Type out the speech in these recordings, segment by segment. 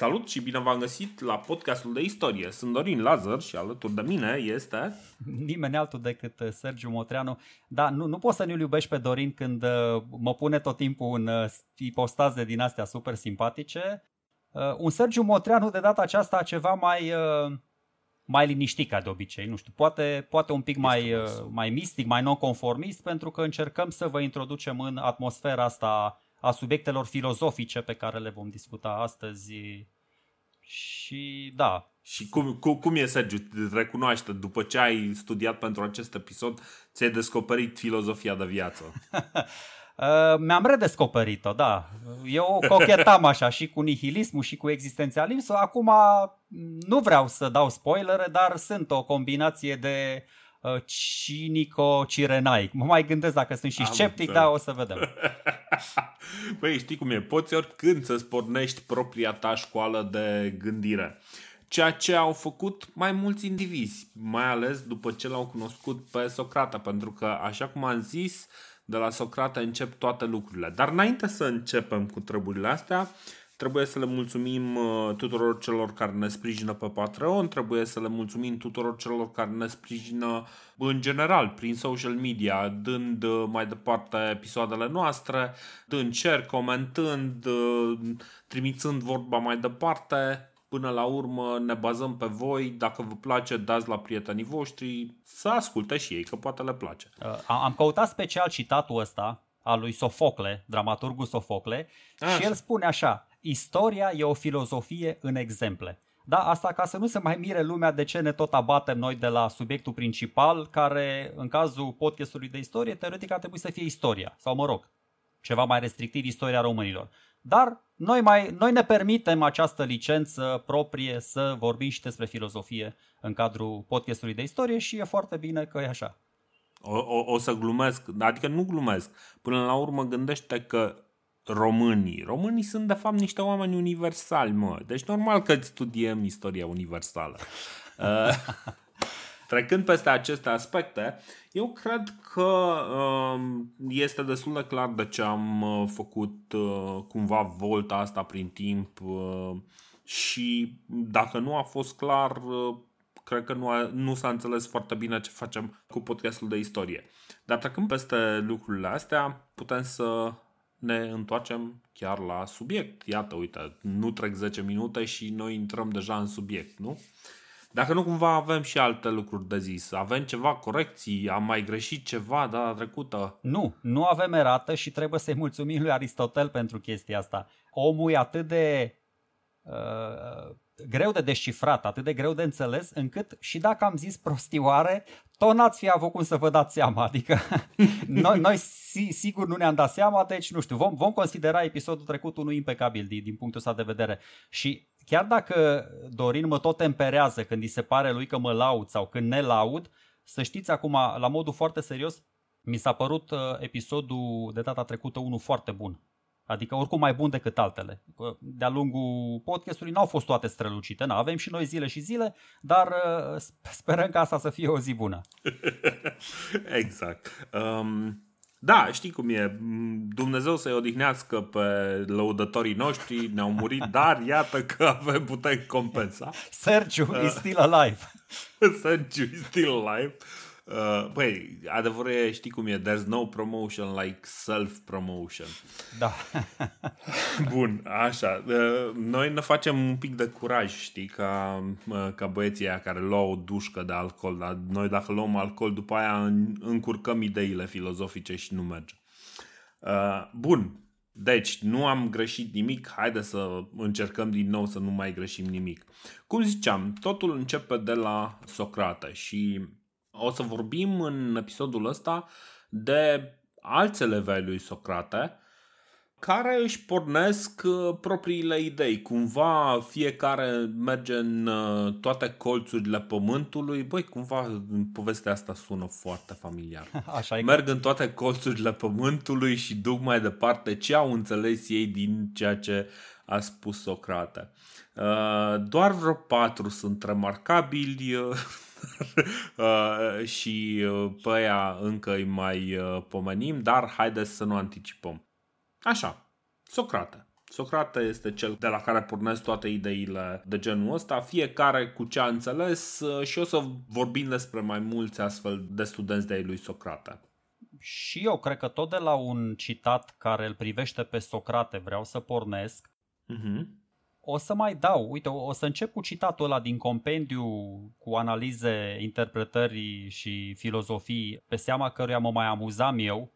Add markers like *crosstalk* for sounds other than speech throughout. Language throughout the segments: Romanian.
Salut și bine v-am găsit la podcastul de istorie. Sunt Dorin Lazar și alături de mine este... Nimeni altul decât uh, Sergiu Motreanu. Da, nu, nu poți să nu-l iubești pe Dorin când uh, mă pune tot timpul în uh, ipostaze din astea super simpatice. Un Sergiu Motreanu de data aceasta ceva mai, mai liniștit ca de obicei. Nu știu, poate, poate un pic mai, mai mistic, mai non-conformist, pentru că încercăm să vă introducem în atmosfera asta a subiectelor filozofice pe care le vom discuta astăzi. Și da. Și cum, cum, cum e, Sergiu? Recunoaște, după ce ai studiat pentru acest episod, ți-ai descoperit filozofia de viață. *laughs* Uh, mi-am redescoperit-o, da. Eu cochetam așa și cu nihilismul și cu existențialismul. Acum nu vreau să dau spoilere, dar sunt o combinație de uh, cinico-cirenaic. Mă mai gândesc dacă sunt și Am sceptic, dar o să vedem. *laughs* Păi știi cum e, poți oricând să-ți pornești propria ta școală de gândire. Ceea ce au făcut mai mulți indivizi, mai ales după ce l-au cunoscut pe Socrate, pentru că, așa cum am zis, de la Socrate încep toate lucrurile. Dar înainte să începem cu treburile astea, Trebuie să le mulțumim uh, tuturor celor care ne sprijină pe Patreon, trebuie să le mulțumim tuturor celor care ne sprijină în general prin social media, dând uh, mai departe episoadele noastre, dând share, comentând, uh, trimițând vorba mai departe. Până la urmă ne bazăm pe voi, dacă vă place dați la prietenii voștri să asculte și ei, că poate le place. Am căutat special citatul ăsta al lui Sofocle, dramaturgul Sofocle, așa. și el spune așa, Istoria e o filozofie în exemple. Da, asta ca să nu se mai mire lumea de ce ne tot abatem noi de la subiectul principal, care în cazul podcastului de istorie, teoretic ar trebui să fie istoria, sau mă rog, ceva mai restrictiv istoria românilor. Dar noi, mai, noi ne permitem această licență proprie să vorbim și despre filozofie în cadrul podcastului de istorie și e foarte bine că e așa. O, o, o să glumesc, adică nu glumesc. Până la urmă gândește că românii. Românii sunt de fapt niște oameni universali, mă. Deci normal că studiem istoria universală. *laughs* Uh, trecând peste aceste aspecte, eu cred că uh, este destul de clar de ce am uh, făcut uh, cumva volta asta prin timp uh, și dacă nu a fost clar, uh, cred că nu, a, nu s-a înțeles foarte bine ce facem cu podcastul de istorie. Dar trecând peste lucrurile astea, putem să ne întoarcem chiar la subiect. Iată, uite, nu trec 10 minute și noi intrăm deja în subiect, nu? Dacă nu cumva avem și alte lucruri de zis, avem ceva corecții, am mai greșit ceva data trecută? Nu, nu avem erată și trebuie să-i mulțumim lui Aristotel pentru chestia asta. Omul e atât de uh, greu de descifrat, atât de greu de înțeles, încât și dacă am zis prostioare, tot n-ați fi avut cum să vă dați seama. Adică *laughs* noi, noi sigur nu ne-am dat seama, deci nu știu, vom, vom considera episodul trecut unul impecabil din, din punctul ăsta de vedere. Și chiar dacă Dorin mă tot temperează când îi se pare lui că mă laud sau când ne laud, să știți acum, la modul foarte serios, mi s-a părut uh, episodul de data trecută unul foarte bun. Adică oricum mai bun decât altele. De-a lungul podcastului n-au fost toate strălucite, n avem și noi zile și zile, dar uh, sperăm ca asta să fie o zi bună. *laughs* exact. Um, da, știi cum e. Dumnezeu să-i odihnească pe lăudătorii noștri, ne-au murit, *laughs* dar iată că avem, putem compensa. Sergiu uh, is still alive. *laughs* Sergiu is still alive. Uh, băi, adevărul e, știi cum e, there's no promotion like self-promotion. Da. *laughs* Bun, așa. Uh, noi ne facem un pic de curaj, știi, ca, uh, ca băieții aia care luau o dușcă de alcool, dar noi dacă luăm alcool, după aia încurcăm ideile filozofice și nu merge. Uh, bun, deci, nu am greșit nimic, haide să încercăm din nou să nu mai greșim nimic. Cum ziceam, totul începe de la Socrate și o să vorbim în episodul ăsta de alți elevi ai lui Socrate care își pornesc uh, propriile idei. Cumva fiecare merge în uh, toate colțurile pământului. Băi, cumva povestea asta sună foarte familiar. *laughs* Așa e Merg în toate colțurile pământului și duc mai departe ce au înțeles ei din ceea ce a spus Socrate. Uh, doar vreo patru sunt remarcabili Uh, *laughs* *laughs* și uh, pe aia încă îi mai uh, pomenim, dar haideți să nu anticipăm. Așa, Socrate. Socrate este cel de la care pornesc toate ideile de genul ăsta, fiecare cu ce a înțeles uh, și o să vorbim despre mai mulți astfel de studenți de ai lui Socrate. Și eu cred că tot de la un citat care îl privește pe Socrate vreau să pornesc. Uh-huh. O să mai dau, uite, o să încep cu citatul ăla din compendiu cu analize, interpretări și filozofii pe seama căruia mă mai amuzam eu,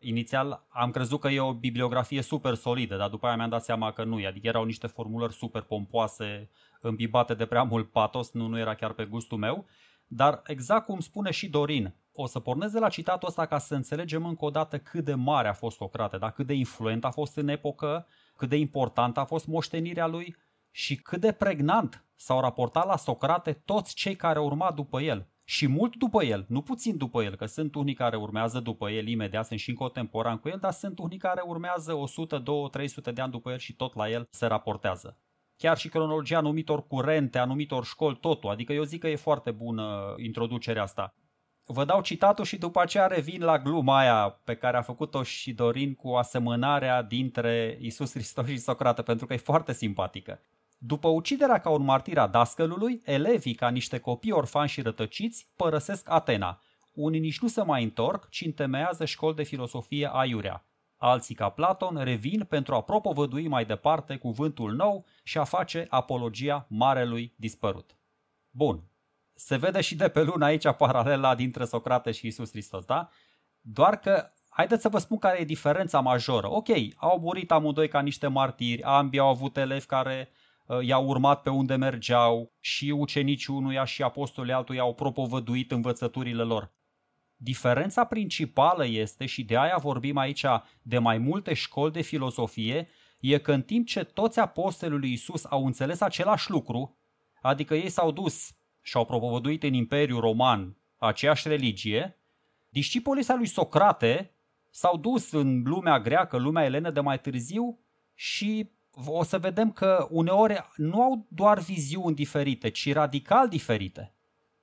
Inițial am crezut că e o bibliografie super solidă, dar după aia mi-am dat seama că nu e. Adică erau niște formulări super pompoase, îmbibate de prea mult patos, nu, nu era chiar pe gustul meu. Dar exact cum spune și Dorin, o să pornesc de la citatul ăsta ca să înțelegem încă o dată cât de mare a fost Socrate, dar cât de influent a fost în epocă, cât de important a fost moștenirea lui și cât de pregnant s-au raportat la Socrate toți cei care au urmat după el și mult după el, nu puțin după el, că sunt unii care urmează după el imediat, sunt și în contemporan cu el, dar sunt unii care urmează 100, 200, 300 de ani după el și tot la el se raportează. Chiar și cronologia anumitor curente, anumitor școli, totul. Adică eu zic că e foarte bună introducerea asta. Vă dau citatul și după aceea revin la gluma aia pe care a făcut-o și Dorin cu asemănarea dintre Isus Hristos și Socrate, pentru că e foarte simpatică. După uciderea ca un martir a dascălului, elevii, ca niște copii orfani și rătăciți, părăsesc Atena. Unii nici nu se mai întorc, ci întemeiază școli de filosofie aiurea. Alții, ca Platon, revin pentru a propovădui mai departe cuvântul nou și a face apologia marelui dispărut. Bun. Se vede și de pe lună aici paralela dintre Socrate și Isus Hristos, da? Doar că Haideți să vă spun care e diferența majoră. Ok, au murit amândoi ca niște martiri, ambii au avut elevi care Uh, i-au urmat pe unde mergeau și ucenicii unuia și apostolii altuia au propovăduit învățăturile lor. Diferența principală este, și de aia vorbim aici de mai multe școli de filozofie, e că în timp ce toți apostolii lui Isus au înțeles același lucru, adică ei s-au dus și au propovăduit în Imperiul Roman aceeași religie, discipolii lui Socrate s-au dus în lumea greacă, lumea elenă de mai târziu și o să vedem că uneori nu au doar viziuni diferite, ci radical diferite.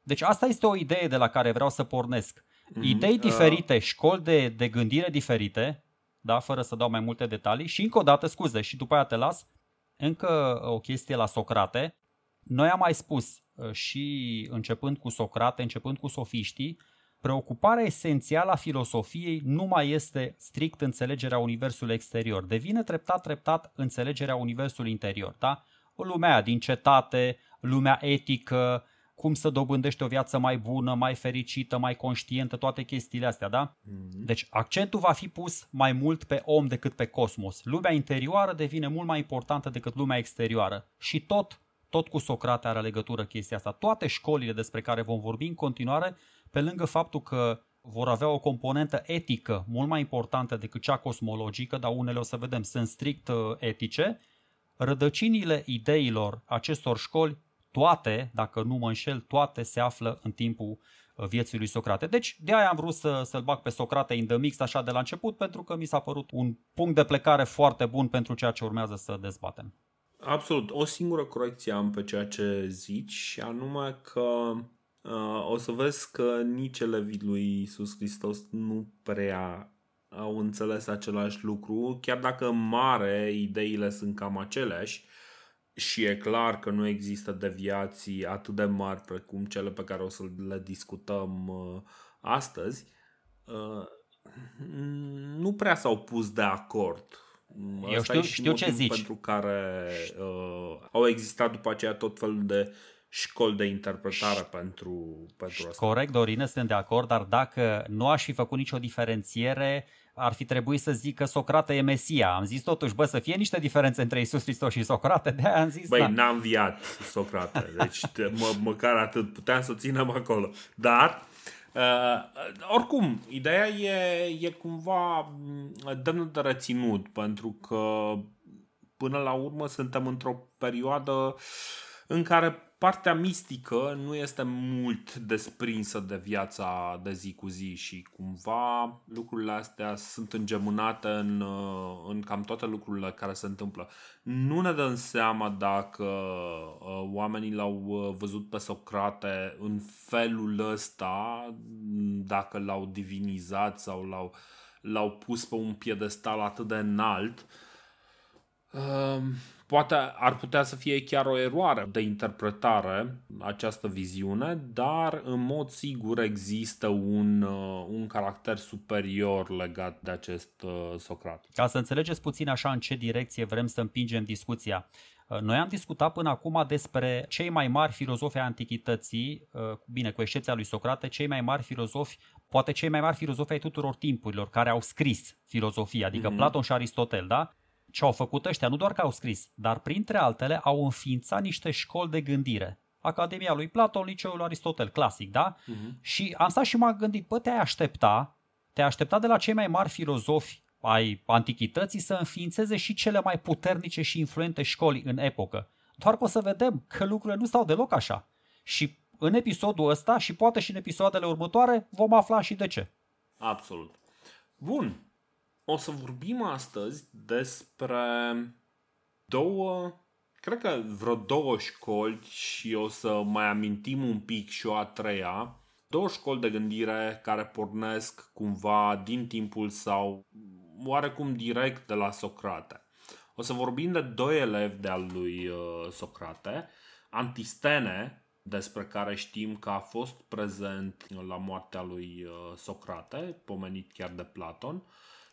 Deci asta este o idee de la care vreau să pornesc. Mm-hmm. Idei diferite, școli de, de gândire diferite, da, fără să dau mai multe detalii. Și încă o dată, scuze, și după aia te las, încă o chestie la Socrate. Noi am mai spus uh, și începând cu Socrate, începând cu sofiștii, Preocuparea esențială a filosofiei nu mai este strict înțelegerea universului exterior, devine treptat treptat înțelegerea universului interior, da? Lumea din cetate, lumea etică, cum să dobândești o viață mai bună, mai fericită, mai conștientă, toate chestiile astea, da? Mm-hmm. Deci accentul va fi pus mai mult pe om decât pe cosmos. Lumea interioară devine mult mai importantă decât lumea exterioară. Și tot, tot cu Socrate are legătură chestia asta. Toate școlile despre care vom vorbi în continuare pe lângă faptul că vor avea o componentă etică mult mai importantă decât cea cosmologică, dar unele o să vedem sunt strict uh, etice, rădăcinile ideilor acestor școli, toate, dacă nu mă înșel, toate se află în timpul uh, vieții lui Socrate. Deci de aia am vrut să, să-l bag pe Socrate in the mix așa de la început, pentru că mi s-a părut un punct de plecare foarte bun pentru ceea ce urmează să dezbatem. Absolut. O singură corecție am pe ceea ce zici, anume că uh, o să vezi că nici elevii lui Iisus Hristos nu prea au înțeles același lucru, chiar dacă mare ideile sunt cam aceleași și e clar că nu există deviații atât de mari precum cele pe care o să le discutăm uh, astăzi, uh, nu prea s-au pus de acord. Eu Asta știu, știu ce zici. Pentru care uh, au existat după aceea tot felul de școli de interpretare pentru, pentru asta. Corect, Dorine, sunt de acord, dar dacă nu aș fi făcut nicio diferențiere, ar fi trebuit să zic că Socrate e Mesia. Am zis totuși, bă, să fie niște diferențe între Isus Hristos și Socrate, de aia am zis... Băi, da. n-a înviat Socrate, deci mă, măcar atât puteam să ținem acolo. Dar, uh, oricum, ideea e, e cumva mm, demnă de reținut, pentru că până la urmă suntem într-o perioadă în care partea mistică nu este mult desprinsă de viața de zi cu zi și cumva lucrurile astea sunt îngemânate în, uh, în cam toate lucrurile care se întâmplă. Nu ne dăm seama dacă uh, oamenii l-au uh, văzut pe Socrate în felul ăsta, dacă l-au divinizat sau l-au, l-au pus pe un piedestal atât de înalt Uh, poate ar putea să fie chiar o eroare de interpretare această viziune, dar în mod sigur există un, uh, un caracter superior legat de acest uh, Socrat. Ca să înțelegeți puțin așa în ce direcție vrem să împingem discuția. Uh, noi am discutat până acum despre cei mai mari filozofi ai antichității, bine, cu excepția lui Socrate, cei mai mari filozofi, poate cei mai mari filozofi ai tuturor timpurilor, care au scris filozofia, adică mm-hmm. Platon și Aristotel, da? Ce au făcut ăștia, nu doar că au scris, dar printre altele au înființat niște școli de gândire. Academia lui Platon, Liceul Aristotel, clasic, da? Uh-huh. Și am stat și m-am gândit, bă, te-ai aștepta, te-ai aștepta de la cei mai mari filozofi ai antichității să înființeze și cele mai puternice și influente școli în epocă. Doar că o să vedem că lucrurile nu stau deloc așa. Și în episodul ăsta și poate și în episoadele următoare vom afla și de ce. Absolut. Bun. O să vorbim astăzi despre două, cred că vreo două școli și o să mai amintim un pic și o a treia. Două școli de gândire care pornesc cumva din timpul sau oarecum direct de la Socrate. O să vorbim de doi elevi de al lui uh, Socrate, Antistene, despre care știm că a fost prezent la moartea lui uh, Socrate, pomenit chiar de Platon,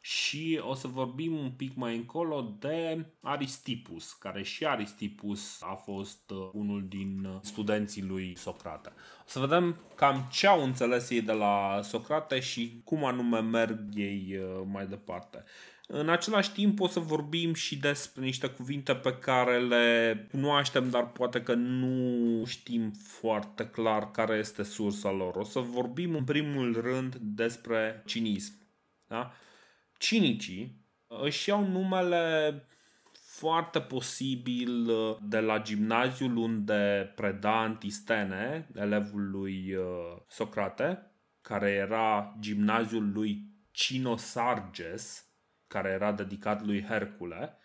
și o să vorbim un pic mai încolo de Aristipus, care și Aristipus a fost uh, unul din uh, studenții lui Socrate. O să vedem cam ce au înțeles ei de la Socrate și cum anume merg ei uh, mai departe. În același timp o să vorbim și despre niște cuvinte pe care le cunoaștem, dar poate că nu știm foarte clar care este sursa lor. O să vorbim în primul rând despre cinism. Da? Cinicii își iau numele foarte posibil uh, de la gimnaziul unde preda Antistene, elevul lui uh, Socrate, care era gimnaziul lui Cinosarges, care era dedicat lui Hercule.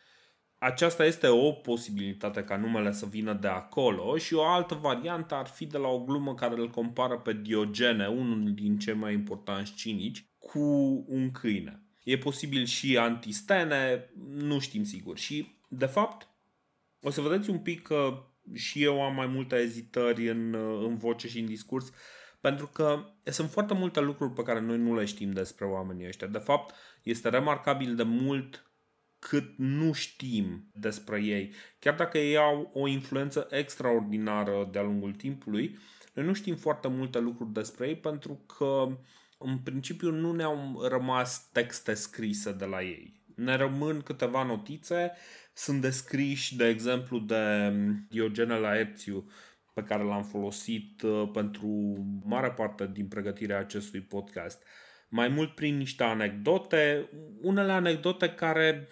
Aceasta este o posibilitate ca numele să vină de acolo și o altă variantă ar fi de la o glumă care îl compară pe Diogene, unul din cei mai importanți cinici, cu un câine. E posibil și antistene, nu știm sigur. Și, de fapt, o să vedeți un pic că și eu am mai multe ezitări în, în voce și în discurs, pentru că sunt foarte multe lucruri pe care noi nu le știm despre oamenii ăștia. De fapt, este remarcabil de mult cât nu știm despre ei. Chiar dacă ei au o influență extraordinară de-a lungul timpului, noi nu știm foarte multe lucruri despre ei pentru că în principiu nu ne-au rămas texte scrise de la ei. Ne rămân câteva notițe, sunt descriși, de exemplu, de Diogene Laerțiu, pe care l-am folosit uh, pentru mare parte din pregătirea acestui podcast. Mai mult prin niște anecdote, unele anecdote care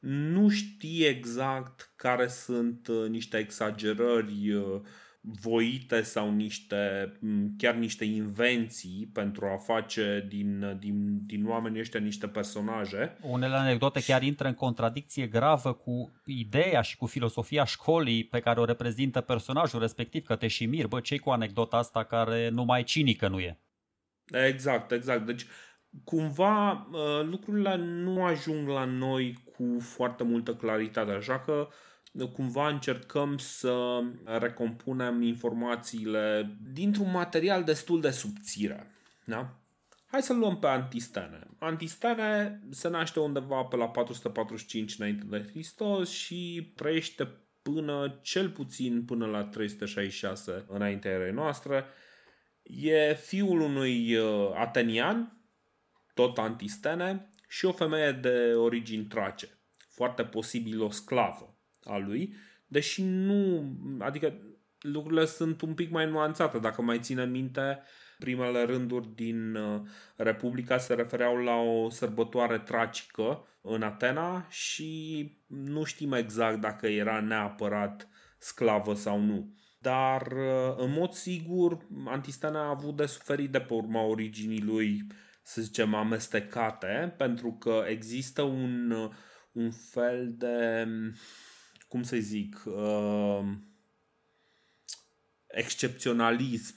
nu știi exact care sunt uh, niște exagerări uh, voite sau niște, chiar niște invenții pentru a face din, din, din oamenii ăștia niște personaje. Unele anecdote chiar intră în contradicție gravă cu ideea și cu filosofia școlii pe care o reprezintă personajul respectiv, că te și mir, bă, ce cu anecdota asta care numai cinică nu e? Exact, exact. Deci, cumva, ă, lucrurile nu ajung la noi cu foarte multă claritate, așa că uh, cumva încercăm să recompunem informațiile dintr-un material destul de subțire. Da? Hai să luăm pe Antistene. Antistene se naște undeva pe la 445 înainte de Hristos și trăiește până cel puțin până la 366 înaintea erei noastre. E fiul unui uh, atenian, tot Antistene, și o femeie de origini trace, foarte posibil o sclavă a lui, deși nu, adică lucrurile sunt un pic mai nuanțate. Dacă mai ține minte, primele rânduri din uh, Republica se refereau la o sărbătoare tragică în Atena și nu știm exact dacă era neapărat sclavă sau nu. Dar, uh, în mod sigur, Antistana a avut de suferit de pe urma originii lui, să zicem, amestecate, pentru că există un, uh, un fel de cum să zic, uh, excepționalism,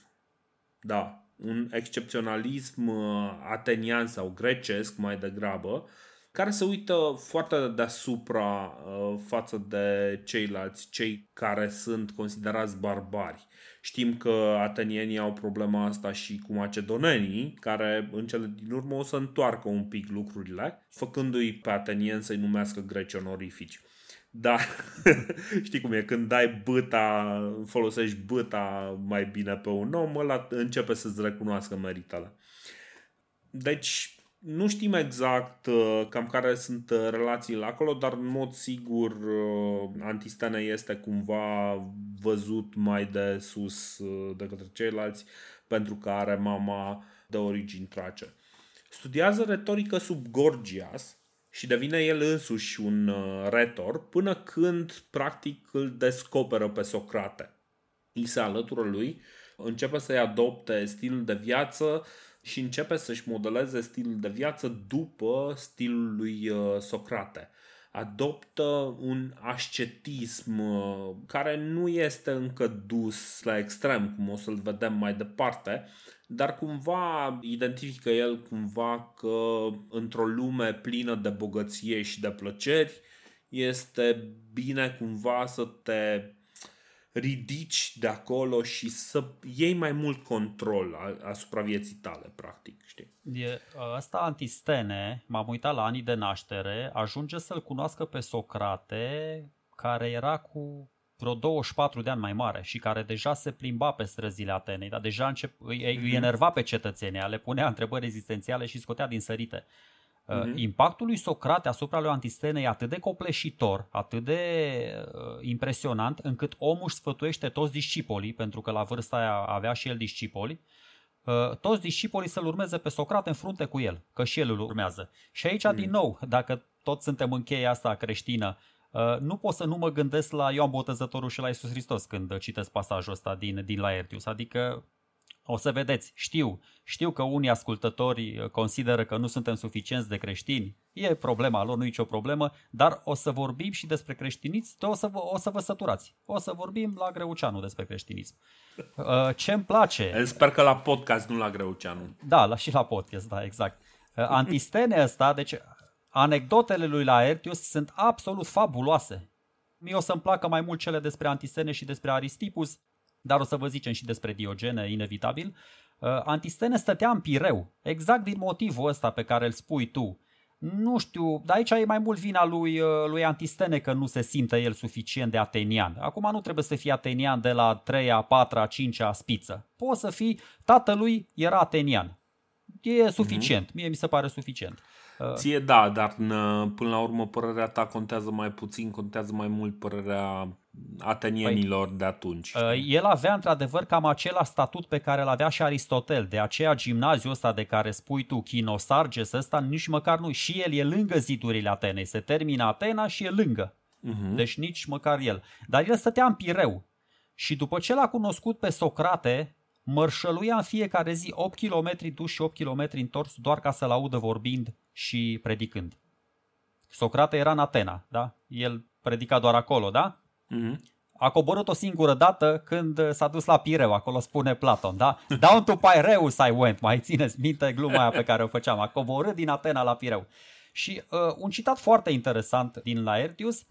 da, un excepționalism uh, atenian sau grecesc mai degrabă, care se uită foarte deasupra uh, față de ceilalți, cei care sunt considerați barbari. Știm că atenienii au problema asta și cu macedonenii, care în cele din urmă o să întoarcă un pic lucrurile, făcându-i pe atenieni să-i numească greci onorifici. Dar *laughs* știi cum e, când dai băta, folosești băta mai bine pe un om, ăla începe să-ți recunoască meritele. Deci, nu știm exact uh, cam care sunt uh, relațiile acolo, dar în mod sigur uh, Antistene este cumva văzut mai de sus de către ceilalți pentru că are mama de origini trace. Studiază retorică sub Gorgias și devine el însuși un retor până când practic îl descoperă pe Socrate. Îi se alătură lui, începe să-i adopte stilul de viață, și începe să-și modeleze stilul de viață după stilul lui uh, Socrate. Adoptă un ascetism uh, care nu este încă dus la extrem, cum o să-l vedem mai departe, dar cumva identifică el cumva că într-o lume plină de bogăție și de plăceri este bine cumva să te ridici de acolo și să iei mai mult control asupra vieții tale, practic, știi? E, ăsta Antistene, m-am uitat la anii de naștere, ajunge să-l cunoască pe Socrate, care era cu vreo 24 de ani mai mare și care deja se plimba pe străzile Atenei, dar deja încep, îi, îi mhm. enerva pe cetățenii, le punea întrebări existențiale și scotea din sărite. Uh-huh. Impactul lui Socrate asupra lui Antistene e atât de copleșitor, atât de uh, impresionant, încât omul își sfătuiește toți discipolii, pentru că la vârsta aia avea și el discipoli, uh, toți discipolii să-l urmeze pe Socrate în frunte cu el, că și el îl urmează. Și aici, uh-huh. din nou, dacă toți suntem în cheia asta creștină, Uh, nu pot să nu mă gândesc la Ioan Botezătorul și la Isus Hristos când citesc pasajul ăsta din, din Laertius. Adică o să vedeți, știu, știu că unii ascultători consideră că nu suntem suficienți de creștini, e problema lor, nu e nicio problemă, dar o să vorbim și despre creștinism, o să, vă, o să vă săturați. O să vorbim la Greuceanu despre creștinism. Uh, ce-mi place... Sper că la podcast, nu la Greuceanu. Da, la, și la podcast, da, exact. Uh, Antistene ăsta, deci anecdotele lui Laertius sunt absolut fabuloase. Mie o să-mi placă mai mult cele despre Antistene și despre Aristipus, dar o să vă zicem și despre Diogene, inevitabil. Uh, Antistene stătea în Pireu, exact din motivul ăsta pe care îl spui tu. Nu știu, dar aici e mai mult vina lui, uh, lui Antistene că nu se simte el suficient de atenian. Acum nu trebuie să fie atenian de la 3-a, 4-a, 5-a spiță. Poți să fii, tatălui era atenian. E suficient, mm-hmm. mie mi se pare suficient. Uh, Ție da, dar până la urmă părerea ta contează mai puțin, contează mai mult părerea atenienilor păi, de atunci. Uh, el avea într-adevăr cam același statut pe care îl avea și Aristotel, de aceea gimnaziul ăsta de care spui tu, Chinosarges ăsta, nici măcar nu, și el e lângă zidurile Atenei, se termină Atena și e lângă. Uh-huh. Deci nici măcar el. Dar el stătea în Pireu și după ce l-a cunoscut pe Socrate, mărșăluia în fiecare zi 8 km dus și 8 km întors doar ca să-l audă vorbind și predicând. Socrate era în Atena, da? El predica doar acolo, da? Mm-hmm. A coborât o singură dată când s-a dus la Pireu, acolo spune Platon, da? *laughs* Down to Piraeus I went, mai țineți minte gluma aia pe care o făceam, a coborât din Atena la Pireu. Și uh, un citat foarte interesant din Laertius,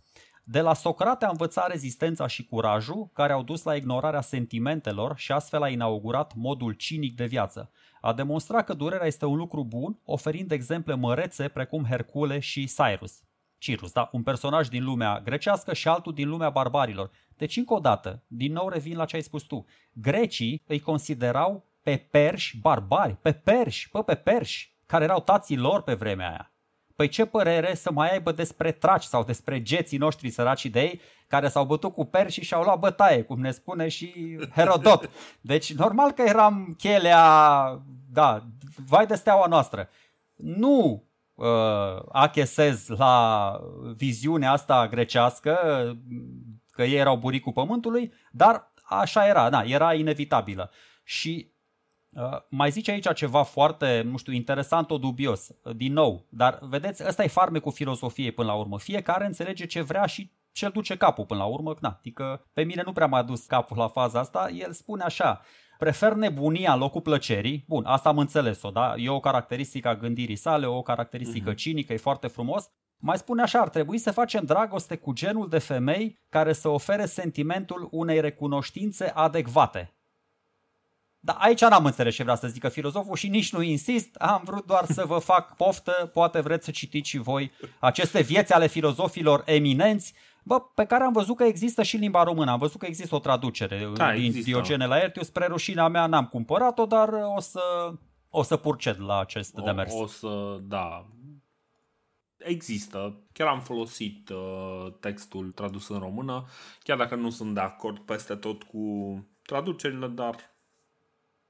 de la Socrate a învățat rezistența și curajul, care au dus la ignorarea sentimentelor și astfel a inaugurat modul cinic de viață. A demonstrat că durerea este un lucru bun, oferind exemple mărețe precum Hercule și Cyrus. Cirus, da? un personaj din lumea grecească și altul din lumea barbarilor. Deci, încă o dată, din nou revin la ce ai spus tu. Grecii îi considerau pe perși barbari, pe perși, pe, pe perși, care erau tații lor pe vremea aia. Păi ce părere să mai aibă despre traci sau despre geții noștri săraci de ei care s-au bătut cu perși și și-au luat bătaie, cum ne spune și Herodot. Deci normal că eram chelea, da, vai de steaua noastră. Nu uh, achesez la viziunea asta grecească, că ei erau buricul pământului, dar așa era, da, era inevitabilă. Și Uh, mai zice aici ceva foarte, nu știu, interesant, o dubios, uh, din nou, dar vedeți, ăsta e farmecul filosofiei până la urmă. Fiecare înțelege ce vrea și ce-l duce capul până la urmă. Na, adică pe mine nu prea m-a dus capul la faza asta, el spune așa, prefer nebunia în locul plăcerii. Bun, asta am înțeles-o, da? E o caracteristică a gândirii sale, o caracteristică uh-huh. cinică, e foarte frumos. Mai spune așa, ar trebui să facem dragoste cu genul de femei care să ofere sentimentul unei recunoștințe adecvate. Dar aici n-am înțeles ce vrea să zică filozoful și nici nu insist, am vrut doar să vă fac poftă, poate vreți să citiți și voi aceste vieți ale filozofilor eminenți, bă, pe care am văzut că există și în limba română, am văzut că există o traducere da, din există. Diogene Laertius, spre rușinea mea n-am cumpărat-o, dar o să, o să purced la acest o, demers. O să, da, există. Chiar am folosit uh, textul tradus în română, chiar dacă nu sunt de acord peste tot cu traducerile, dar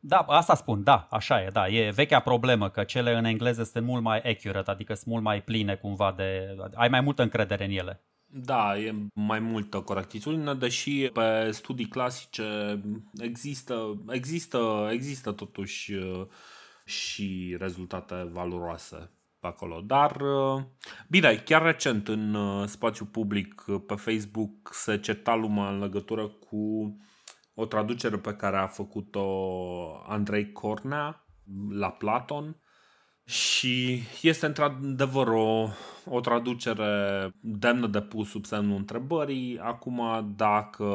da, asta spun, da, așa e, da, e vechea problemă că cele în engleză sunt mult mai accurate, adică sunt mult mai pline cumva de, ai mai multă încredere în ele. Da, e mai multă corectitudine, deși pe studii clasice există, există, există totuși uh, și rezultate valoroase pe acolo. Dar, uh, bine, chiar recent în uh, spațiu public pe Facebook se certa lumea în legătură cu o traducere pe care a făcut-o Andrei Cornea la Platon și este într-adevăr o, o traducere demnă de pus sub semnul întrebării. Acum, dacă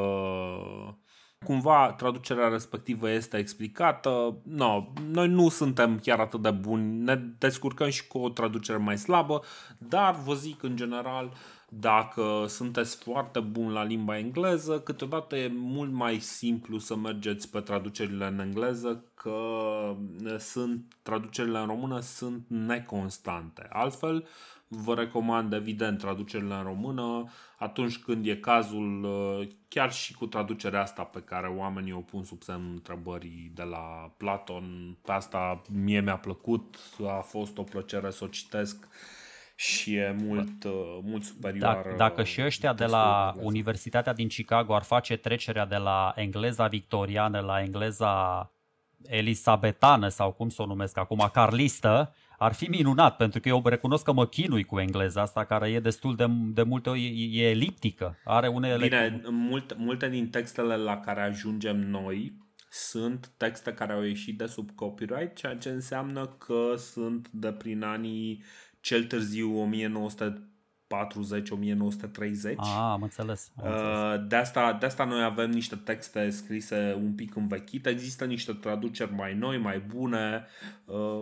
cumva traducerea respectivă este explicată, no, noi nu suntem chiar atât de buni, ne descurcăm și cu o traducere mai slabă, dar vă zic în general, uh, dacă sunteți foarte bun la limba engleză, câteodată e mult mai simplu să mergeți pe traducerile în engleză, că sunt traducerile în română sunt neconstante. Altfel, vă recomand evident traducerile în română atunci când e cazul, chiar și cu traducerea asta pe care oamenii o pun sub semnul întrebării de la Platon. Pe asta mie mi-a plăcut, a fost o plăcere să o citesc și e mult, uh, mult superior. Dacă, dacă și ăștia de la Universitatea din Chicago ar face trecerea de la engleza victoriană la engleza elisabetană sau cum să o numesc acum, carlistă, ar fi minunat, pentru că eu recunosc că mă chinui cu engleza asta, care e destul de, de multe ori, e eliptică. Are unele... Bine, mult, multe din textele la care ajungem noi sunt texte care au ieșit de sub copyright, ceea ce înseamnă că sunt de prin anii cel târziu 1940 1930 Ah, am înțeles. Am înțeles. Uh, de, asta, de asta noi avem niște texte scrise un pic învechite, există niște traduceri mai noi, mai bune. Uh,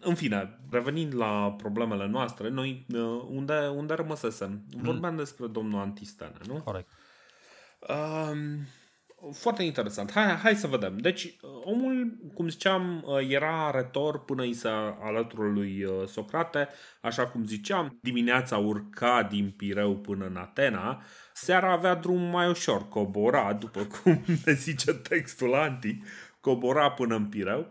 în fine, revenind la problemele noastre, noi uh, unde, unde rămăsesem? Vorbeam despre domnul Antistene, nu? Corect. Foarte interesant. Hai, hai să vedem. Deci, omul, cum ziceam, era retor până îi se alătură lui uh, Socrate. Așa cum ziceam, dimineața urca din Pireu până în Atena. Seara avea drum mai ușor, cobora, după *laughs* cum ne zice textul antic, cobora până în Pireu.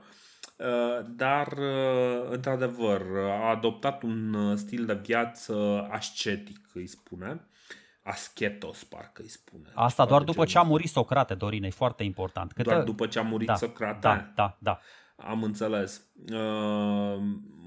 Uh, dar, uh, într-adevăr, a adoptat un stil de viață ascetic, îi spune Asketos, parcă îi spune. Asta doar după ce a murit Socrate, Dorin, e foarte important. Câte... Doar după ce a murit da, Socrate? Da, da, da. Am înțeles. Uh,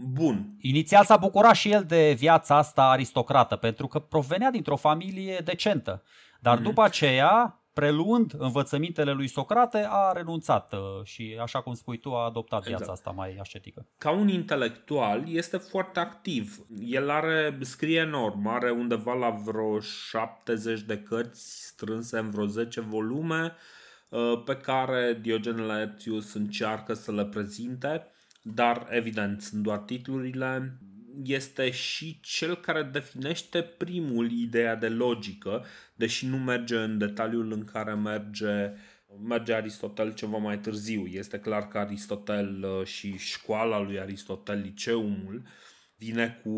bun. Inițial s-a bucurat și el de viața asta aristocrată, pentru că provenea dintr-o familie decentă. Dar mm-hmm. după aceea preluând învățămintele lui Socrate, a renunțat uh, și, așa cum spui tu, a adoptat viața exact. asta mai ascetică. Ca un intelectual este foarte activ. El are, scrie enorm, are undeva la vreo 70 de cărți strânse în vreo 10 volume uh, pe care Diogen Laertius încearcă să le prezinte, dar evident sunt doar titlurile este și cel care definește primul ideea de logică, deși nu merge în detaliul în care merge, merge Aristotel ceva mai târziu. Este clar că Aristotel uh, și școala lui Aristotel, liceumul, vine cu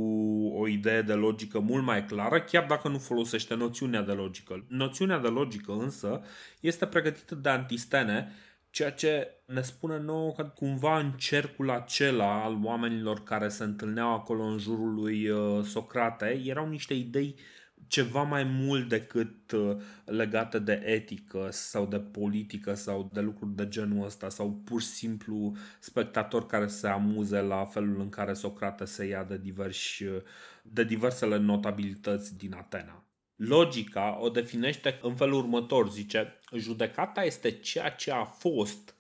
o idee de logică mult mai clară, chiar dacă nu folosește noțiunea de logică. Noțiunea de logică însă este pregătită de Antistene, ceea ce ne spune nouă că cumva în cercul acela al oamenilor care se întâlneau acolo în jurul lui uh, Socrate erau niște idei ceva mai mult decât uh, legate de etică sau de politică sau de lucruri de genul ăsta sau pur și simplu spectatori care se amuze la felul în care Socrate se ia de, diversi, uh, de diversele notabilități din Atena. Logica o definește în felul următor, zice, judecata este ceea ce a fost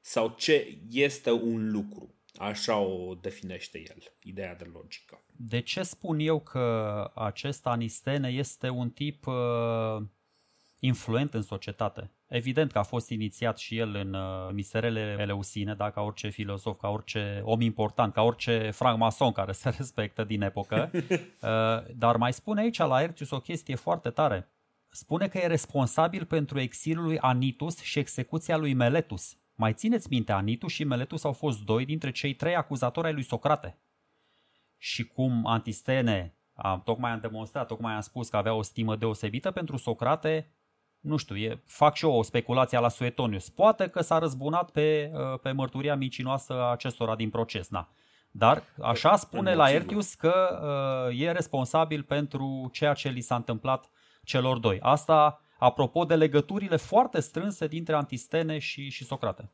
sau ce este un lucru. Așa o definește el, ideea de logică. De ce spun eu că acest Anistene este un tip uh, influent în societate? Evident că a fost inițiat și el în uh, misterele eleusine, da, ca orice filozof, ca orice om important, ca orice francmason care se *laughs* respectă din epocă. *laughs* uh, dar mai spune aici la Ertius o chestie foarte tare. Spune că e responsabil pentru exilul lui Anitus și execuția lui Meletus. Mai țineți minte, Anitus și Meletus au fost doi dintre cei trei acuzatori ai lui Socrate. Și cum Antistene, am, tocmai am demonstrat, tocmai am spus că avea o stimă deosebită pentru Socrate, nu știu, e, fac și eu o speculație la Suetonius. Poate că s-a răzbunat pe, uh, pe mărturia micinoasă a acestora din proces, na. Dar așa spune la Ertius că uh, e responsabil pentru ceea ce li s-a întâmplat celor doi. Asta apropo de legăturile foarte strânse dintre Antistene și, și Socrate.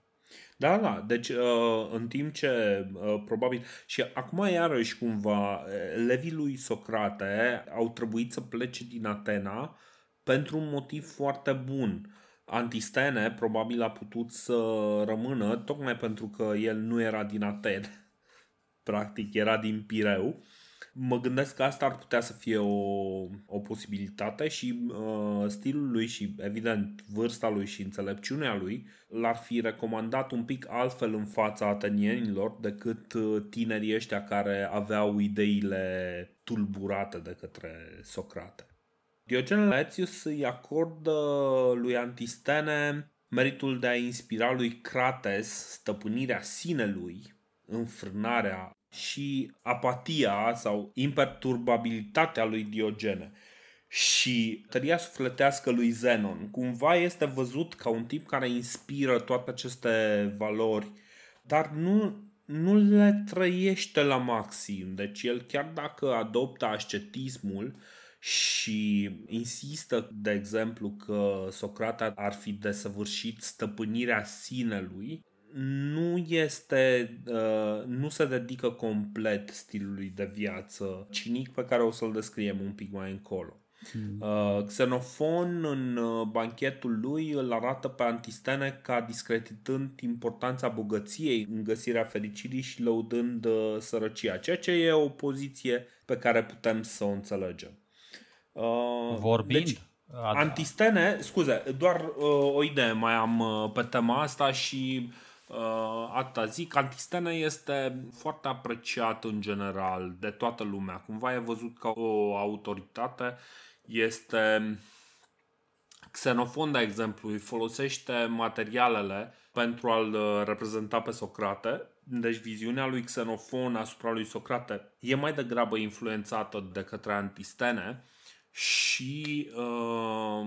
Da, da, deci uh, în timp ce uh, probabil și acum iarăși cumva elevii lui Socrate au trebuit să plece din Atena pentru un motiv foarte bun. Antistene probabil a putut să rămână tocmai pentru că el nu era din Atene, *laughs* practic era din Pireu Mă gândesc că asta ar putea să fie o, o posibilitate și uh, stilul lui și, evident, vârsta lui și înțelepciunea lui l-ar fi recomandat un pic altfel în fața atenienilor decât uh, tinerii ăștia care aveau ideile tulburate de către Socrate. Diogen Laetius îi acordă lui Antistene meritul de a inspira lui Crates stăpânirea sinelui, înfrânarea și apatia sau imperturbabilitatea lui Diogene și tăria sufletească lui Zenon cumva este văzut ca un tip care inspiră toate aceste valori, dar nu, nu le trăiește la maxim. Deci el chiar dacă adoptă ascetismul și insistă, de exemplu, că Socrate ar fi desăvârșit stăpânirea sinelui, nu este, uh, nu se dedică complet stilului de viață cinic pe care o să-l descriem un pic mai încolo. Hmm. Uh, Xenofon în uh, banchetul lui îl arată pe Antistene ca discreditând importanța bogăției în găsirea fericirii și lăudând uh, sărăcia, ceea ce e o poziție pe care putem să o înțelegem. Uh, Vorbind deci, Antistene, scuze, doar uh, o idee mai am uh, pe tema asta și uh, Uh, atâta zic, Antistene este foarte apreciat în general de toată lumea. Cumva e văzut ca o autoritate. Este Xenofon, de exemplu, îi folosește materialele pentru a-l uh, reprezenta pe Socrate. Deci viziunea lui Xenofon asupra lui Socrate e mai degrabă influențată de către Antistene și uh,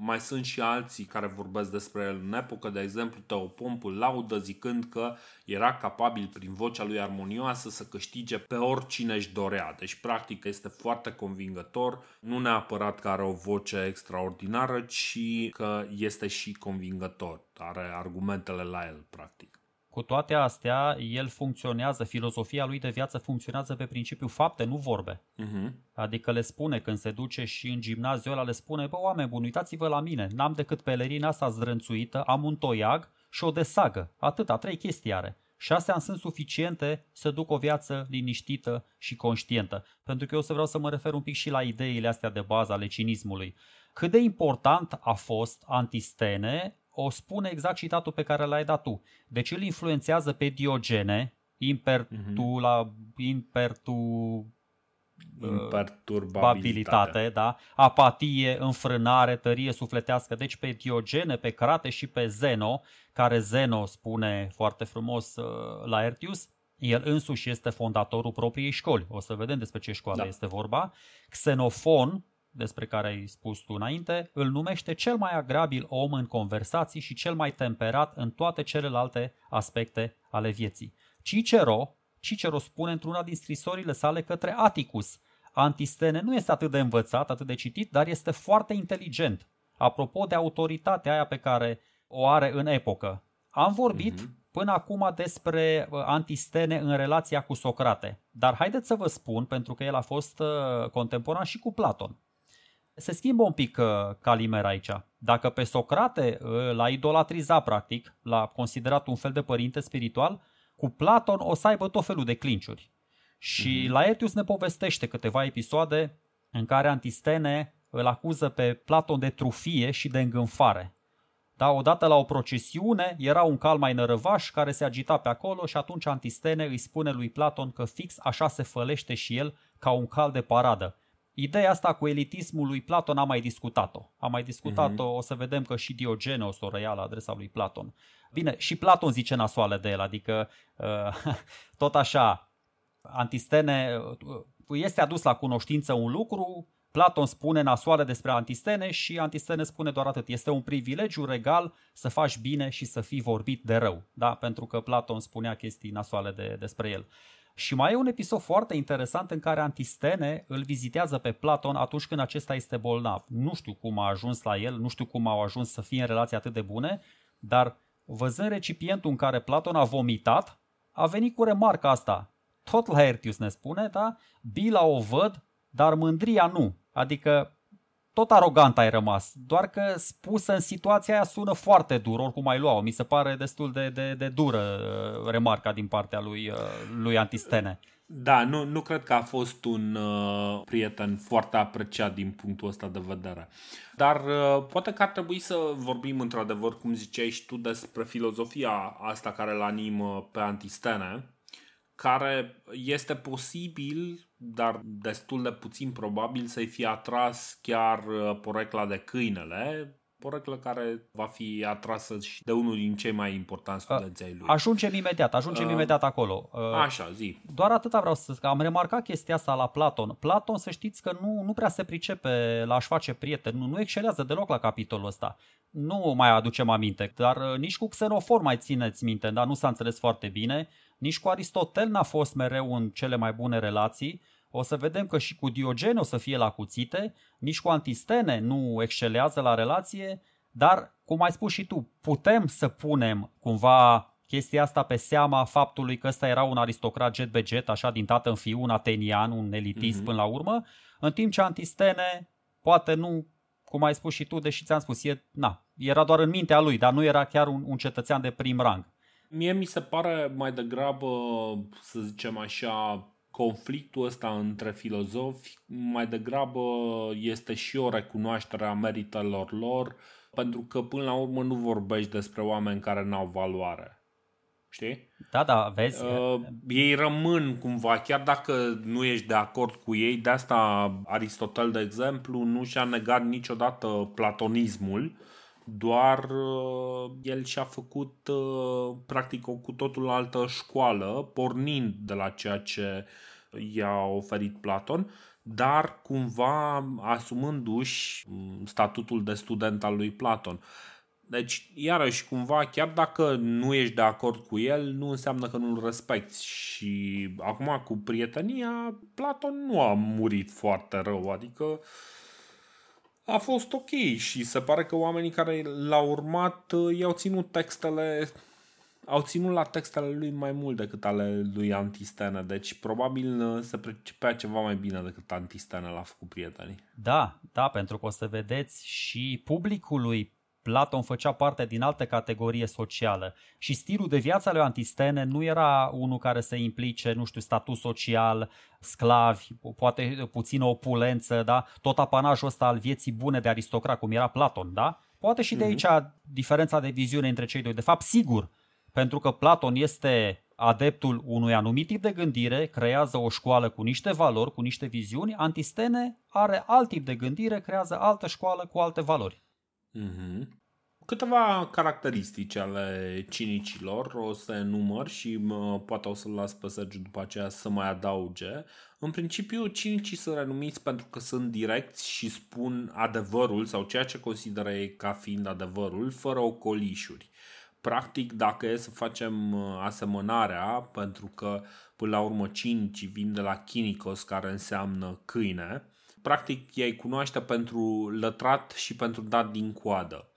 mai sunt și alții care vorbesc despre el în epocă, de exemplu Teopompul laudă zicând că era capabil prin vocea lui armonioasă să câștige pe oricine își dorea. Deci practic este foarte convingător, nu neapărat că are o voce extraordinară, ci că este și convingător, are argumentele la el practic. Cu toate astea, el funcționează, filozofia lui de viață funcționează pe principiu fapte, nu vorbe. Uh-huh. Adică le spune când se duce și în gimnaziu ăla le spune, bă, oameni buni, uitați-vă la mine, n-am decât pelerina asta zdrânțuită, am un toiag și o desagă. Atâta, trei chestii are. Și astea sunt suficiente să duc o viață liniștită și conștientă. Pentru că eu să vreau să mă refer un pic și la ideile astea de bază ale cinismului. Cât de important a fost Antistene o spune exact citatul pe care l-ai dat tu. Deci îl influențează pe Diogene, impertu, la, impertu, imperturbabilitate, da? apatie, înfrânare, tărie sufletească. Deci pe Diogene, pe Crate și pe Zeno, care Zeno spune foarte frumos uh, la Ertius, el însuși este fondatorul propriei școli. O să vedem despre ce școală da. este vorba. Xenofon, despre care ai spus tu înainte, îl numește cel mai agrabil om în conversații și cel mai temperat în toate celelalte aspecte ale vieții. Cicero, Cicero spune într-una din scrisorile sale către Atticus, Antistene nu este atât de învățat, atât de citit, dar este foarte inteligent. Apropo de autoritatea aia pe care o are în epocă. Am vorbit mm-hmm. până acum despre uh, Antistene în relația cu Socrate, dar haideți să vă spun, pentru că el a fost uh, contemporan și cu Platon. Se schimbă un pic uh, Calimera aici. Dacă pe Socrate uh, l-a idolatrizat practic, l-a considerat un fel de părinte spiritual, cu Platon o să aibă tot felul de clinciuri. Și mm-hmm. Laertius ne povestește câteva episoade în care Antistene îl acuză pe Platon de trufie și de îngânfare. Da, odată la o procesiune era un cal mai nărăvaș care se agita pe acolo și atunci Antistene îi spune lui Platon că fix așa se fălește și el ca un cal de paradă. Ideea asta cu elitismul lui Platon am mai discutat-o. Am mai discutat-o, mm-hmm. o să vedem că și Diogenes o răia la adresa lui Platon. Bine, și Platon zice nasoale de el, adică uh, *laughs* tot așa, Antistene uh, este adus la cunoștință un lucru, Platon spune nasoale despre Antistene și Antistene spune doar atât. Este un privilegiu regal să faci bine și să fii vorbit de rău, da? pentru că Platon spunea chestii nasoale de, despre el. Și mai e un episod foarte interesant în care Antistene îl vizitează pe Platon atunci când acesta este bolnav. Nu știu cum a ajuns la el, nu știu cum au ajuns să fie în relații atât de bune, dar văzând recipientul în care Platon a vomitat, a venit cu remarca asta. Tot la Ertius ne spune, da? Bila o văd, dar mândria nu. Adică tot arogant ai rămas, doar că spusă în situația aia sună foarte dur, oricum ai luat-o. Mi se pare destul de, de, de dură uh, remarca din partea lui, uh, lui Antistene. Da, nu, nu cred că a fost un uh, prieten foarte apreciat din punctul ăsta de vedere. Dar uh, poate că ar trebui să vorbim într-adevăr, cum ziceai și tu, despre filozofia asta care îl animă pe Antistene care este posibil, dar destul de puțin probabil, să-i fie atras chiar uh, porecla de câinele, poreclă care va fi atrasă și de unul din cei mai importanți studenți ai lui. Ajungem imediat, ajungem uh, imediat acolo. Uh, așa, zi. Doar atâta vreau să Am remarcat chestia asta la Platon. Platon, să știți că nu, nu prea se pricepe la a-și face prieteni, nu, nu excelează deloc la capitolul ăsta. Nu mai aducem aminte, dar uh, nici cu Xenofor mai țineți minte, dar nu s-a înțeles foarte bine. Nici cu Aristotel n-a fost mereu în cele mai bune relații. O să vedem că și cu Diogene o să fie la cuțite, nici cu Antistene nu excelează la relație, dar, cum ai spus și tu, putem să punem cumva chestia asta pe seama faptului că ăsta era un aristocrat jet be jet, așa din tată în fiu, un atenian, un elitist mm-hmm. până la urmă, în timp ce Antistene poate nu, cum ai spus și tu, deși ți-am spus, e, na, era doar în mintea lui, dar nu era chiar un, un cetățean de prim rang. Mie mi se pare mai degrabă, să zicem așa, conflictul ăsta între filozofi mai degrabă este și o recunoaștere a meritelor lor, pentru că până la urmă nu vorbești despre oameni care n-au valoare. Știi? Da, da, vezi. Uh, ei rămân cumva, chiar dacă nu ești de acord cu ei, de asta Aristotel, de exemplu, nu și-a negat niciodată platonismul, doar uh, el și-a făcut uh, practic o cu totul altă școală, pornind de la ceea ce i-a oferit Platon, dar cumva asumându-și mm, statutul de student al lui Platon. Deci, iarăși, cumva, chiar dacă nu ești de acord cu el, nu înseamnă că nu-l respecti. Și acum, cu prietenia, Platon nu a murit foarte rău, adică uh, a fost ok și se pare că oamenii care l-au urmat uh, i-au ținut textele au ținut la textele lui mai mult decât ale lui Antistene, deci probabil uh, se precepea ceva mai bine decât Antistene l-a făcut prietenii. Da, da, pentru că o să vedeți și publicului Platon făcea parte din altă categorie socială și stilul de viață al lui Antistene nu era unul care să implice, nu știu, statut social, sclavi, poate puțină opulență, da? tot apanajul ăsta al vieții bune de aristocrat, cum era Platon, da? Poate și de mhm. aici diferența de viziune între cei doi. De fapt, sigur, pentru că Platon este adeptul unui anumit tip de gândire, creează o școală cu niște valori, cu niște viziuni, Antistene are alt tip de gândire, creează altă școală cu alte valori. Mm-hmm. Câteva caracteristici ale cinicilor o să enumăr și mă, poate o să-l las pe Sergiu după aceea să mai adauge. În principiu, cinicii sunt renumiți pentru că sunt direcți și spun adevărul sau ceea ce consideră ei ca fiind adevărul, fără ocolișuri. Practic, dacă e să facem asemănarea, pentru că până la urmă cinicii vin de la chinicos, care înseamnă câine, practic ei cunoaște pentru lătrat și pentru dat din coadă.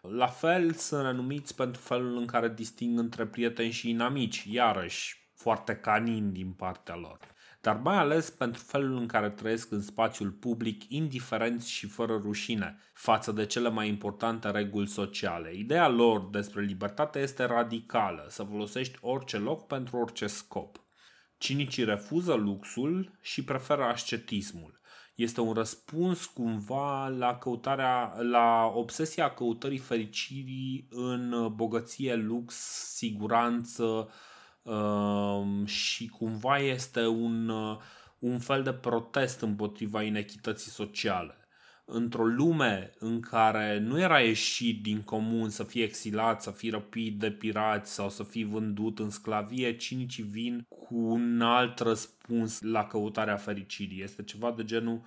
La fel sunt renumiți pentru felul în care disting între prieteni și inamici, iarăși foarte canin din partea lor. dar mai ales pentru felul în care trăiesc în spațiul public, indiferenți și fără rușine, față de cele mai importante reguli sociale. Ideea lor despre libertate este radicală, să folosești orice loc pentru orice scop. Cinicii refuză luxul și preferă ascetismul. Este un răspuns cumva la căutarea, la obsesia căutării fericirii în bogăție, lux, siguranță, Ehm, și cumva este un, uh, un fel de protest împotriva inechității sociale. Într-o lume în care nu era ieșit din comun să fii exilat, să fii răpit de pirați sau să fii vândut în sclavie, cinicii vin cu un alt răspuns la căutarea fericirii. Este ceva de genul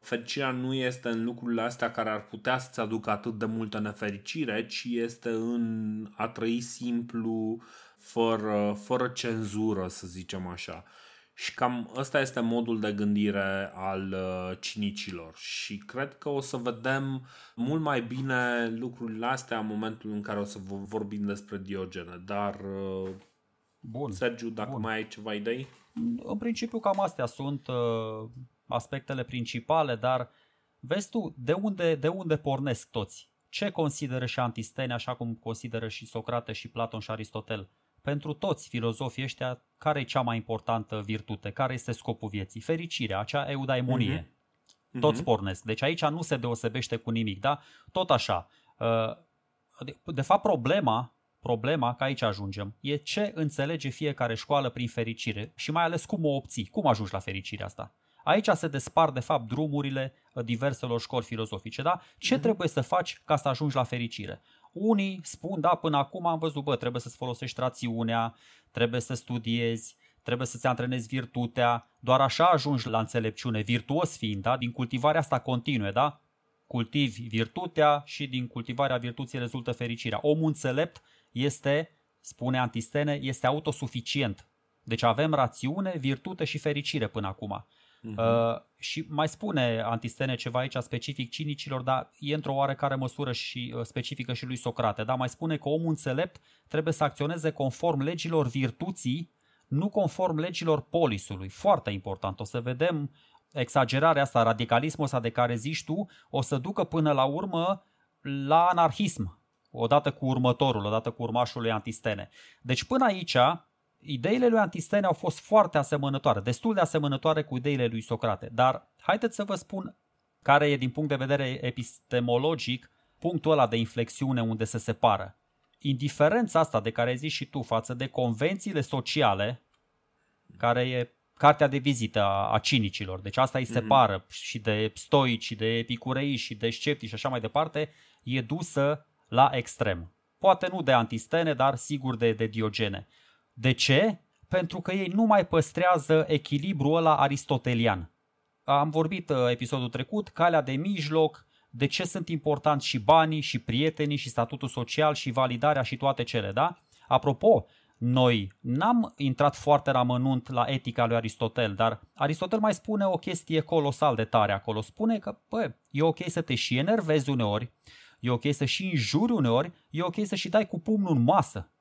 fericirea nu este în lucrurile astea care ar putea să-ți aducă atât de multă nefericire, ci este în a trăi simplu, fără, fără cenzură, să zicem așa. Și cam ăsta este modul de gândire al uh, cinicilor și cred că o să vedem mult mai bine lucrurile astea în momentul în care o să vorbim despre Diogene. Dar, uh, Bun. Sergiu, dacă Bun. mai ai ceva idei? În principiu cam astea sunt uh, aspectele principale, dar vezi tu, de unde, de unde pornesc toți? Ce consideră și Antistene, așa cum consideră și Socrate și Platon și Aristotel? Pentru toți filozofii ăștia, care e cea mai importantă virtute? Care este scopul vieții? Fericirea, acea eudaimonie. Mm-hmm. Toți pornesc. Deci aici nu se deosebește cu nimic, da? Tot așa. Uh, de fapt, problema, problema, că aici ajungem, e ce înțelege fiecare școală prin fericire și mai ales cum o obții, cum ajungi la fericirea asta. Aici se despar, de fapt, drumurile diverselor școli filozofice, da? Ce mm-hmm. trebuie să faci ca să ajungi la fericire? Unii spun, da, până acum am văzut, bă, trebuie să-ți folosești rațiunea, trebuie să studiezi, trebuie să-ți antrenezi virtutea, doar așa ajungi la înțelepciune, virtuos fiind, da? din cultivarea asta continue, da? cultivi virtutea și din cultivarea virtuții rezultă fericirea. Omul înțelept este, spune Antistene, este autosuficient. Deci avem rațiune, virtute și fericire până acum. Uh-huh. Uh, și mai spune Antistene ceva aici specific cinicilor, dar e într-o oarecare măsură și uh, specifică și lui Socrate. Dar mai spune că omul înțelept trebuie să acționeze conform legilor virtuții, nu conform legilor polisului. Foarte important. O să vedem exagerarea asta, radicalismul ăsta de care zici tu, o să ducă până la urmă la anarhism, odată cu următorul, odată cu urmașul lui Antistene. Deci până aici ideile lui Antistene au fost foarte asemănătoare, destul de asemănătoare cu ideile lui Socrate, dar haideți să vă spun care e din punct de vedere epistemologic punctul ăla de inflexiune unde se separă. Indiferența asta de care zici și tu față de convențiile sociale, care e cartea de vizită a, a cinicilor, deci asta îi mhm. separă mm-hmm. și de stoici, și de epicurei, și de sceptici și așa mai departe, e dusă la extrem. Poate nu de Antistene, dar sigur de, de Diogene. De ce? Pentru că ei nu mai păstrează echilibrul ăla aristotelian. Am vorbit uh, episodul trecut, calea de mijloc, de ce sunt importanți și banii, și prietenii, și statutul social, și validarea, și toate cele, da? Apropo, noi n-am intrat foarte ramănunt la etica lui Aristotel, dar Aristotel mai spune o chestie colosal de tare acolo. Spune că, bă, e ok să te și enervezi uneori, e ok să și înjuri uneori, e ok să și dai cu pumnul în masă.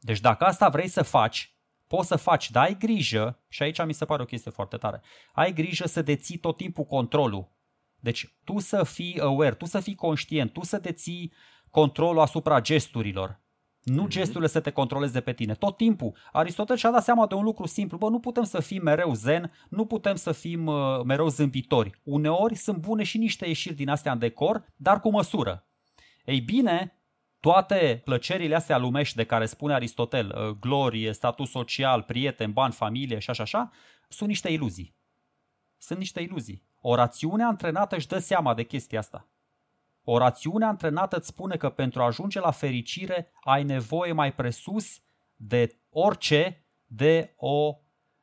Deci dacă asta vrei să faci, poți să faci, dar ai grijă, și aici mi se pare o chestie foarte tare, ai grijă să deții tot timpul controlul. Deci tu să fii aware, tu să fii conștient, tu să deții controlul asupra gesturilor. Nu mm-hmm. gesturile să te controleze pe tine. Tot timpul. Aristotel și-a dat seama de un lucru simplu. Bă, nu putem să fim mereu zen, nu putem să fim uh, mereu zâmbitori. Uneori sunt bune și niște ieșiri din astea în decor, dar cu măsură. Ei bine, toate plăcerile astea lumești de care spune Aristotel, uh, glorie, status social, prieten, bani, familie și așa, așa, sunt niște iluzii. Sunt niște iluzii. O rațiune antrenată își dă seama de chestia asta. O rațiune antrenată îți spune că pentru a ajunge la fericire ai nevoie mai presus de orice de o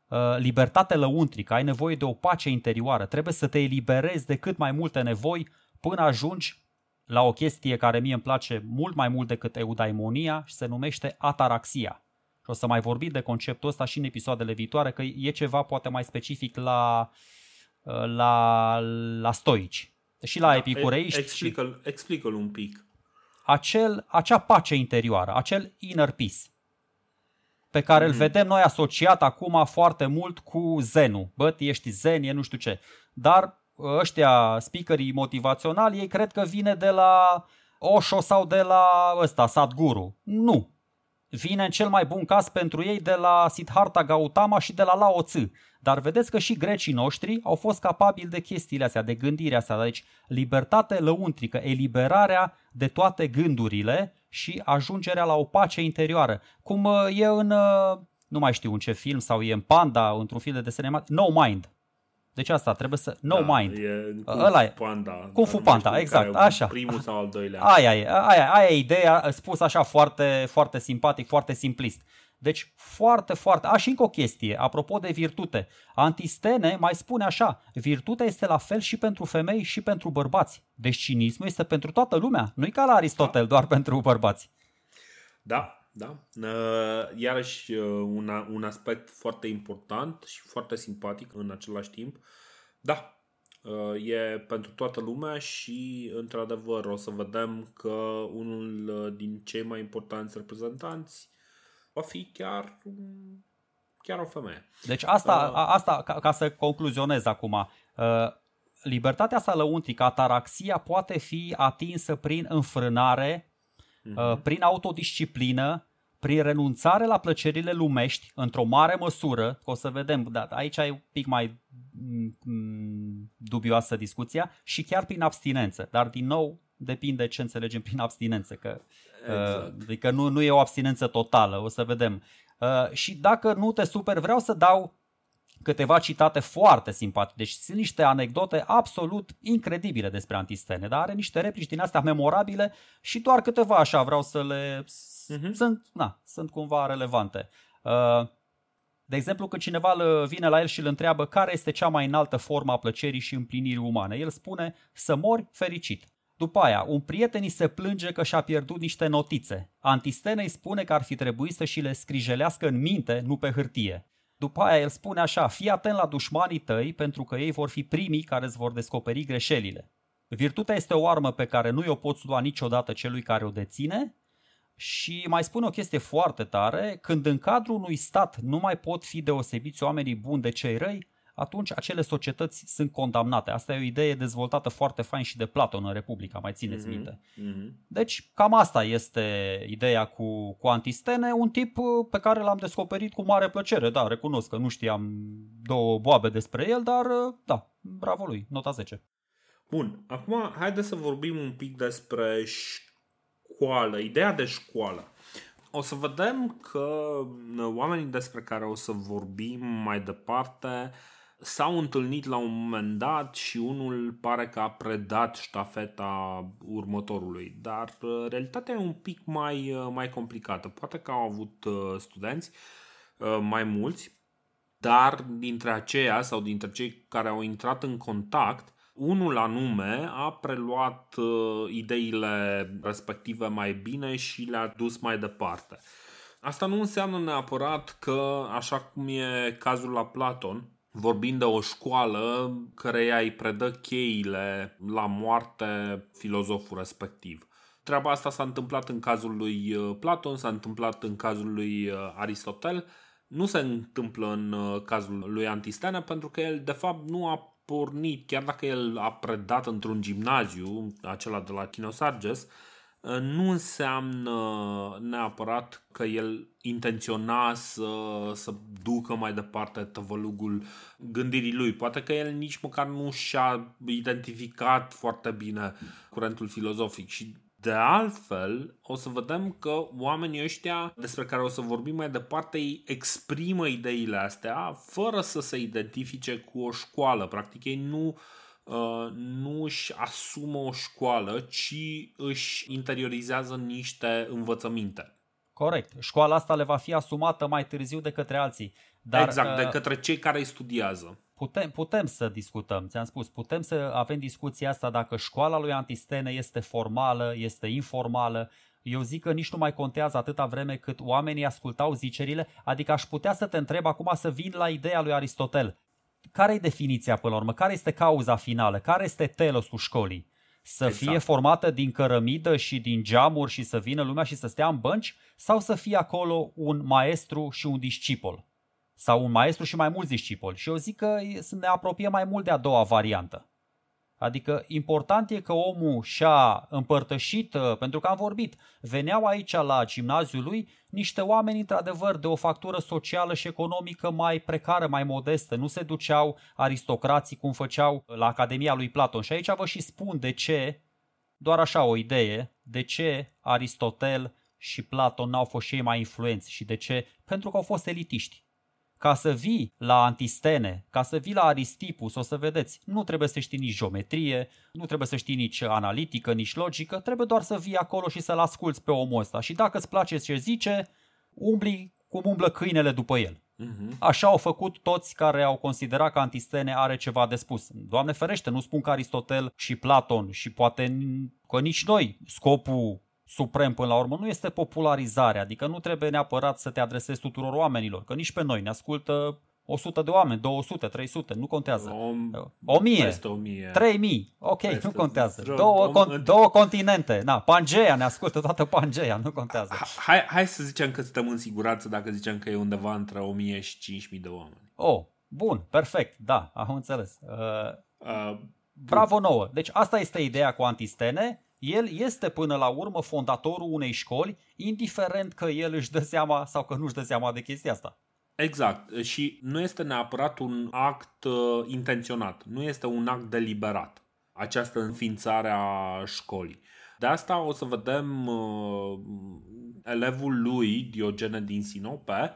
uh, libertate lăuntrică, ai nevoie de o pace interioară, trebuie să te eliberezi de cât mai multe nevoi până ajungi la o chestie care mie îmi place mult mai mult decât eudaimonia și se numește ataraxia. Și o să mai vorbim de conceptul ăsta și în episoadele viitoare, că e ceva poate mai specific la, la, la stoici și la da, epicureiști. Explică-l, explică-l un pic. Acel, acea pace interioară, acel inner peace. pe care mm-hmm. îl mhm. vedem noi asociat acum foarte mult cu zenul. Bă, ești zen, e nu știu ce. Dar ăștia, speakerii motivaționali, ei cred că vine de la Osho sau de la ăsta, Sadhguru. Nu. Vine în cel mai bun caz pentru ei de la Siddhartha Gautama și de la Lao Tzu. Dar vedeți că și grecii noștri au fost capabili de chestiile astea, de gândirea asta. Deci libertate lăuntrică, eliberarea de toate gândurile și ajungerea la o pace interioară. Cum uh, e în, uh, nu mai știu în ce film, sau e în Panda, într-un film de desene No Mind. Deci asta trebuie să... No da, mind. E Kung Ăla e. Panda. Kung Fu Panda, exact, așa. Primul sau al doilea. Aia e, aia, aia e ideea, spus așa foarte, foarte simpatic, foarte simplist. Deci foarte, foarte... A, și încă o chestie, apropo de virtute. Antistene mai spune așa, virtutea este la fel și pentru femei și pentru bărbați. Deci cinismul este pentru toată lumea, nu-i ca la Aristotel, da. doar pentru bărbați. Da, da. Iarăși un, un aspect foarte important și foarte simpatic în același timp. Da, e pentru toată lumea și, într-adevăr, o să vedem că unul din cei mai importanți reprezentanți va fi chiar, chiar o femeie. Deci asta, uh, asta ca, ca să concluzionez acum, uh, libertatea asta lăuntrică, ataraxia poate fi atinsă prin înfrânare, uh-huh. uh, prin autodisciplină, prin renunțare la plăcerile lumești, într-o mare măsură, că o să vedem, da, aici e un pic mai mm, dubioasă discuția, și chiar prin abstinență. Dar, din nou, depinde ce înțelegem prin abstinență, că Exact. Uh, adică nu, nu e o abstinență totală, o să vedem. Uh, și dacă nu te super, vreau să dau câteva citate foarte simpatice. Deci sunt niște anecdote absolut incredibile despre Antistene, dar are niște replici din astea memorabile și doar câteva așa vreau să le... Uh-huh. Sunt, na, sunt cumva relevante. Uh, de exemplu, când cineva vine la el și îl întreabă care este cea mai înaltă formă a plăcerii și împlinirii umane, el spune să mori fericit. După aia, un prieten îi se plânge că și-a pierdut niște notițe. Antistene îi spune că ar fi trebuit să și le scrijelească în minte, nu pe hârtie. După aia el spune așa, fii atent la dușmanii tăi pentru că ei vor fi primii care îți vor descoperi greșelile. Virtutea este o armă pe care nu o poți lua niciodată celui care o deține și mai spune o chestie foarte tare, când în cadrul unui stat nu mai pot fi deosebiți oamenii buni de cei răi, atunci acele societăți sunt condamnate. Asta e o idee dezvoltată foarte fain și de Platon în Republica, mai țineți mm-hmm. minte. Mm-hmm. Deci cam asta este ideea cu, cu Antistene, un tip uh, pe care l-am descoperit cu mare plăcere. Da, recunosc că nu știam două boabe despre el, dar uh, da, bravo lui, nota 10. Bun, acum haideți să vorbim un pic despre școală, ideea de școală. O să vedem că uh, oamenii despre care o să vorbim mai departe uh, s-au întâlnit la un moment dat și unul pare că a predat ștafeta următorului, dar uh, realitatea e un pic mai, uh, mai complicată. Poate că au avut uh, studenți mai mulți, dar dintre aceia sau dintre cei care au intrat în contact, unul anume a preluat ideile respective mai bine și le-a dus mai departe. Asta nu înseamnă neapărat că, așa cum e cazul la Platon, vorbind de o școală care îi predă cheile la moarte filozoful respectiv. Treaba asta s-a întâmplat în cazul lui uh, Platon, s-a întâmplat în cazul lui uh, Aristotel, nu se întâmplă în uh, cazul lui Antistene pentru că el de fapt nu a pornit, chiar dacă el a predat într-un gimnaziu, acela de la Chinosarges, nu înseamnă neapărat că el intenționa să, să ducă mai departe tăvălugul gândirii lui. Poate că el nici măcar nu și-a identificat foarte bine curentul filozofic și de altfel, o să vedem că oamenii ăștia despre care o să vorbim mai departe îi exprimă ideile astea fără să se identifice cu o școală. Practic ei nu Uh, nu își asumă o școală, ci își interiorizează niște învățăminte. Corect. Școala asta le va fi asumată mai târziu de către alții. Dar, exact, de uh, către cei care îi studiază. Putem, putem să discutăm, ți-am spus, putem să avem discuția asta dacă școala lui Antistene este formală, este informală. Eu zic că nici nu mai contează atâta vreme cât oamenii ascultau zicerile, adică aș putea să te întreb acum să vin la ideea lui Aristotel care e definiția până la urmă? Care este cauza finală? Care este telosul școlii? Să exact. fie formată din cărămidă și din geamuri și să vină lumea și să stea în bănci sau să fie acolo un maestru și un discipol? Sau un maestru și mai mulți discipoli? Și eu zic că ne apropie mai mult de a doua variantă. Adică important e că omul și-a împărtășit, uh, pentru că am vorbit, veneau aici la gimnaziul lui niște oameni într-adevăr de o factură socială și economică mai precară, mai modestă. Nu se duceau aristocrații cum făceau la Academia lui Platon. Și aici vă și spun de ce, doar așa o idee, de ce Aristotel și Platon n-au fost cei mai influenți și de ce? Pentru că au fost elitiști. Ca să vii la Antistene, ca să vii la Aristipus, o să vedeți, nu trebuie să știi nici geometrie, nu trebuie să știi nici analitică, nici logică, trebuie doar să vii acolo și să-l asculți pe omul ăsta. Și dacă îți place ce zice, umbli cum umblă câinele după el. Uh-huh. Așa au făcut toți care au considerat că Antistene are ceva de spus. Doamne ferește, nu spun că Aristotel și Platon și poate că nici noi scopul suprem până la urmă nu este popularizarea, adică nu trebuie neapărat să te adresezi tuturor oamenilor, că nici pe noi ne ascultă 100 de oameni, 200, 300, nu contează. O, 1000, peste 1000. 3000, ok, peste nu contează. Două, con- două continente, na, Pangea ne ascultă toată Pangea, nu contează. Hai, hai să zicem că stăm în siguranță dacă zicem că e undeva între 1000 și 5000 de oameni. Oh, bun, perfect, da, am înțeles. Uh, uh, bravo nouă. Deci asta este ideea cu antistene el este până la urmă fondatorul unei școli, indiferent că el își dă seama sau că nu își dă seama de chestia asta. Exact. Și nu este neapărat un act uh, intenționat, nu este un act deliberat, această înființare a școlii. De asta o să vedem uh, elevul lui, Diogene din Sinope,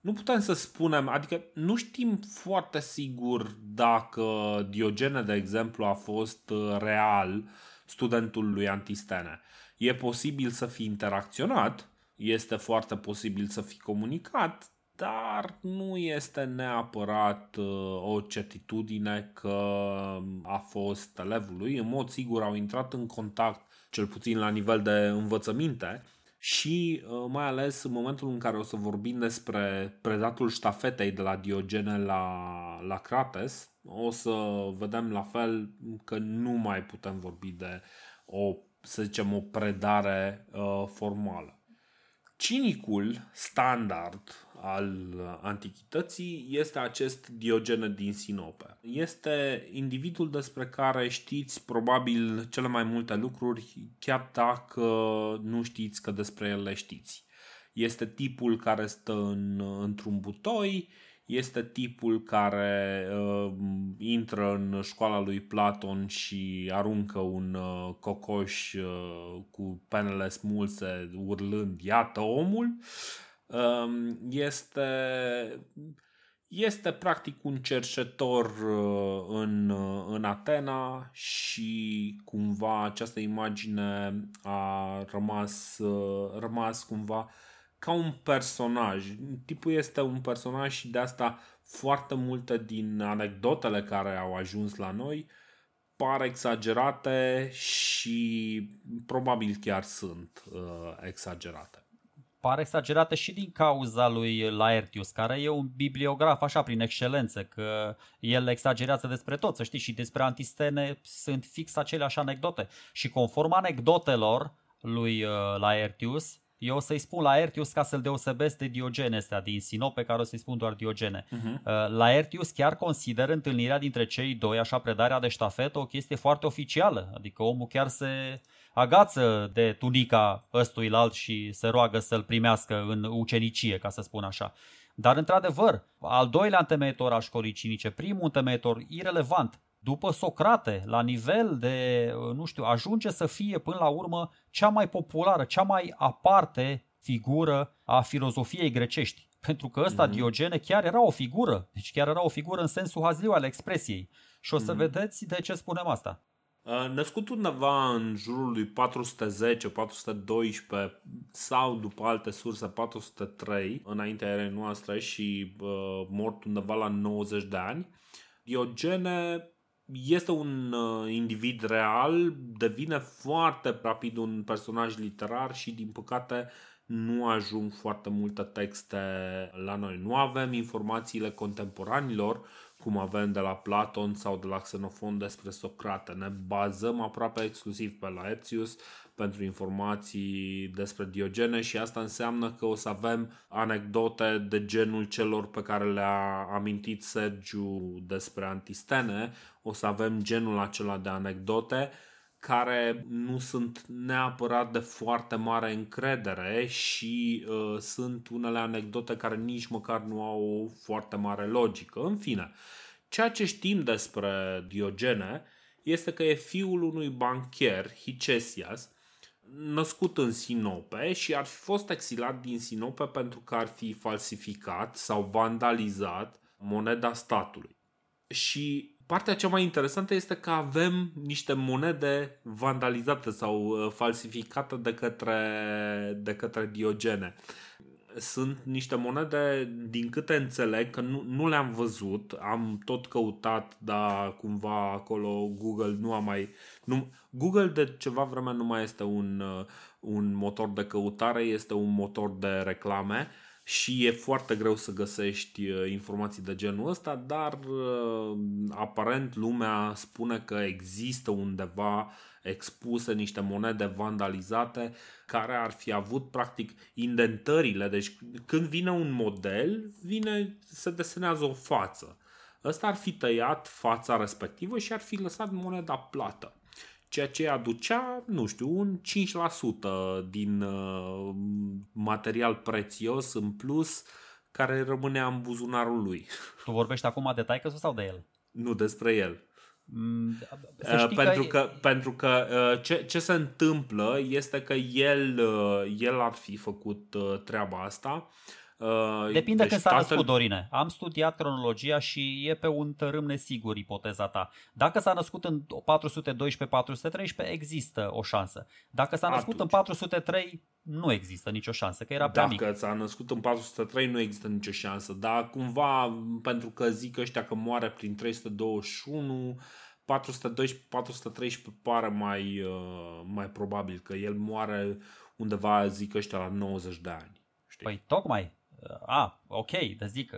nu putem să spunem, adică nu știm foarte sigur dacă Diogene, de exemplu, a fost uh, real studentul lui Antistene. E posibil să fi interacționat, este foarte posibil să fi comunicat, dar nu este neapărat uh, o certitudine că a fost elevul lui. În mod sigur au intrat în contact, cel puțin la nivel de învățăminte, și uh, mai ales în momentul în care o să vorbim despre predatul ștafetei de la Diogene la, la Crates, o să vedem la fel că nu mai putem vorbi de o, să zicem, o predare uh, formală. Cinicul standard al antichității este acest Diogene din Sinope. Este individul despre care știți probabil cele mai multe lucruri, chiar dacă nu știți că despre el le știți. Este tipul care stă în, într-un butoi, este tipul care uh, intră în școala lui Platon și aruncă un uh, cocoș uh, cu penele smulse urlând, iată omul. Uh, este este practic un cercetor uh, în, uh, în Atena și cumva această imagine a rămas, uh, rămas cumva ca un personaj. Tipul este un personaj și de asta foarte multe din anecdotele care au ajuns la noi par exagerate și probabil chiar sunt uh, exagerate. Par exagerate și din cauza lui Laertius, care e un bibliograf așa prin excelență, că el exagerează despre tot, să știi, și despre Antistene sunt fix aceleași anecdote. Și conform anecdotelor lui uh, Laertius, eu o să-i spun la Ertius ca să-l deosebesc de Diogene ăsta din Sinope, care o să-i spun doar Diogene. Uh-huh. La Ertius chiar consideră întâlnirea dintre cei doi, așa predarea de ștafetă, o chestie foarte oficială. Adică omul chiar se agață de tunica ăstuilalt și se roagă să-l primească în ucenicie, ca să spun așa. Dar, într-adevăr, al doilea întemeitor al școlii cinice, primul întemeitor, irelevant, după Socrate, la nivel de, nu știu, ajunge să fie până la urmă cea mai populară, cea mai aparte figură a filozofiei grecești. Pentru că ăsta, mm-hmm. Diogene, chiar era o figură, deci chiar era o figură în sensul hazliu al expresiei. Și o să mm-hmm. vedeți de ce spunem asta. Născut undeva în jurul lui 410-412 sau după alte surse 403 înaintea erei noastre și uh, mort undeva la 90 de ani, Diogene este un uh, individ real, devine foarte rapid un personaj literar și din păcate nu ajung foarte multe texte la noi. Nu avem informațiile contemporanilor cum avem de la Platon sau de la Xenofon despre Socrate. Ne bazăm aproape exclusiv pe Laertius pentru informații despre Diogene și asta înseamnă că o să avem anecdote de genul celor pe care le-a amintit Sergiu despre Antistene, o să avem genul acela de anecdote care nu sunt neapărat de foarte mare încredere și uh, sunt unele anecdote care nici măcar nu au o foarte mare logică. În fine, ceea ce știm despre Diogene este că e fiul unui bancher, Hicesias, născut în Sinope și ar fi fost exilat din Sinope pentru că ar fi falsificat sau vandalizat moneda statului. Și partea cea mai interesantă este că avem niște monede vandalizate sau uh, falsificate de către, de către Diogene. Sunt niște monede, din câte înțeleg, că nu, nu le-am văzut, am tot căutat, dar cumva acolo Google nu a mai. Nu, Google de ceva vreme nu mai este un, uh, un motor de căutare, este un motor de reclame și e foarte greu să găsești uh, informații de genul ăsta, dar uh, aparent lumea spune că există undeva expuse niște monede vandalizate care ar fi avut practic indentările. Deci când vine un model, vine, se desenează o față. Ăsta ar fi tăiat fața respectivă și ar fi lăsat moneda plată ceea ce aducea, nu știu, un 5% din uh, material prețios în plus care rămânea în buzunarul lui. Tu vorbești acum de taică sau de el? Nu, despre el. Mm, uh, pentru, că, că, pentru că uh, ce, ce se întâmplă este că el, uh, el ar fi făcut uh, treaba asta. Uh, Depinde deci când s-a tatăl... născut, Dorine. Am studiat cronologia și e pe un tărâm nesigur ipoteza ta. Dacă s-a născut în 412-413, există o șansă. Dacă s-a născut Atunci. în 403, nu există nicio șansă, că era prea Dacă mic. s-a născut în 403, nu există nicio șansă. Dar cumva, pentru că zic ăștia că moare prin 321, 412-413 pare mai, uh, mai probabil că el moare undeva, zic ăștia, la 90 de ani. Știi? Păi tocmai, a, ok, te zic,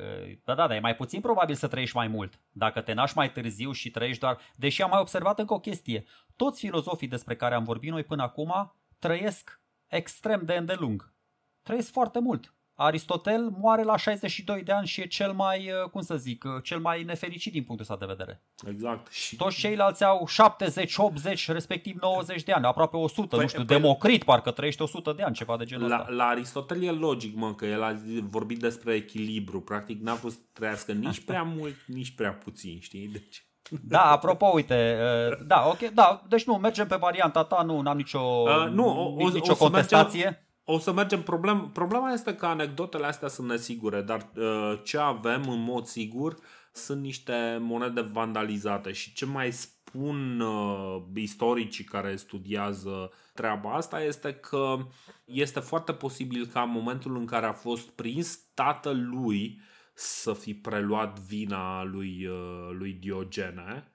da, da, dar e mai puțin probabil să trăiești mai mult. Dacă te naști mai târziu și trăiești doar... Deși am mai observat încă o chestie. Toți filozofii despre care am vorbit noi până acum trăiesc extrem de îndelung. Trăiesc foarte mult. Aristotel moare la 62 de ani și e cel mai, uh, cum să zic, uh, cel mai nefericit din punctul ăsta de vedere. Exact. Și... Toți ceilalți au 70, 80, respectiv 90 de ani, aproape 100, păi, nu știu, păi... Democrit parcă trăiește 100 de ani, ceva de genul la, ăsta. La Aristotel e logic, mă, că el a vorbit despre echilibru, practic n-a vrut să trăiască nici *laughs* prea mult, nici prea puțin, știi? Deci... Da, apropo, uite, uh, da, ok, da, deci nu, mergem pe varianta ta, nu am nicio, uh, nu, o, nicio o, contestație. Mergem, o să mergem. Problem, problema este că anecdotele astea sunt nesigure, dar uh, ce avem în mod sigur sunt niște monede vandalizate și ce mai spun uh, istoricii care studiază treaba asta este că este foarte posibil ca în momentul în care a fost prins tatălui să fi preluat vina lui, uh, lui Diogene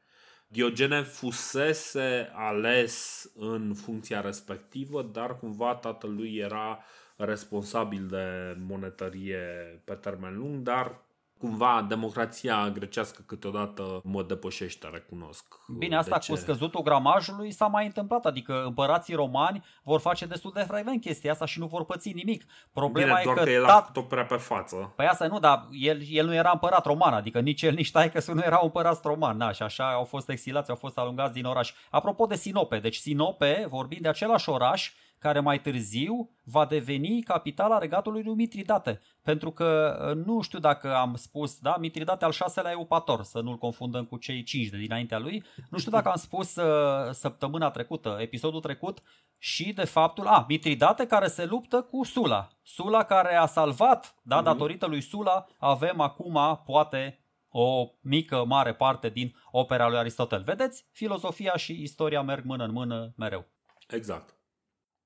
Diogene fusese ales în funcția respectivă, dar cumva tatălui era responsabil de monetărie pe termen lung, dar cumva democrația grecească câteodată mă depășește, recunosc. Bine, asta cu scăzutul gramajului s-a mai întâmplat, adică împărații romani vor face destul de frecvent chestia asta și nu vor păți nimic. Problema Bine, e doar că, că el a făcut-o prea pe față. Păi asta nu, dar el, el nu era împărat roman, adică nici el, nici taică nu erau împărați roman, da, și așa au fost exilați, au fost alungați din oraș. Apropo de Sinope, deci Sinope, vorbind de același oraș, care mai târziu va deveni capitala regatului lui Mitridate. Pentru că uh, nu știu dacă am spus, da, Mitridate al șaselea Eupator, să nu-l confundăm cu cei cinci de dinaintea lui. Nu știu dacă am spus uh, săptămâna trecută, episodul trecut, și de faptul, a, Mitridate care se luptă cu Sula. Sula care a salvat, da, mhm. datorită lui Sula, avem acum, poate, o mică, mare parte din opera lui Aristotel. Vedeți? Filozofia și istoria merg mână în mână mereu. Exact.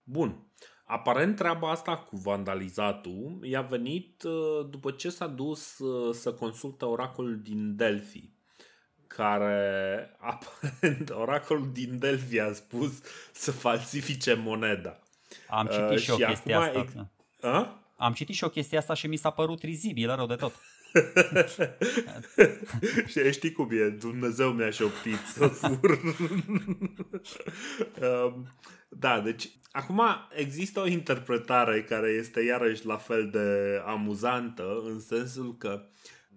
Bun. Aparent treaba asta cu vandalizatul i-a venit uh, după ce s-a dus uh, să consulte oracolul din Delphi care *laughs* aparent oracolul din Delphi a spus să falsifice moneda. Am citit uh, și, și o chestie asta. A? Am citit și o chestie asta și mi s-a părut rizibil rău de tot. *laughs* și știi cum e, Dumnezeu mi-a șoptit să fur. *laughs* Um, da, deci acum există o interpretare care este iarăși la fel de amuzantă în sensul că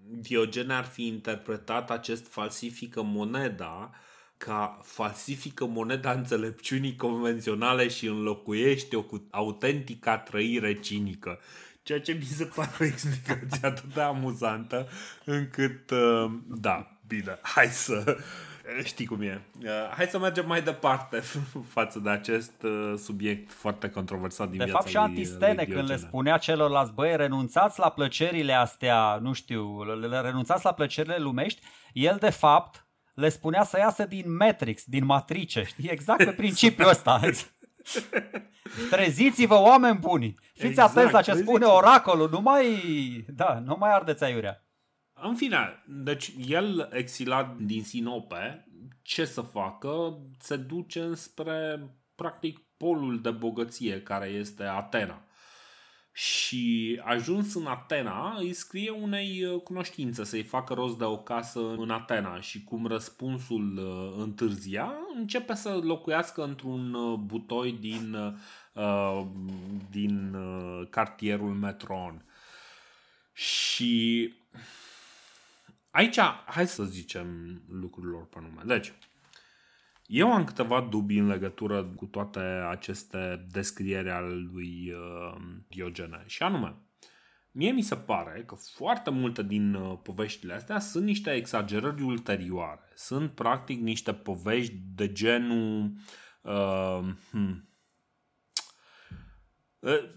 Diogen ar fi interpretat acest falsifică moneda ca falsifică moneda înțelepciunii convenționale și înlocuiește-o cu autentica trăire cinică. Ceea ce mi se pare o explicație atât de amuzantă încât, uh, da, bine, hai să... Știi cum e. Uh, hai să mergem mai departe *laughs* față de acest uh, subiect foarte controversat din de viața fapt și Antistene când le spunea celorlalți, băi, renunțați la plăcerile astea, nu știu, le renunțați la plăcerile lumești, el de fapt le spunea să iasă din Matrix, din matrice, știi, exact pe *laughs* principiul ăsta. Treziți-vă, oameni buni! Fiți exact, atenți la ce spune oracolul, nu mai, da, nu mai ardeți aiurea. În fine, deci el exilat din Sinope, ce să facă? Se duce înspre, practic, polul de bogăție care este Atena și ajuns în Atena îi scrie unei uh, cunoștințe să-i facă rost de o casă în Atena și cum răspunsul uh, întârzia, începe să locuiască într-un uh, butoi din, din cartierul Metron. Și aici, hai să zicem lucrurilor pe nume. Deci, eu am câteva dubii în legătură cu toate aceste descrieri ale lui uh, Diogene. Și anume, mie mi se pare că foarte multe din uh, poveștile astea sunt niște exagerări ulterioare. Sunt practic niște povești de genul... Uh, hmm, uh,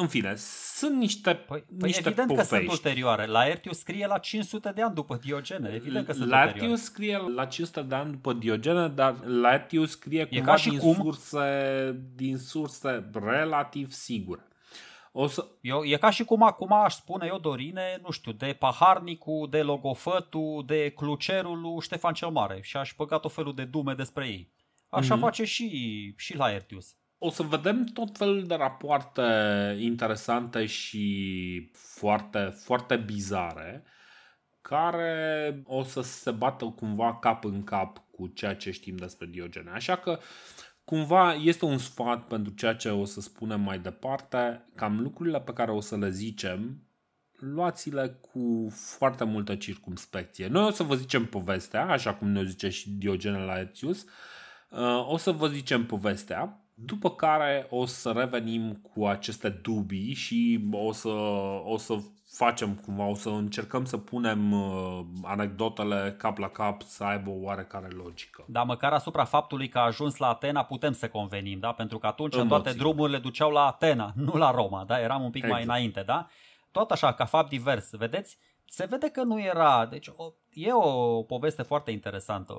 în fine, sunt niște, păi, păi niște evident povești. că sunt ulterioare. Laertius scrie la 500 de ani după Diogene. Evident că sunt Laertius ulterioare. scrie la 500 de ani după Diogene, dar Laertius scrie cumva ca și din, cum... surse, din surse relativ sigure. O să... eu, e ca și cum acum aș spune eu, Dorine, nu știu, de Paharnicu, de Logofătu, de Clucerul lui Ștefan cel Mare și aș băga tot felul de dume despre ei. Așa mm-hmm. face și, și Laertius o să vedem tot felul de rapoarte interesante și foarte, foarte bizare care o să se bată cumva cap în cap cu ceea ce știm despre Diogene. Așa că cumva este un sfat pentru ceea ce o să spunem mai departe, cam lucrurile pe care o să le zicem, luați-le cu foarte multă circumspecție. Noi o să vă zicem povestea, așa cum ne zice și Diogene Laertius, o să vă zicem povestea, după care o să revenim cu aceste dubii și o să, o să facem cumva, o să încercăm să punem uh, anecdotele cap la cap să aibă o oarecare logică. Da, măcar asupra faptului că a ajuns la Atena putem să convenim, da? Pentru că atunci în toate drumurile duceau la Atena, *laughs* nu la Roma, da? Eram un pic exact. mai înainte, da? Tot așa, ca fapt divers, vedeți? Se vede că nu era, deci o, e o poveste foarte interesantă.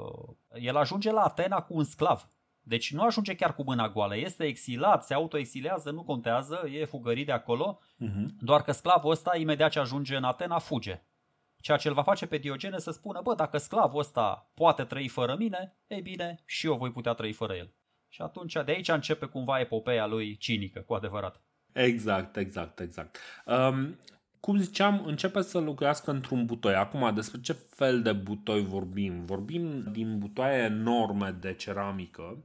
El ajunge la Atena cu un sclav deci nu ajunge chiar cu mâna goală, este exilat, se autoexilează, nu contează, e fugărit de acolo, uh-huh. doar că sclavul ăsta, imediat ce ajunge în Atena, fuge. Ceea ce îl va face pe Diogene să spună, bă, dacă sclavul ăsta poate trăi fără mine, ei bine, și eu voi putea trăi fără el. Și atunci de aici începe cumva epopeea lui cinică, cu adevărat. Exact, exact, exact. Um, cum ziceam, începe să locuiască într-un butoi. Acum, despre ce fel de butoi vorbim? Vorbim din butoaie enorme de ceramică,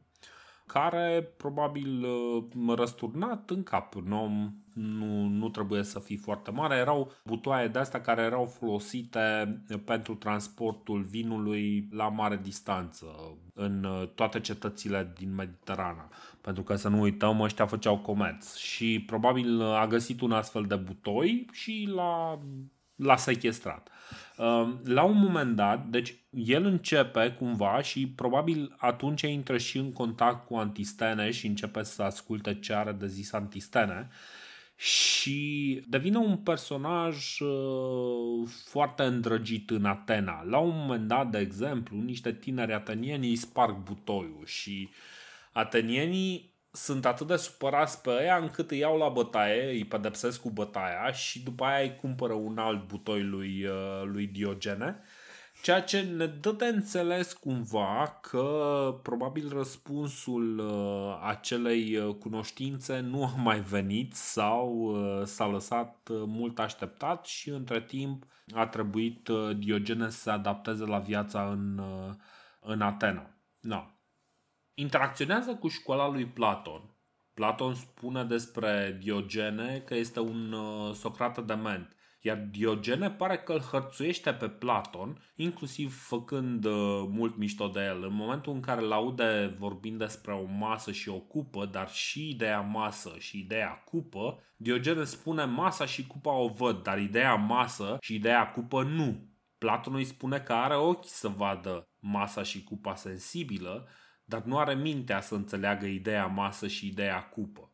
care probabil uh, răsturnat în cap. Nu, nu, nu trebuie să fie foarte mare. Erau butoaie de astea care erau folosite pentru transportul vinului la mare distanță în uh, toate cetățile din Mediterana. Pentru că să nu uităm, ăștia făceau comerț și probabil a găsit un astfel de butoi și l-a, l-a sequestrat. Ehm, la un moment dat, deci el începe cumva și probabil atunci intră și în contact cu Antistene și începe să asculte ce are de zis Antistene și devine un personaj uh, foarte îndrăgit în Atena. La un moment dat, de exemplu, niște tineri atenieni îi sparg butoiul și atenienii sunt atât de supărați pe ea încât îi iau la bătaie, îi pedepsesc cu bătaia și după aia îi cumpără un alt butoi lui, uh, lui Diogene Ceea ce ne dă de înțeles cumva că probabil răspunsul uh, acelei uh, cunoștințe nu a mai venit sau uh, s-a lăsat uh, mult așteptat și între timp a trebuit uh, Diogene să se adapteze la viața în, uh, în Atena. No. Interacționează cu școala lui Platon. Platon spune despre Diogene că este un uh, Socrate dement iar Diogene pare că îl hărțuiește pe Platon, inclusiv făcând uh, mult mișto de el. În momentul în care îl aude vorbind despre o masă și o cupă, dar și ideea masă și ideea cupă, Diogene spune masa și cupa o văd, dar ideea masă și ideea cupă nu. Platon îi spune că are ochi să vadă masa și cupa sensibilă, dar nu are mintea să înțeleagă ideea masă și ideea cupă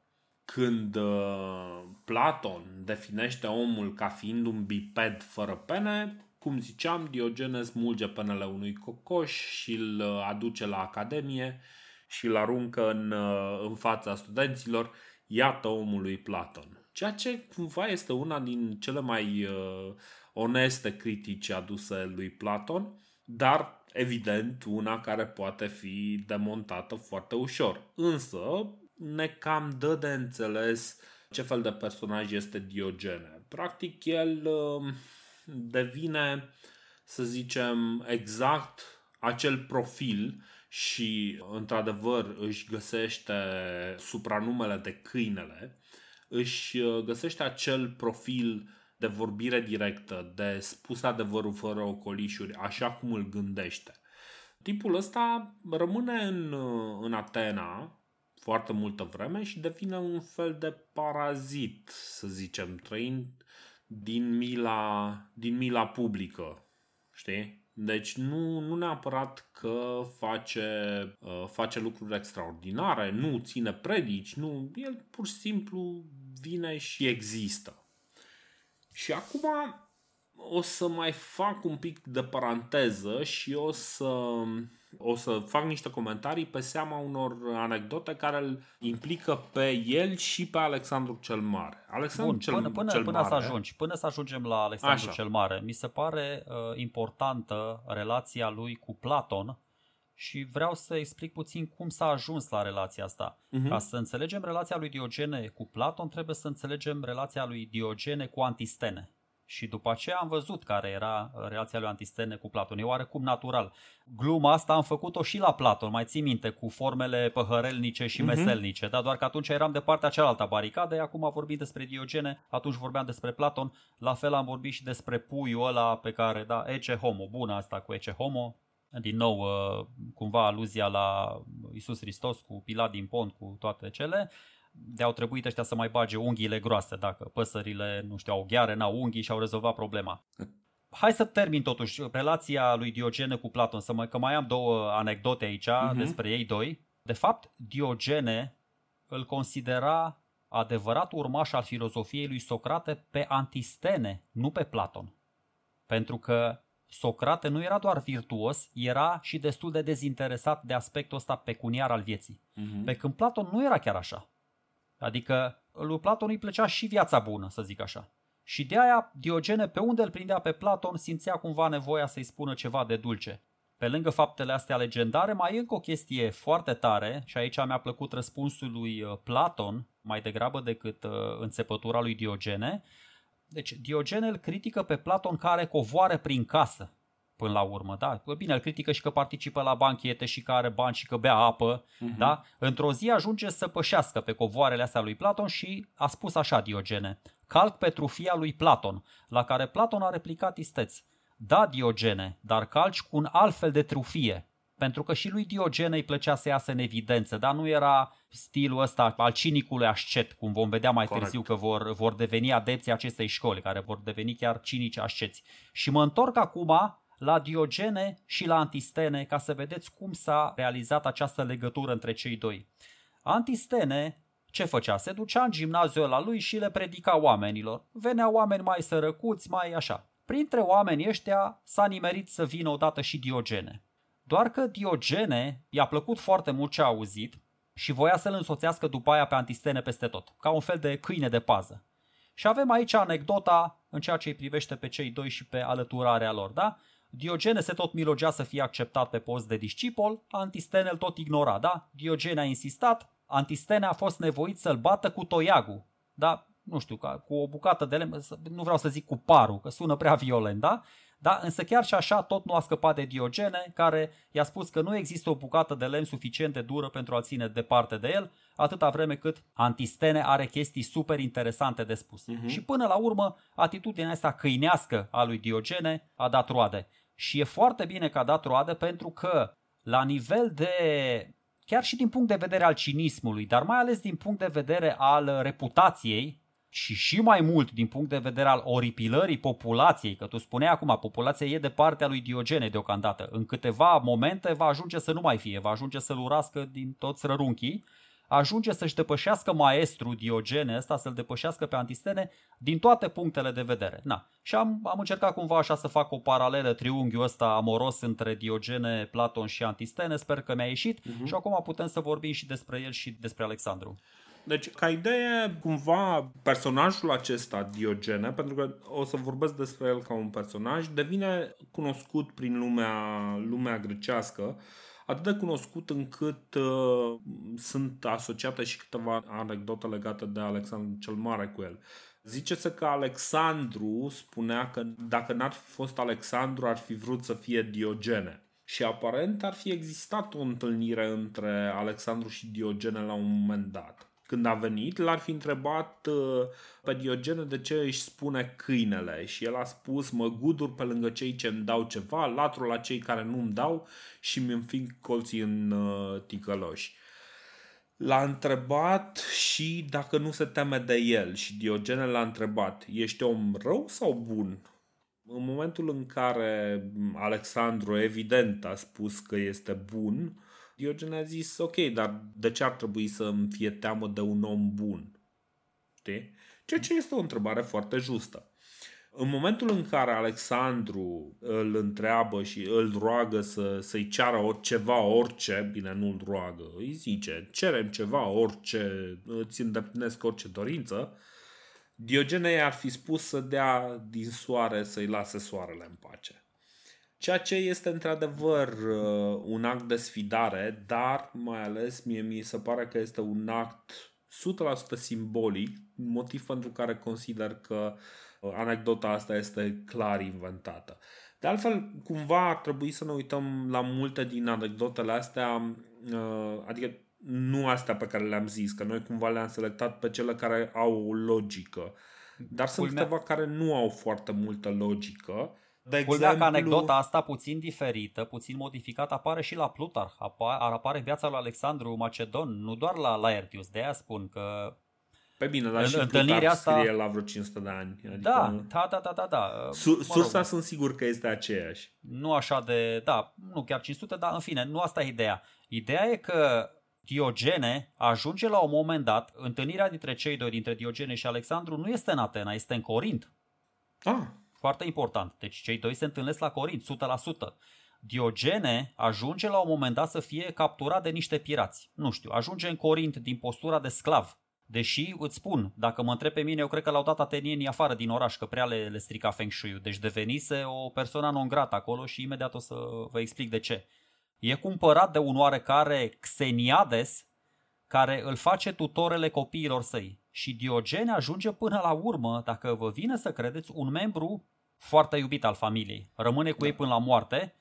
când uh, Platon definește omul ca fiind un biped fără pene, cum ziceam, Diogenes smulge penele unui cocoș și îl uh, aduce la academie și îl aruncă în, uh, în fața studenților. Iată omul lui Platon. Ceea ce cumva este una din cele mai uh, oneste critici aduse lui Platon, dar evident una care poate fi demontată foarte ușor. Însă, ne cam dă de înțeles ce fel de personaj este Diogene. Practic, el um, devine, să zicem, exact acel profil și, într-adevăr, își găsește supranumele de câinele, își uh, găsește acel profil de vorbire directă, de spus adevărul fără ocolișuri, așa cum îl gândește. Tipul ăsta rămâne în, uh, în Atena, foarte multă vreme și devine un fel de parazit, să zicem, trăind din mila, din mila publică. Știi? Deci nu, nu neapărat că face, uh, face lucruri extraordinare, nu ține predici, nu, el pur și simplu vine și există. Și acum o să mai fac un pic de paranteză și o să o să fac niște comentarii pe seama unor anecdote care îl implică pe el și pe Alexandru cel Mare. Alexandru Bun, cel, până, până, cel până Mare, să ajungi, până să ajungem la Alexandru Așa. cel Mare, mi se pare uh, importantă relația lui cu Platon și vreau să explic puțin cum s-a ajuns la relația asta. Mhm. Ca să înțelegem relația lui Diogene cu Platon, trebuie să înțelegem relația lui Diogene cu Antistene. Și după aceea am văzut care era uh, relația lui Antistene cu Platon. E oarecum natural. Gluma asta am făcut-o și la Platon, mai ții minte, cu formele păhărelnice și Mhm. meselnice. Da? Doar că atunci eram de partea cealaltă a baricadei, acum vorbim despre Diogene, atunci vorbeam despre Platon. La fel am vorbit și despre puiul ăla pe care, da, Ece Homo, bună asta cu Ece Homo, din nou, uh, cumva aluzia la Isus Hristos cu Pilat din Pont, cu toate cele, de au trebuit ăștia să mai bage unghiile groase, dacă păsările, nu știu, au gheare, n-au unghii și au rezolvat problema. *laughs* Hai să termin totuși relația lui Diogene cu Platon, să mă, că mai am două anecdote aici Mhm. uh-huh. despre ei doi. De fapt, Diogene îl considera adevărat urmaș al filozofiei lui Socrate pe Antistene, nu pe Platon. Pentru că Socrate nu era doar virtuos, era și destul de dezinteresat de aspectul ăsta pecuniar al vieții. Mhm. Pe când Platon nu era chiar așa. Adică lui Platon îi plăcea și viața bună, să zic așa. Și de aia Diogene, pe unde îl prindea pe Platon, simțea cumva nevoia să-i spună ceva de dulce. Pe lângă faptele astea legendare, mai e încă o chestie foarte tare și aici mi-a plăcut răspunsul lui uh, Platon mai degrabă decât uh, înțepătura lui Diogene. Deci Diogene îl critică pe Platon care covoare prin casă până la urmă, da? Bine, îl critică și că participă la banchete și că are bani și că bea apă, Mhm. da? Într-o zi ajunge să pășească pe covoarele astea lui Platon și a spus așa Diogene, calc pe trufia lui Platon, la care Platon a replicat isteț, da Diogene, dar calci cu un alt fel de trufie, pentru că și lui Diogene îi plăcea să iasă în evidență, dar nu era stilul ăsta al cinicului ascet, cum vom vedea mai Corect. târziu că vor, vor deveni adepții acestei școli, care vor deveni chiar cinici asceți. Și mă întorc acum la Diogene și la Antistene ca să vedeți cum s-a realizat această legătură între cei doi. Antistene ce făcea? Se ducea în gimnaziul la lui și le predica oamenilor. Veneau oameni mai sărăcuți, mai așa. Printre oamenii ăștia s-a nimerit să vină odată și Diogene. Doar că Diogene i-a plăcut foarte mult ce a auzit și voia să-l însoțească după aia pe Antistene peste tot, ca un fel de câine de pază. Și avem aici anecdota în ceea ce îi privește pe cei doi și pe alăturarea lor, da? Diogene se tot milogea să fie acceptat pe post de discipol, Antistene îl tot ignora, da? Diogene a insistat, Antistene a fost nevoit să-l bată cu toiagul, da? Nu știu, cu o bucată de lemn, nu vreau să zic cu parul, că sună prea violent, da? Da? Însă chiar și așa tot nu a scăpat de Diogene, care i-a spus că nu există o bucată de lemn suficient de dură pentru a ține departe de el, atâta vreme cât Antistene are chestii super interesante de spus. Uh-huh. Și până la urmă, atitudinea asta câinească a lui Diogene a dat roade. Și e foarte bine că a dat roade pentru că la nivel de chiar și din punct de vedere al cinismului, dar mai ales din punct de vedere al reputației și și mai mult din punct de vedere al oripilării populației, că tu spuneai acum, populația e de partea lui Diogene deocamdată. În câteva momente va ajunge să nu mai fie, va ajunge să-l urască din toți rărunchii, ajunge să-și depășească maestru Diogene ăsta, să-l depășească pe Antistene din toate punctele de vedere. Na. Și am, am încercat cumva așa să fac o paralelă, triunghiul ăsta amoros între Diogene, Platon și Antistene, sper că mi-a ieșit uh-huh. și acum putem să vorbim și despre el și despre Alexandru. Deci, ca idee, cumva, personajul acesta, Diogene, pentru că o să vorbesc despre el ca un personaj, devine cunoscut prin lumea, lumea grecească, atât de cunoscut încât uh, sunt asociate și câteva anecdote legate de Alexandru cel Mare cu el. Zice-se că Alexandru spunea că dacă n-ar fi fost Alexandru, ar fi vrut să fie Diogene. Și aparent ar fi existat o întâlnire între Alexandru și Diogene la un moment dat când a venit, l-ar fi întrebat uh, pe Diogene de ce își spune câinele și el a spus mă gudur pe lângă cei ce îmi dau ceva, latru la cei care nu îmi dau și mi înfing colții în uh, ticăloși. L-a întrebat și dacă nu se teme de el și Diogene l-a întrebat, ești om rău sau bun? În momentul în care Alexandru evident a spus că este bun, Diogen a zis, ok, dar de ce ar trebui să îmi fie teamă de un om bun? Știi? Ceea ce este o întrebare foarte justă. În momentul în care Alexandru îl întreabă și îl roagă să, să-i ceară ceva, orice, bine, nu îl roagă, îi zice, cerem ceva, orice, îți îndeplinesc orice dorință, Diogene ar fi spus să dea din soare să-i lase soarele în pace. Ceea ce este într-adevăr uh, un act de sfidare, dar mai ales mie mi se pare că este un act 100% simbolic, motiv pentru care consider că uh, anecdota asta este clar inventată. De altfel, cumva ar trebui să ne uităm la multe din anecdotele astea, uh, adică nu astea pe care le-am zis, că noi cumva le-am selectat pe cele care au o logică, dar sunt câteva care nu au foarte multă logică de exemplu... că anecdota asta puțin diferită, puțin modificată, apare și la Plutarh. Ar apare viața lui Alexandru Macedon, nu doar la Laertius. De aia spun că pe bine, dar și întâlnirea asta scrie la vreo 500 de ani. Adică... Da, da, da, da, da. da. Su- sursa rog, sunt sigur că este aceeași. Nu așa de, da, nu chiar 500, dar în fine, nu asta e ideea. Ideea e că Diogene ajunge la un moment dat, întâlnirea dintre cei doi, dintre Diogene și Alexandru, nu este în Atena, este în Corint. Ah. Foarte important. Deci cei doi se întâlnesc la Corint, 100%. Diogene ajunge la un moment dat să fie capturat de niște pirați. Nu știu, ajunge în Corint din postura de sclav. Deși îți spun, dacă mă întreb pe mine, eu cred că l-au dat atenienii afară din oraș, că prea le, le strica Feng shui Deci devenise o persoană non grată acolo și imediat o să vă explic de ce. E cumpărat de un oarecare Xeniades, care îl face tutorele copiilor săi. Și Diogene ajunge până la urmă, dacă vă vine să credeți, un membru foarte iubit al familiei. Rămâne cu da. ei până la moarte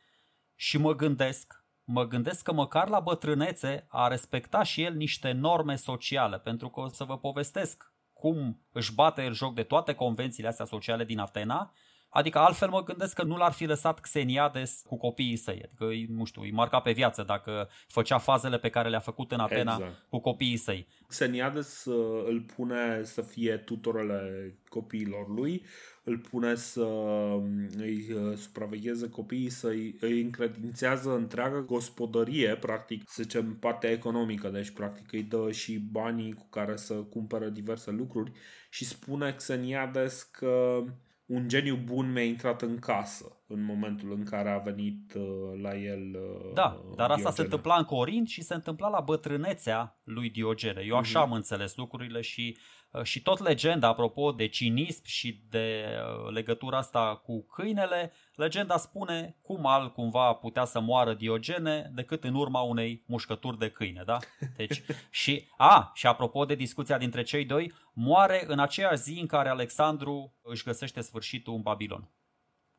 și mă gândesc, mă gândesc că măcar la bătrânețe a respectat și el niște norme sociale, pentru că o să vă povestesc cum își bate el joc de toate convențiile astea sociale din Atena Adică altfel mă gândesc că nu l-ar fi lăsat Xeniades cu copiii săi. Adică, nu știu, îi marca pe viață dacă făcea fazele pe care le-a făcut în Atena exact. cu copiii săi. Xeniades uh, îl pune să fie tutorele copiilor lui, îl pune să um, îi uh, supravegheze copiii, să îi încredințează întreaga gospodărie, practic, să zicem, partea economică, deci practic îi dă și banii cu care să cumpără diverse lucruri și spune Xeniades că un geniu bun mi-a intrat în casă în momentul în care a venit uh, la el uh, Da, dar Diogene. asta se întâmpla în Corint și se întâmpla la bătrânețea lui Diogene. Eu așa uh-huh. am înțeles lucrurile și Uh, și tot legenda, apropo de cinism și de uh, legătura asta cu câinele, legenda spune cum al cumva putea să moară Diogene decât în urma unei mușcături de câine, da? Deci, *laughs* și, a, și apropo de discuția dintre cei doi, moare în aceeași zi în care Alexandru își găsește sfârșitul în Babilon.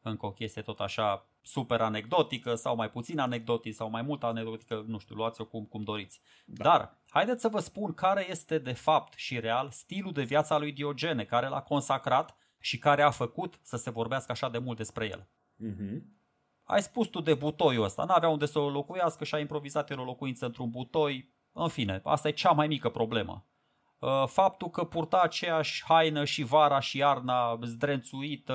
Încă o chestie tot așa super anecdotică sau mai puțin anecdotică sau mai mult anecdotică, nu știu, luați-o cum, cum doriți. Da. Dar haideți să vă spun care este de fapt și real stilul de viață al lui Diogene, care l-a consacrat și care a făcut să se vorbească așa de mult despre el. Uh-huh. Ai spus tu de butoiul ăsta, n-avea unde să o locuiască și a improvizat el o locuință într-un butoi. În fine, asta e cea mai mică problemă. Uh, faptul că purta aceeași haină și vara și iarna zdrențuită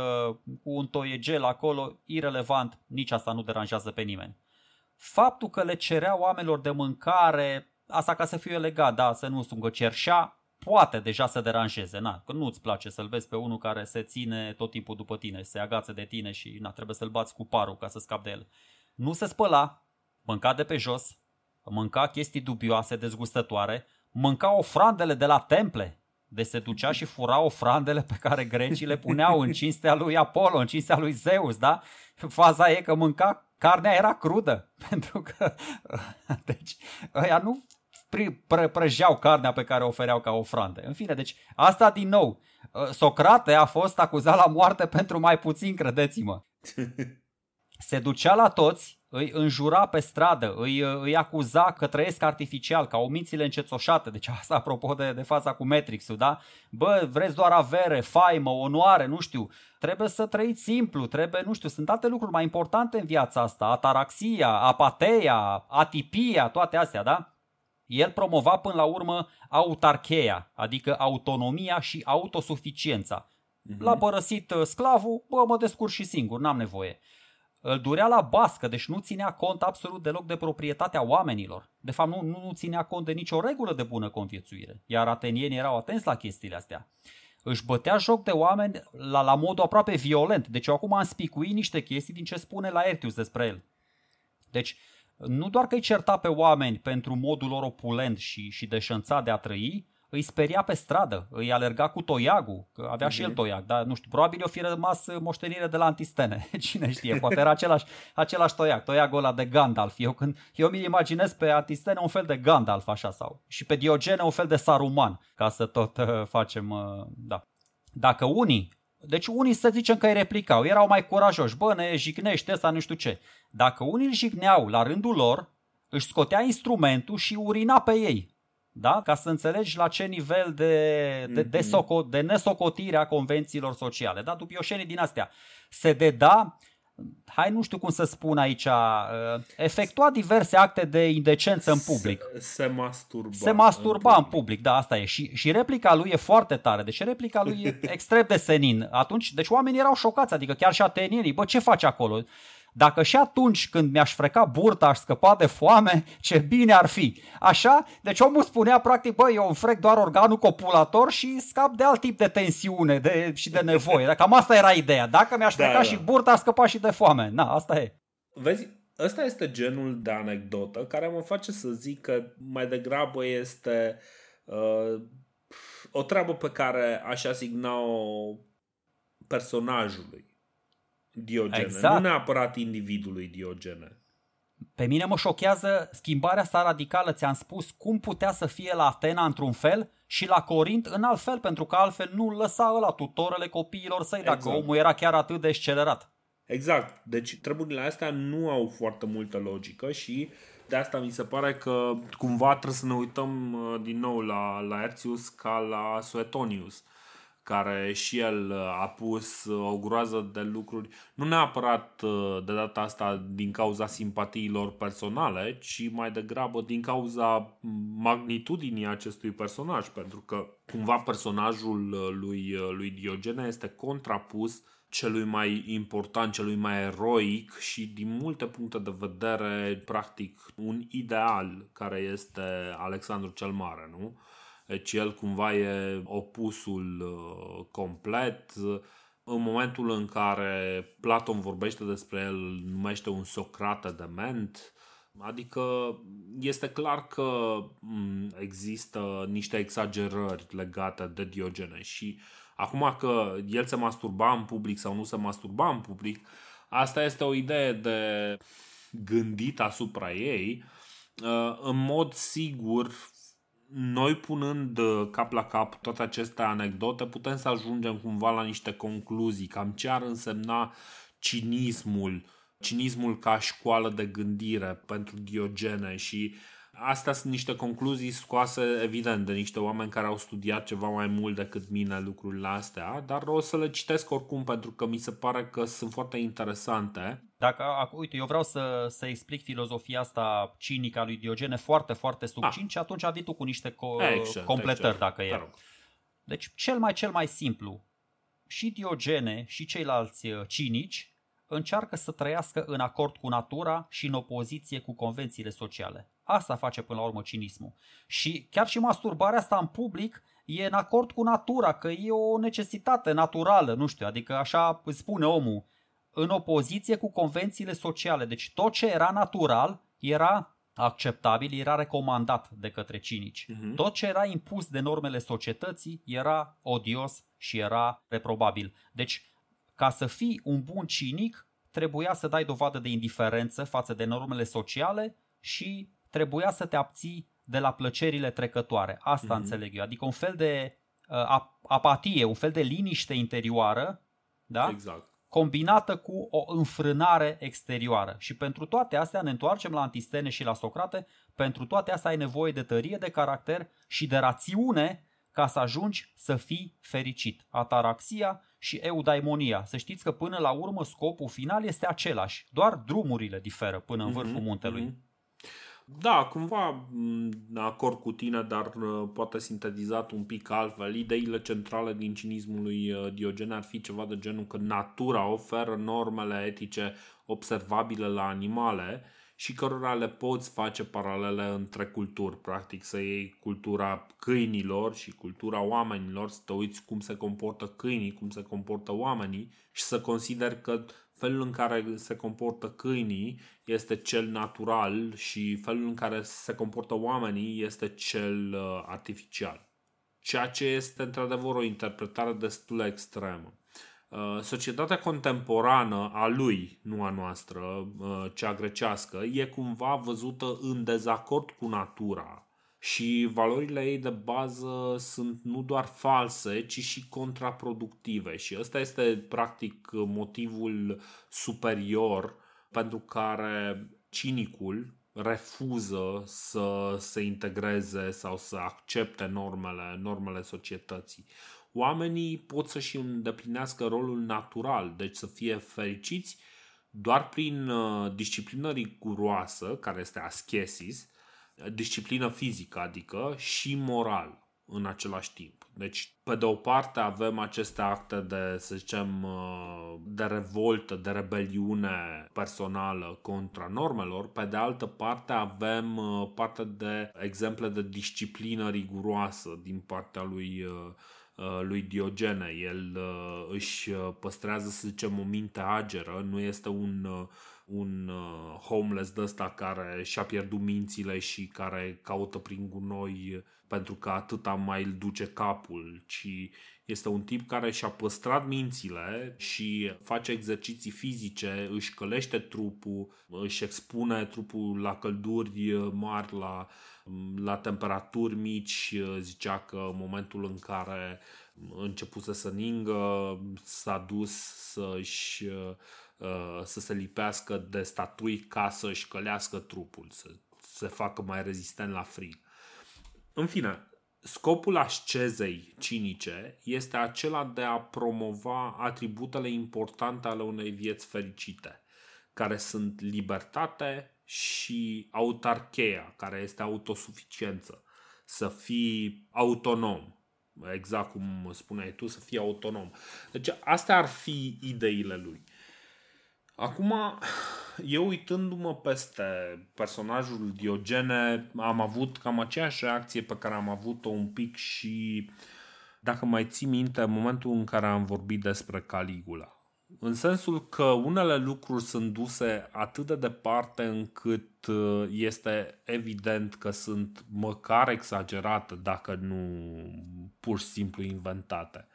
cu un toiegel acolo, irelevant, nici asta nu deranjează pe nimeni. Faptul că le cerea oamenilor de mâncare, asta ca să fiu legat, da, să nu spun că cerșea, poate deja să deranjeze, na, că nu-ți place să-l vezi pe unul care se ține tot timpul după tine, se agață de tine și na, trebuie să-l bați cu parul ca să scapi de el. Nu se spăla, mânca de pe jos, mânca chestii dubioase, dezgustătoare, mânca ofrandele de la temple. de se ducea și fura ofrandele pe care grecii le puneau în cinstea lui Apollo, în cinstea lui Zeus, da? Faza e că mânca, carnea era crudă, *laughs* pentru că, deci, ăia nu prăjeau carnea pe care o ofereau ca ofrande. În fine, deci asta din nou, Socrate a fost acuzat la moarte pentru mai puțin, credeți-mă. *laughs* Se ducea la toți îi înjura pe stradă, îi, îi acuza că trăiesc artificial, ca omințile încețoșate, deci asta apropo de, de fața cu Matrix-ul, da? Bă, vreți doar avere, faimă, onoare, nu știu, trebuie să trăiți simplu, trebuie, nu știu, sunt alte lucruri mai importante în viața asta, ataraxia, apateia, atipia, toate astea, da? El promova până la urmă autarcheia, adică autonomia și autosuficiența. Uh-huh. L-a părăsit uh, sclavul, bă, mă descurc și singur, n-am nevoie îl durea la bască, deci nu ținea cont absolut deloc de proprietatea oamenilor. De fapt, nu, nu, nu ținea cont de nicio regulă de bună conviețuire, iar atenienii erau atenți la chestiile astea. Își bătea joc de oameni la, la modul aproape violent, deci eu acum am spicuit niște chestii din ce spune la Ertius despre el. Deci, nu doar că îi certa pe oameni pentru modul lor opulent și, și deșanțat de a trăi, îi speria pe stradă, îi alerga cu toiagul, că avea uh-huh. și el mhm. toiag, dar nu știu, probabil o fi rămas moștenire de la Antistene, *laughs* cine știe, poate era același, același toiag, toiagul ăla de Gandalf. Eu, când, eu mi imaginez pe Antistene un fel de Gandalf așa sau și pe Diogene un fel de Saruman, ca să tot uh, facem, uh, da. Dacă unii deci unii să zicem că îi replicau, erau mai curajoși, bă, ne jignește ăsta, nu știu ce. Dacă unii îl jigneau la rândul lor, își scotea instrumentul și urina pe ei. Da? Ca să înțelegi la ce nivel de, de, de, mhm. soco, de nesocotire a convențiilor sociale. Da? Dubioșenii din astea. Se deda, hai nu știu cum să spun aici, uh, efectua diverse acte de indecență în public. Se, se masturba. Se masturba în public. în public, da, asta e. Și, și replica lui e foarte tare. Deci replica lui e *laughs* extrem de senin. Atunci, deci oamenii erau șocați, adică chiar și atenienii, bă, ce faci acolo? Dacă și atunci când mi-aș freca burta aș scăpa de foame, ce bine ar fi. Așa? Deci omul spunea practic, băi, eu îmi frec doar organul copulator și scap de alt tip de tensiune de, și de nevoie. Cam asta era ideea. Dacă mi-aș da, freca da, da. și burta, aș scăpa și de foame. Na, asta e. Vezi, ăsta este genul de anecdotă care mă face să zic că mai degrabă este uh, o treabă pe care aș asigna-o personajului. Diogene, exact. nu neapărat individului Diogene. Pe mine mă șochează schimbarea asta radicală. Ți-am spus cum putea să fie la Atena într-un fel și la Corint în alt fel, pentru că altfel nu lăsa ăla tutorele copiilor săi exact. dacă omul era chiar atât de accelerat. Exact. Deci treburile astea nu au foarte multă logică și de asta mi se pare că cumva trebuie să ne uităm uh, din nou la, la Ertius ca la Suetonius care și el uh, a pus uh, o groază de lucruri, nu neapărat uh, de data asta din cauza simpatiilor personale, ci mai degrabă din cauza magnitudinii acestui personaj, pentru că cumva personajul lui, lui Diogene este contrapus celui mai important, celui mai eroic și din multe puncte de vedere, practic, un ideal care este Alexandru cel Mare, nu? Deci el cumva e opusul uh, complet. În momentul în care Platon vorbește despre el, numește un Socrate dement, Adică este clar că există niște exagerări legate de Diogene și acum că el se masturba în public sau nu se masturba în public, asta este o idee de gândit asupra ei. Uh, în mod sigur, noi punând cap la cap toate aceste anecdote, putem să ajungem cumva la niște concluzii, cam ce ar însemna cinismul, cinismul ca școală de gândire pentru Diogene și Astea sunt niște concluzii scoase, evident, de niște oameni care au studiat ceva mai mult decât mine lucrurile astea, dar o să le citesc oricum pentru că mi se pare că sunt foarte interesante. Dacă, uite, eu vreau să, să explic filozofia asta cinică a lui Diogene foarte, foarte succint ah. și atunci vii tu cu niște co- excellent, completări excellent. dacă e. Deci, cel mai, cel mai simplu, și Diogene și ceilalți uh, cinici încearcă să trăiască în acord cu natura și în opoziție cu convențiile sociale. Asta face până la urmă cinismul. Și chiar și masturbarea asta în public e în acord cu natura, că e o necesitate naturală, nu știu, adică așa îți spune omul, în opoziție cu convențiile sociale. Deci tot ce era natural era acceptabil, era recomandat de către cinici. Uh-huh. Tot ce era impus de normele societății era odios și era reprobabil. Deci, ca să fii un bun cinic, trebuia să dai dovadă de indiferență față de normele sociale și trebuia să te abții de la plăcerile trecătoare. Asta mm-hmm. înțeleg eu. Adică un fel de uh, apatie, un fel de liniște interioară, da? Exact. combinată cu o înfrânare exterioară. Și pentru toate astea ne întoarcem la Antistene și la Socrate, pentru toate astea ai nevoie de tărie de caracter și de rațiune ca să ajungi să fii fericit. Ataraxia și eudaimonia. Să știți că până la urmă scopul final este același, doar drumurile diferă până în vârful mm-hmm. muntelui. Mm-hmm. Da, cumva acord cu tine, dar uh, poate sintetizat un pic altfel. Ideile centrale din cinismul lui uh, Diogen ar fi ceva de genul că natura oferă normele etice observabile la animale și cărora le poți face paralele între culturi. Practic să iei cultura câinilor și cultura oamenilor, să te uiți cum se comportă câinii, cum se comportă oamenii și să consideri că felul în care se comportă câinii este cel natural și felul în care se comportă oamenii este cel uh, artificial. Ceea ce este într-adevăr o interpretare destul de extremă. Uh, societatea contemporană a lui, nu a noastră, uh, cea grecească, e cumva văzută în dezacord cu natura și valorile ei de bază sunt nu doar false, ci și contraproductive și ăsta este practic motivul superior pentru care cinicul refuză să se integreze sau să accepte normele, normele societății. Oamenii pot să-și îndeplinească rolul natural, deci să fie fericiți doar prin uh, disciplină riguroasă, care este ascesis, disciplină fizică, adică și moral în același timp. Deci, pe de o parte avem aceste acte de, să zicem, uh, de revoltă, de rebeliune personală contra normelor, pe de altă parte avem uh, parte de exemple de disciplină riguroasă din partea lui uh, lui Diogene. El își păstrează, să zicem, o minte ageră, nu este un un uh, homeless de ăsta care și-a pierdut mințile și care caută prin gunoi pentru că atâta mai îl duce capul, ci este un tip care și-a păstrat mințile și face exerciții fizice, își călește trupul, își expune trupul la călduri mari, la, la temperaturi mici. Zicea că în momentul în care începuse să ningă, s-a dus să-și Uh, să se lipească de statui ca să-și călească trupul, să se facă mai rezistent la frig. În fine, scopul ascezei cinice este acela de a promova atributele importante ale unei vieți fericite, care sunt libertate și autarcheia, care este autosuficiență, să fii autonom, exact cum spuneai tu, să fii autonom. Deci astea ar fi ideile lui. Acum, eu uitându-mă peste personajul Diogene, am avut cam aceeași reacție pe care am avut-o un pic și, dacă mai ții minte, în momentul în care am vorbit despre Caligula. În sensul că unele lucruri sunt duse atât de departe încât uh, este evident că sunt măcar exagerate, dacă nu pur și simplu inventate.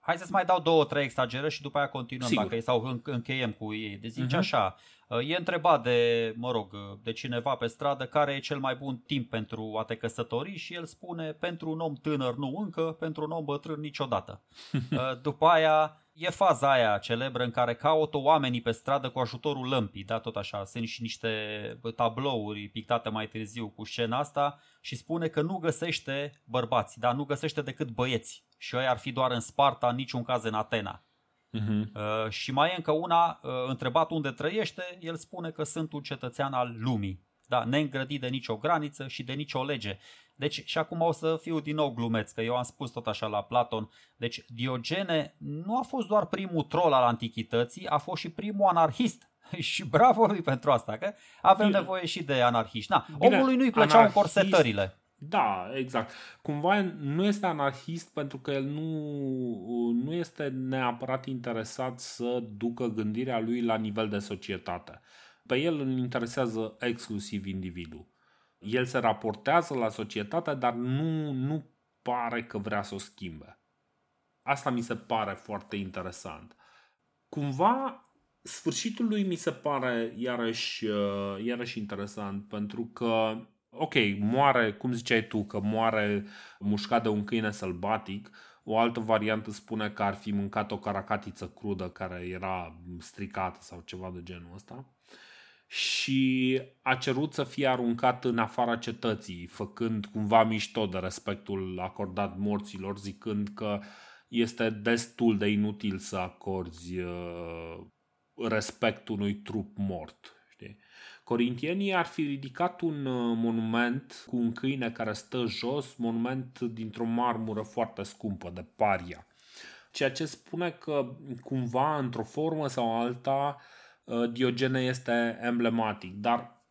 Hai să-ți mai dau două, trei exagerări și după aia continuăm Sigur. dacă e sau încheiem cu ei. Deci zice uh-huh. așa, uh, e întrebat de, mă rog, de cineva pe stradă care e cel mai bun timp pentru a te căsători și el spune pentru un om tânăr nu încă, pentru un om bătrân niciodată. *laughs* Uh, după aia e faza aia celebră în care caută oamenii pe stradă cu ajutorul lămpii, da, tot așa, sunt și niște tablouri pictate mai târziu cu scena asta și spune că nu găsește bărbați, da, nu găsește decât băieți și ăia ar fi doar în Sparta, în niciun caz în Atena. Uh-huh. Uh, și mai e încă una, uh, întrebat unde trăiește, el spune că sunt un cetățean al lumii, da, neîngrădit de nicio graniță și de nicio lege. Deci, și acum o să fiu din nou glumeț, că eu am spus tot așa la Platon. Deci, Diogene nu a fost doar primul troll al antichității, a fost și primul anarhist. *laughs* și bravo lui pentru asta, că avem Bine. nevoie și de anarhiști. Na, Bine, omului nu-i plăceau anarhist, corsetările. Da, exact. Cumva nu este anarhist pentru că el nu, nu este neapărat interesat să ducă gândirea lui la nivel de societate. Pe el îl interesează exclusiv individul el se raportează la societate, dar nu, nu pare că vrea să o schimbe. Asta mi se pare foarte interesant. Cumva, sfârșitul lui mi se pare iarăși, uh, iarăși interesant, pentru că, ok, moare, cum ziceai tu, că moare mușcat de un câine sălbatic, o altă variantă spune că ar fi mâncat o caracatiță crudă care era stricată sau ceva de genul ăsta și a cerut să fie aruncat în afara cetății, făcând cumva mișto de respectul acordat morților, zicând că este destul de inutil să acorzi uh, respect unui trup mort. Știi? Corintienii ar fi ridicat un uh, monument cu un câine care stă jos, monument dintr-o marmură foarte scumpă, de paria. Ceea ce spune că cumva, într-o formă sau alta, Uh, Diogene este emblematic, dar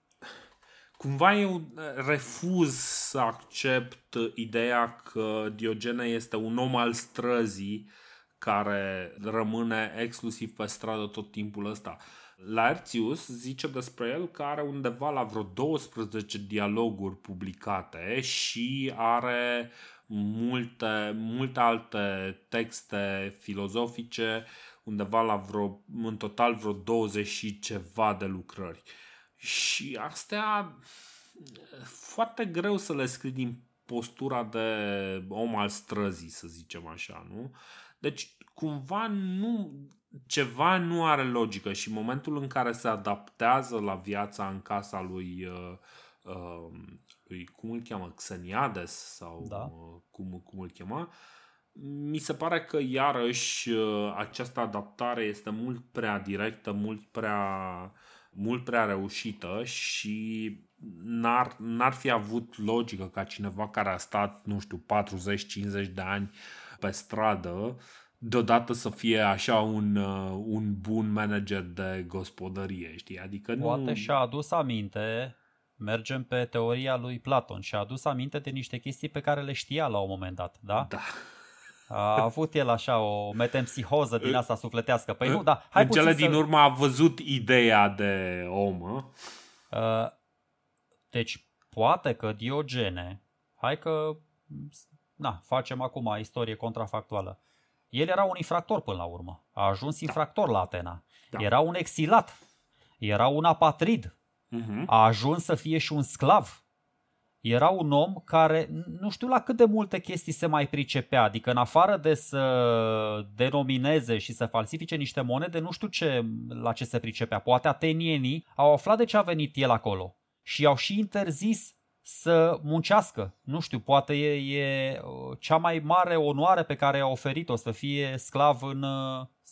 cumva eu refuz să accept ideea că Diogene este un om al străzii care rămâne exclusiv pe stradă tot timpul ăsta. Laertius zice despre el că are undeva la vreo 12 dialoguri publicate și are multe, multe alte texte filozofice undeva la vreo, în total vreo 20 și ceva de lucrări. Și astea foarte greu să le scrii din postura de om al străzii, să zicem așa, nu? Deci, cumva nu, ceva nu are logică și în momentul în care se adaptează la viața în casa lui, uh, uh, lui cum îl cheamă, Xeniades sau da. uh, cum, cum îl chema, uh, mi se pare că iarăși uh, această adaptare este mult prea directă, mult prea, mult prea reușită și n-ar, n-ar fi avut logică ca cineva care a stat, nu știu, 40-50 de ani pe stradă deodată să fie așa un, uh, un bun manager de gospodărie, știi? Adică nu... Poate și-a adus aminte, mergem pe teoria lui Platon, și-a adus aminte de niște chestii pe care le știa la un moment dat, da? Da. A avut el așa o metempsihoză din asta sufletească. Păi nu, da, hai În cele din să... urmă a văzut ideea de om. Uh, deci, poate că Diogene, hai că, na, facem acum istorie contrafactuală. El era un infractor până la urmă. A ajuns da. infractor la Atena. Da. Era un exilat. Era un apatrid. Uh-huh. A ajuns să fie și un sclav era un om care nu știu la cât de multe chestii se mai pricepea, adică în afară de să denomineze și să falsifice niște monede, nu știu ce, la ce se pricepea. Poate atenienii au aflat de ce a venit el acolo și au și interzis să muncească. Nu știu, poate e, e cea mai mare onoare pe care a oferit-o să fie sclav în,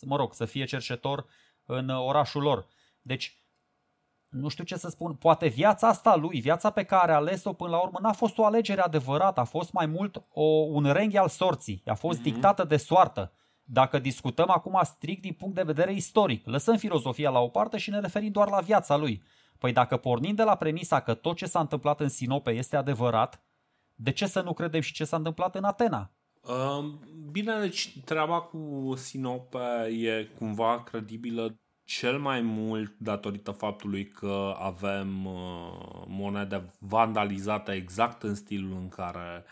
mă rog, să fie cercetor în orașul lor. Deci nu știu ce să spun, poate viața asta lui, viața pe care a ales-o până la urmă, n-a fost o alegere adevărată, a fost mai mult o, un renghi al sorții, a fost mm-hmm. dictată de soartă. Dacă discutăm acum strict din punct de vedere istoric, lăsăm filozofia la o parte și ne referim doar la viața lui. Păi dacă pornim de la premisa că tot ce s-a întâmplat în Sinope este adevărat, de ce să nu credem și ce s-a întâmplat în Atena? Bine, deci treaba cu Sinope e cumva credibilă cel mai mult datorită faptului că avem uh, monede vandalizate exact în stilul în care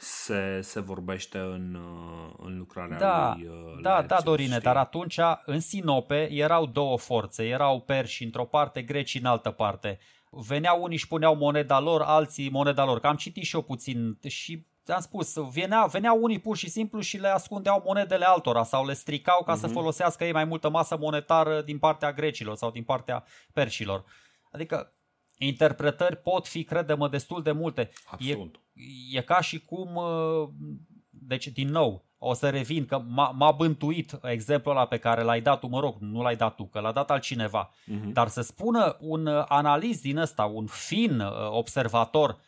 se, se vorbește în, uh, în lucrarea da, lui uh, Da, da, Dorine, știi? dar atunci în Sinope erau două forțe, erau perși într-o parte, greci în altă parte. Veneau unii și puneau moneda lor, alții moneda lor. Că am citit și eu puțin și ți-am spus, venea, veneau unii pur și simplu și le ascundeau monedele altora sau le stricau ca uh-huh. să mhm. folosească ei mai multă masă monetară din partea grecilor sau din partea perșilor. Adică interpretări pot fi, credem, destul de multe. Absolut. E, e ca și cum, uh, deci din nou, o să revin că m-a, m-a bântuit exemplul ăla pe care l-ai dat tu, mă rog, nu l-ai dat tu, că l-a dat altcineva. Uh-huh. Dar să spună un analist din ăsta, un fin uh, observator,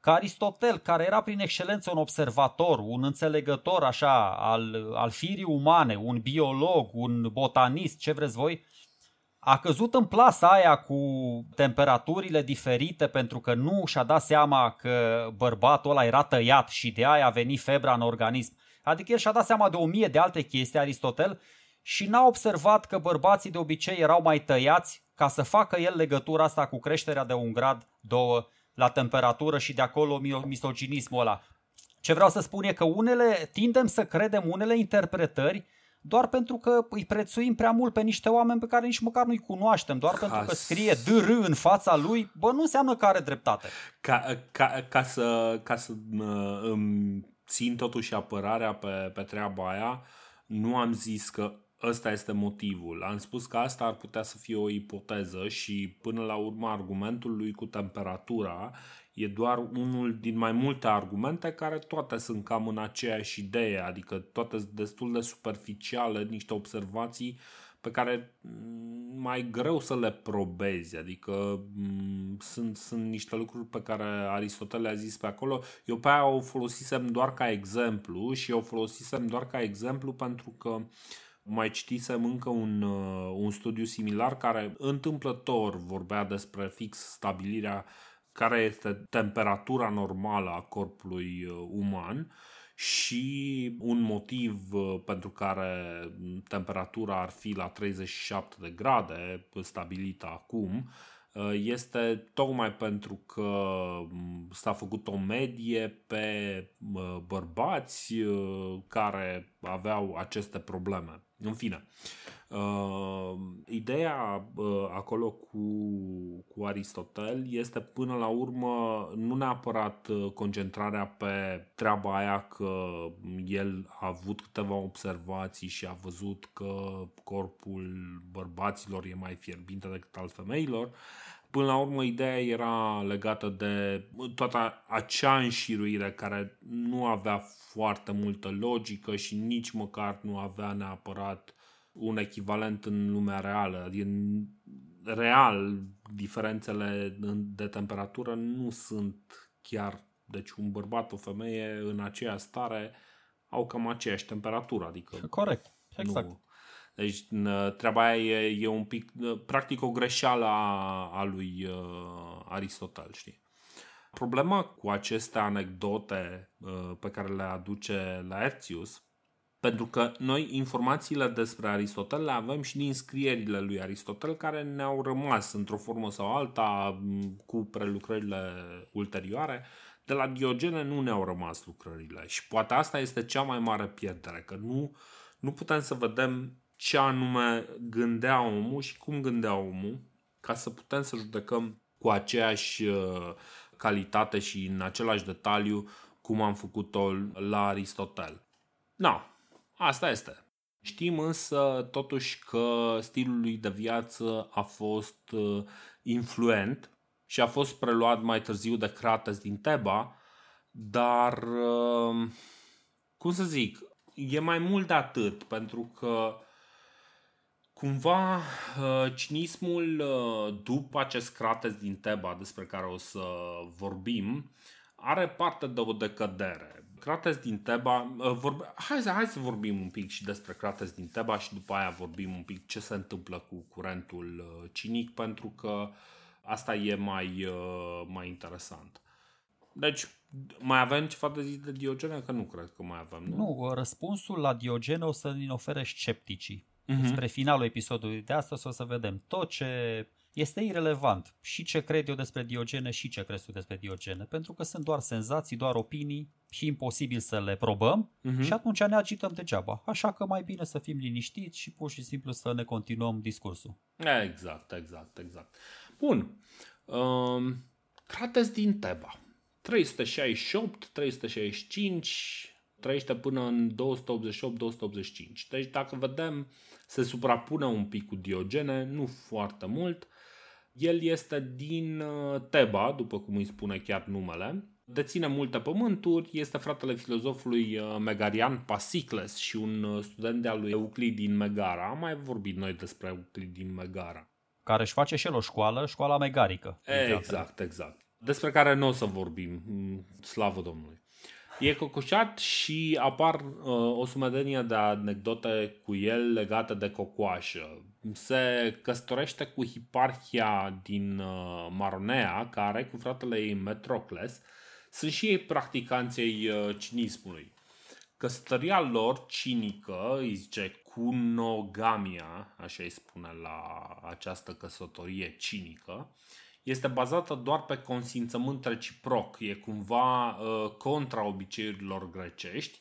ca Aristotel, care era prin excelență un observator, un înțelegător așa al, al firii umane, un biolog, un botanist, ce vreți voi, a căzut în plasa aia cu temperaturile diferite pentru că nu și-a dat seama că bărbatul ăla era tăiat și de aia a venit febra în organism. Adică el și-a dat seama de o mie de alte chestii, Aristotel, și n-a observat că bărbații de obicei erau mai tăiați ca să facă el legătura asta cu creșterea de un grad, două la temperatură și de acolo misoginismul ăla. Ce vreau să spun e că unele tindem să credem unele interpretări doar pentru că îi prețuim prea mult pe niște oameni pe care nici măcar nu-i cunoaștem, doar ca pentru că scrie DR în fața lui, bă, nu înseamnă că are dreptate. Ca, ca, ca să, ca să îmi țin totuși apărarea pe, pe treaba aia, nu am zis că ăsta este motivul. Am spus că asta ar putea să fie o ipoteză și până la urmă argumentul lui cu temperatura e doar unul din mai multe argumente care toate sunt cam în aceeași idee, adică toate sunt destul de superficiale, niște observații pe care mm, mai greu să le probezi, adică mm, sunt, sunt niște lucruri pe care Aristotele a zis pe acolo. Eu pe aia o folosisem doar ca exemplu și o folosisem doar ca exemplu pentru că uh, mai citisem încă un, uh, un studiu similar care întâmplător vorbea despre fix stabilirea care este temperatura normală a corpului uh, uman și un motiv uh, pentru care temperatura ar fi la 37 de grade stabilită acum este tocmai pentru că mm, s-a făcut o medie pe bărbați care aveau aceste probleme. În fine, uh, ideea uh, acolo cu, cu Aristotel este până la urmă nu neapărat uh, concentrarea pe treaba aia că el a avut câteva observații și a văzut că corpul bărbaților e mai fierbinte decât al femeilor, Până la urmă, ideea era legată de toată acea înșiruire care nu avea foarte multă logică și nici măcar nu avea neapărat un echivalent în lumea reală. Din real, diferențele de temperatură nu sunt chiar. Deci un bărbat, o femeie în aceeași stare au cam aceeași temperatură. Adică Corect, exact. Nu, deci treaba aia e, e un pic, practic o greșeală a, a lui uh, Aristotel, știi? Problema cu aceste anecdote uh, pe care le aduce Laertius, pentru că noi informațiile despre Aristotel le avem și din scrierile lui Aristotel care ne-au rămas într-o formă sau alta cu prelucrările ulterioare. De la Diogene nu ne-au rămas lucrările și poate asta este cea mai mare pierdere, că nu, nu putem să vedem ce anume gândea omul și cum gândea omul ca să putem să judecăm cu aceeași uh, calitate și în același detaliu cum am făcut-o la Aristotel. Na, asta este. Știm însă totuși că stilul lui de viață a fost uh, influent și a fost preluat mai târziu de Crates din Teba, dar uh, cum să zic, e mai mult de atât, pentru că Cumva, uh, cinismul uh, după acest Crates din Teba despre care o să vorbim are parte de o decădere. Crates din Teba, uh, vorbe... hai, hai să vorbim un pic și despre Crates din Teba și după aia vorbim un pic ce se întâmplă cu curentul cinic pentru că asta e mai, mai interesant. Deci, mai avem ceva de zis de Diogene? Că nu cred că mai avem. Nu, nu răspunsul la Diogene o să ne ofere scepticii. Uh-huh. Spre finalul episodului de astăzi o să vedem tot ce este irelevant și ce cred eu despre Diogene și ce crezi tu despre Diogene, pentru că sunt doar senzații, doar opinii și imposibil să le probăm uh-huh. și atunci ne agităm degeaba. Așa că mai bine să fim liniștiți și pur și simplu să ne continuăm discursul. Exact, exact, exact. Bun. Um, Crates din Teba. 368, 365, trăiește până în 288-285. Deci dacă vedem, se suprapune un pic cu Diogene, nu foarte mult. El este din uh, Teba, după cum îi spune chiar numele. Deține multe pământuri, este fratele filozofului uh, Megarian Pasicles și un uh, student de-al lui Euclid din Megara. Am mai vorbit noi despre Euclid din Megara. Care își face și el o școală, școala megarică. Exact, exact. Despre care nu o să vorbim, mm, slavă Domnului. E cocoșat și apar uh, o sumedenie de anecdote cu el legate de cocoașă. Se căsătorește cu Hiparhia din uh, Maronea, care, cu fratele ei Metrocles, sunt și ei practicanții uh, cinismului. Căsătoria lor cinică, îi zice cunogamia, așa îi spune la această căsătorie cinică, este bazată doar pe consimțământ reciproc, e cumva uh, contra obiceiurilor grecești.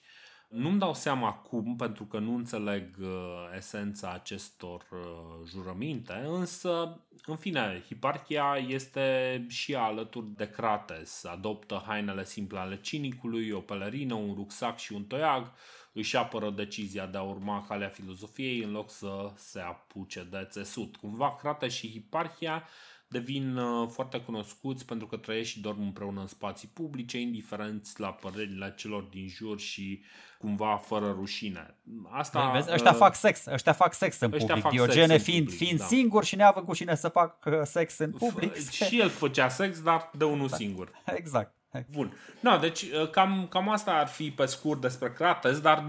Nu-mi dau seama cum, pentru că nu înțeleg uh, esența acestor uh, jurăminte, însă, în fine, Hiparchia este și alături de Crates. Adoptă hainele simple ale cinicului, o pelerină, un rucsac și un toiag, își apără decizia de a urma calea filozofiei în loc să se apuce de țesut. Cumva Crates și Hiparchia devin uh, foarte cunoscuți pentru că trăiesc și dorm împreună în spații publice, indiferenți la părerile celor din jur și cumva fără rușine. Asta, Vezi, ăștia uh, fac sex, ăștia fac sex în public. Diogene sex fiind, public, fiind da. singur și neavând cu cine să fac uh, sex în public. F- *laughs* și el făcea sex, dar de unul da. singur. *laughs* Exact. Bun. No, deci uh, cam, cam asta ar fi pe scurt despre Crates, dar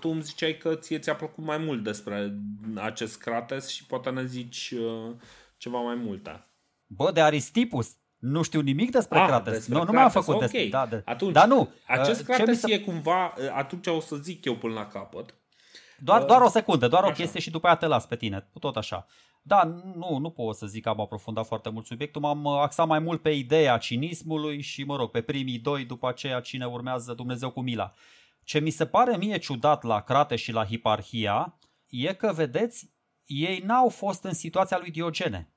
tu îmi ziceai că ție ți-a plăcut mai mult despre acest Crates și poate ne zici ceva mai multe. Bă, de Aristipus. Nu știu nimic despre ah, Crates. Despre nu, nu mi-am făcut okay. despre. Da, de... Atunci, Dar nu. Acest uh, Crates se... e cumva, uh, atunci o să zic eu până la capăt. Doar, uh, doar o secundă, doar așa. o chestie și după aia te las pe tine, tot așa. Da, nu, nu pot să zic că am aprofundat foarte mult subiectul, m-am axat mai mult pe ideea cinismului și, mă rog, pe primii doi, după aceea cine urmează Dumnezeu cu mila. Ce mi se pare mie ciudat la Crate și la Hiparhia e că, vedeți, ei n-au fost în situația lui Diogene.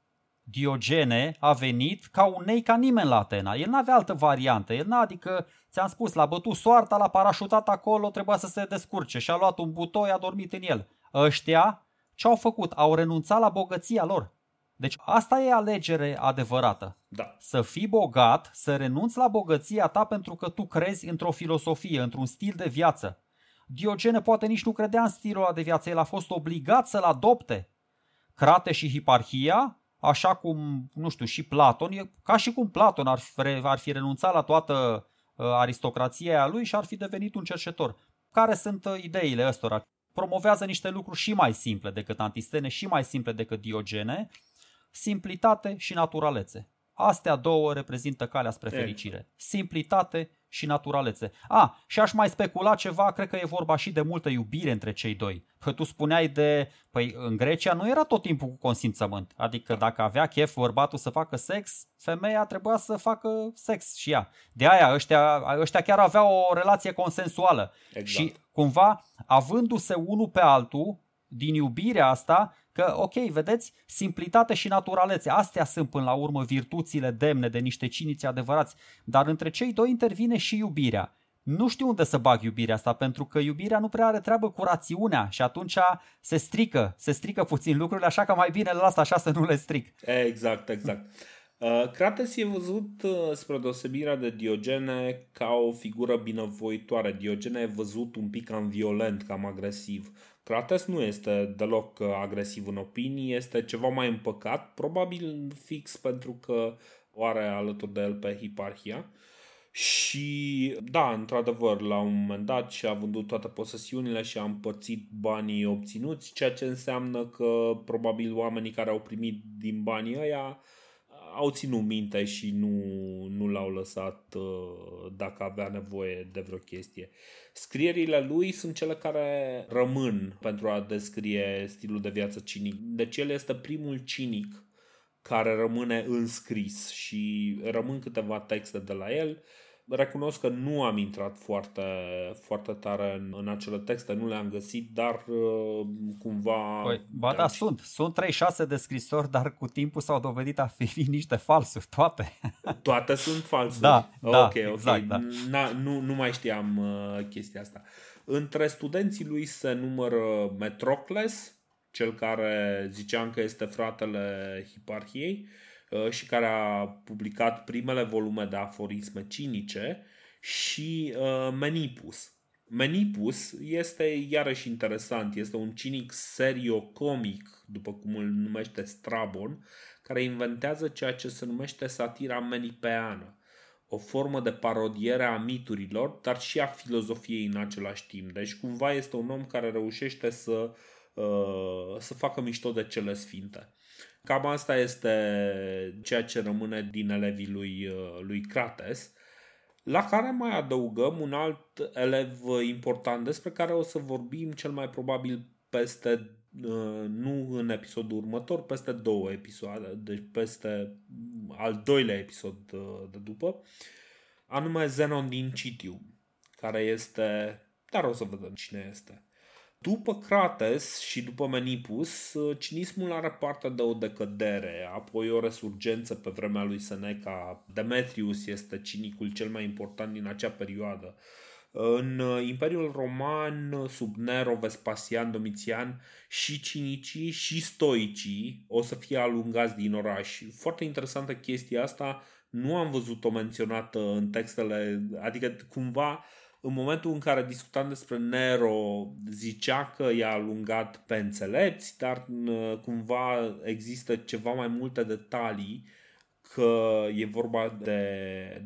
Diogene a venit ca un nei ca nimeni la Atena. El n-avea altă variantă. El n-a, adică, ți-am spus, l-a bătut soarta, l-a parașutat acolo, trebuia să se descurce și a luat un butoi, a dormit în el. Ăștia ce au făcut? Au renunțat la bogăția lor. Deci asta e alegere adevărată. Da. Să fii bogat, să renunți la bogăția ta pentru că tu crezi într-o filosofie, într-un stil de viață. Diogene poate nici nu credea în stilul ăla de viață, el a fost obligat să-l adopte. Crate și Hiparhia așa cum, nu știu, și Platon, e ca și cum Platon ar fi, ar fi renunțat la toată uh, aristocrația lui și ar fi devenit un cercetor. Care sunt uh, ideile ăstora? Promovează niște lucruri și mai simple decât Antistene, și mai simple decât Diogene, simplitate și naturalețe. Astea două reprezintă calea spre fericire. Simplitate și naturalețe. A, și aș mai specula ceva, cred că e vorba și de multă iubire între cei doi. Că tu spuneai de, păi în Grecia nu era tot timpul cu consimțământ. Adică dacă avea chef bărbatul să facă sex, femeia trebuia să facă sex și ea. De aia ăștia, ăștia chiar aveau o relație consensuală. Exact. Și cumva, avându-se unul pe altul, din iubirea asta, că, ok, vedeți, simplitate și naturalețe, astea sunt până la urmă virtuțile demne de niște ciniți adevărați, dar între cei doi intervine și iubirea. Nu știu unde să bag iubirea asta, pentru că iubirea nu prea are treabă cu rațiunea și atunci se strică, se strică puțin lucrurile, așa că mai bine le las așa să nu le stric. Exact, exact. Uh, Crates e văzut, uh, spre deosebirea de Diogene, ca o figură binevoitoare. Diogene e văzut un pic cam violent, cam agresiv. Crates nu este deloc uh, agresiv în opinii, este ceva mai împăcat, probabil fix pentru că o are alături de el pe Hiparhia. Și da, într-adevăr, la un moment dat și-a vândut toate posesiunile și a împărțit banii obținuți, ceea ce înseamnă că probabil oamenii care au primit din banii ăia au ținut minte și nu, nu l-au lăsat uh, dacă avea nevoie de vreo chestie. Scrierile lui sunt cele care rămân pentru a descrie stilul de viață cinic. Deci el este primul cinic care rămâne înscris și rămân câteva texte de la el recunosc că nu am intrat foarte, foarte tare în, în acele texte, nu le-am găsit, dar uh, cumva... Păi, ba da, sunt. Sunt 36 de scrisori, dar cu timpul s-au dovedit a fi *laughs* niște falsuri, toate. Toate sunt falsuri? Da, ok, da, ok. exact, da. Na, nu, nu mai știam uh, chestia asta. Între studenții lui se numără Metrocles, cel care ziceam că este fratele Hiparhiei, Uh, și care a publicat primele volume de aforisme cinice și uh, Menipus. Menipus este iarăși interesant, este un cinic serio-comic, după cum îl numește Strabon, care inventează ceea ce se numește satira menipeană, o formă de parodiere a miturilor, dar și a filozofiei în același timp. Deci cumva este un om care reușește să, uh, să facă mișto de cele sfinte. Cam asta este ceea ce rămâne din elevii lui, uh, lui Crates, la care mai adăugăm un alt elev important despre care o să vorbim cel mai probabil peste, uh, nu în episodul următor, peste două episoade, deci peste al doilea episod uh, de după, anume Zenon din Citium, care este, dar o să vedem cine este. După Crates și după Menipus, cinismul are parte de o decădere, apoi o resurgență pe vremea lui Seneca. Demetrius este cinicul cel mai important din acea perioadă. În Imperiul Roman, sub Nero, Vespasian, Domitian, și cinicii și stoicii o să fie alungați din oraș. Foarte interesantă chestia asta, nu am văzut-o menționată în textele, adică cumva în momentul în care discutam despre Nero, zicea că i-a alungat pe înțelepți, dar cumva există ceva mai multe detalii că e vorba de,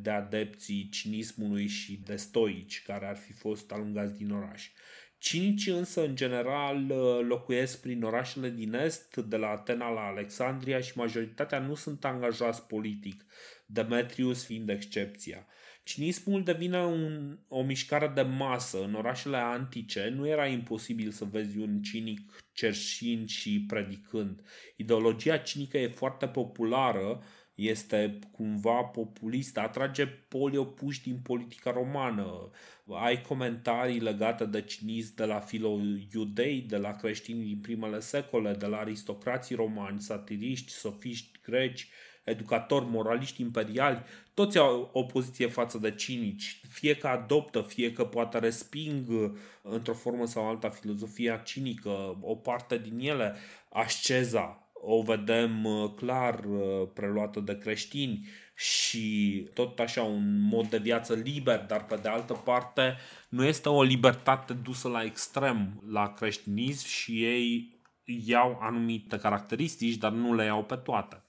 de adepții cinismului și de stoici care ar fi fost alungați din oraș. Cinicii însă, în general, locuiesc prin orașele din est, de la Atena la Alexandria și majoritatea nu sunt angajați politic, Demetrius fiind excepția. Cinismul devine un, o mișcare de masă. În orașele antice nu era imposibil să vezi un cinic cerșind și predicând. Ideologia cinică e foarte populară, este cumva populistă, atrage poliopuși din politica romană. Ai comentarii legate de cinism de la filo-iudei, de la creștini din primele secole, de la aristocrații romani, satiriști, sofiști greci, educatori, moraliști imperiali, toți au o poziție față de cinici, fie că adoptă, fie că poate resping uh, într-o formă sau alta filozofia cinică, o parte din ele, asceza, o vedem uh, clar uh, preluată de creștini și tot așa un mod de viață liber, dar pe de altă parte nu este o libertate dusă la extrem la creștinism și ei iau anumite caracteristici, dar nu le iau pe toate.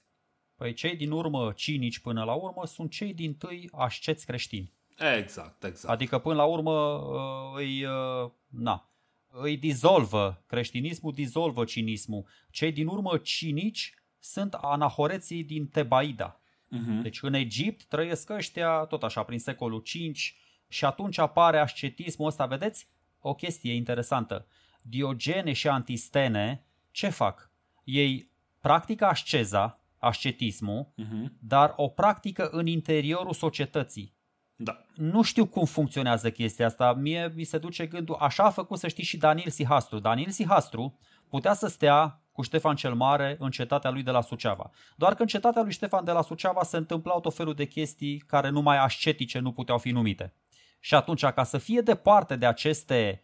Păi cei din urmă cinici până la urmă sunt cei din tâi asceți creștini. Exact, exact. Adică până la urmă uh, îi, uh, na, îi dizolvă, creștinismul dizolvă cinismul. Cei din urmă cinici sunt anahoreții din Tebaida. Uh-huh. Deci în Egipt trăiesc ăștia tot așa prin secolul 5 și atunci apare ascetismul ăsta, vedeți? O chestie interesantă. Diogene și Antistene ce fac? Ei practică asceza, ascetismul, uh-huh. dar o practică în interiorul societății. Da. Nu știu cum funcționează chestia asta. Mie mi se duce gândul, așa a făcut să știi și Daniel Sihastru. Daniel Sihastru putea să stea cu Ștefan cel Mare în cetatea lui de la Suceava. Doar că în cetatea lui Ștefan de la Suceava se întâmplau tot felul de chestii care numai ascetice nu puteau fi numite. Și atunci, ca să fie departe de aceste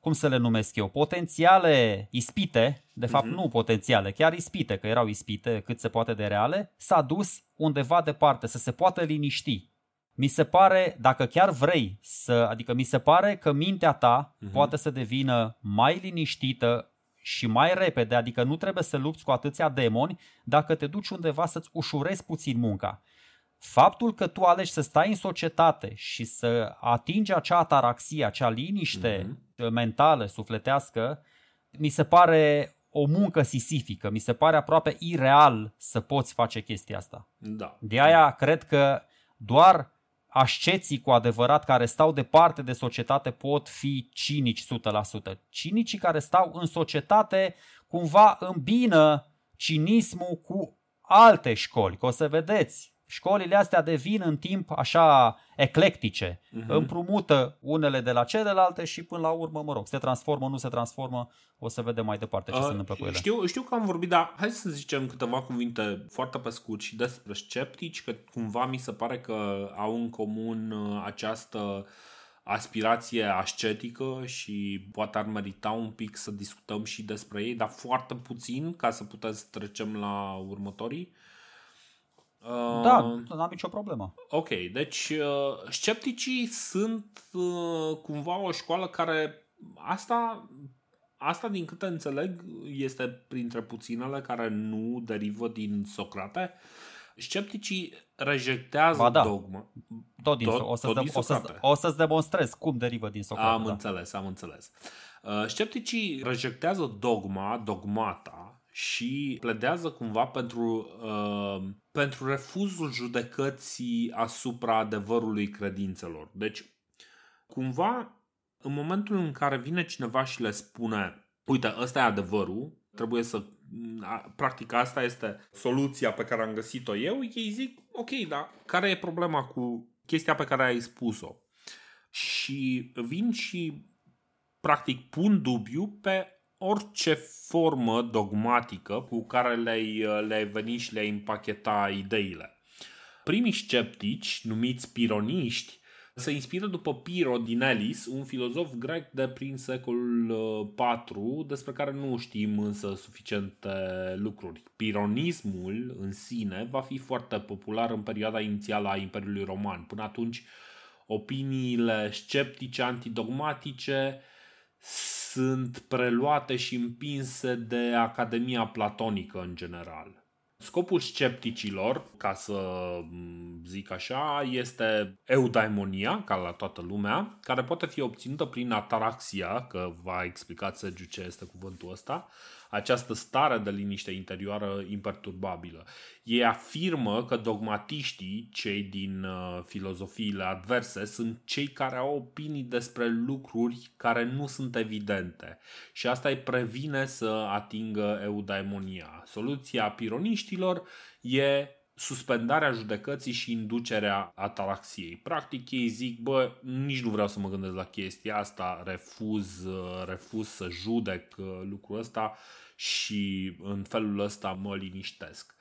cum să le numesc eu, potențiale ispite, de fapt mm-hmm. nu potențiale, chiar ispite, că erau ispite cât se poate de reale, s-a dus undeva departe, să se poată liniști. Mi se pare, dacă chiar vrei să, adică mi se pare că mintea ta mm-hmm. poate să devină mai liniștită și mai repede, adică nu trebuie să lupți cu atâția demoni dacă te duci undeva să-ți ușurezi puțin munca. Faptul că tu alegi să stai în societate și să atingi acea ataraxie, acea liniște mm-hmm. mentală, sufletească, mi se pare o muncă sisifică. Mi se pare aproape ireal să poți face chestia asta. Da. De aia cred că doar asceții cu adevărat care stau departe de societate pot fi cinici 100%. Cinicii care stau în societate cumva îmbină cinismul cu alte școli, că o să vedeți, școlile astea devin în timp așa eclectice, uh-huh. împrumută unele de la celelalte și până la urmă, mă rog, se transformă, nu se transformă, o să vedem mai departe ce uh, se întâmplă cu ele. Știu, știu că am vorbit, dar hai să zicem câteva cuvinte foarte pe scurt și despre sceptici, că cumva mi se pare că au în comun uh, această aspirație ascetică și poate ar merita un pic să discutăm și despre ei, dar foarte puțin ca să putem să trecem la următorii. Da, nu am nicio problemă. Ok, deci uh, scepticii sunt uh, cumva o școală care asta, asta din câte înțeleg este printre puținele care nu derivă din Socrate. Scepticii rejectează ba da. dogma. Tot din, tot, o, să tot din o, să, o să-ți demonstrez cum derivă din Socrate. Am da. înțeles, am înțeles. Uh, scepticii rejectează dogma, dogmata, și pledează cumva pentru, uh, pentru refuzul judecății asupra adevărului credințelor. Deci, cumva, în momentul în care vine cineva și le spune uite, ăsta e adevărul, trebuie să practic asta este soluția pe care am găsit-o eu, ei zic, ok, dar care e problema cu chestia pe care ai spus-o? Și vin și practic pun dubiu pe orice formă dogmatică cu care le-ai, le-ai veni și le-ai împacheta ideile. Primii sceptici, numiți pironiști, se inspiră după Piro din Elis, un filozof grec de prin secolul IV, uh, despre care nu știm însă suficiente lucruri. Pironismul în sine va fi foarte popular în perioada inițială a Imperiului Roman. Până atunci, opiniile sceptice, antidogmatice sunt preluate și împinse de Academia Platonică în general. Scopul scepticilor, ca să zic așa, este eudaimonia, ca la toată lumea, care poate fi obținută prin ataraxia, că v-a explicat Sergiu ce este cuvântul ăsta, această stare de liniște interioară imperturbabilă. Ei afirmă că dogmatiștii, cei din uh, filozofiile adverse, sunt cei care au opinii despre lucruri care nu sunt evidente și asta îi previne să atingă eudaimonia. Soluția pironiștilor e suspendarea judecății și inducerea ataraxiei. Practic ei zic, bă, nici nu vreau să mă gândesc la chestia asta, refuz, uh, refuz să judec uh, lucrul ăsta și în felul ăsta mă liniștesc.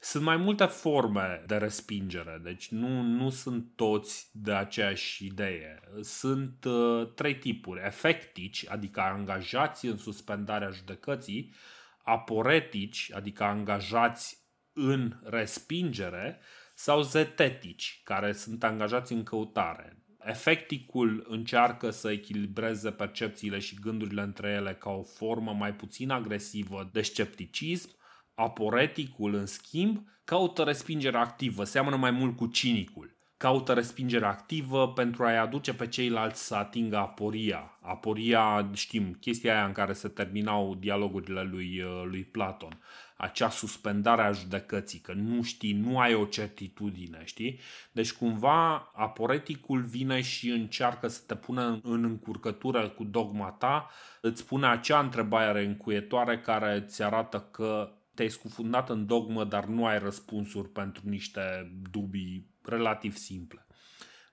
Sunt mai multe forme de respingere, deci nu, nu sunt toți de aceeași idee. Sunt uh, trei tipuri. Efectici, adică angajați în suspendarea judecății, aporetici, adică angajați în respingere, sau zetetici, care sunt angajați în căutare. Efecticul încearcă să echilibreze percepțiile și gândurile între ele ca o formă mai puțin agresivă de scepticism. Aporeticul, în schimb, caută respingere activă, seamănă mai mult cu cinicul. Caută respingere activă pentru a-i aduce pe ceilalți să atingă aporia. Aporia, știm, chestia aia în care se terminau dialogurile lui, lui Platon acea suspendare a judecății, că nu știi, nu ai o certitudine, știi? Deci cumva aporeticul vine și încearcă să te pună în încurcătură cu dogma ta, îți pune acea întrebare încuietoare care îți arată că te-ai scufundat în dogmă, dar nu ai răspunsuri pentru niște dubii relativ simple.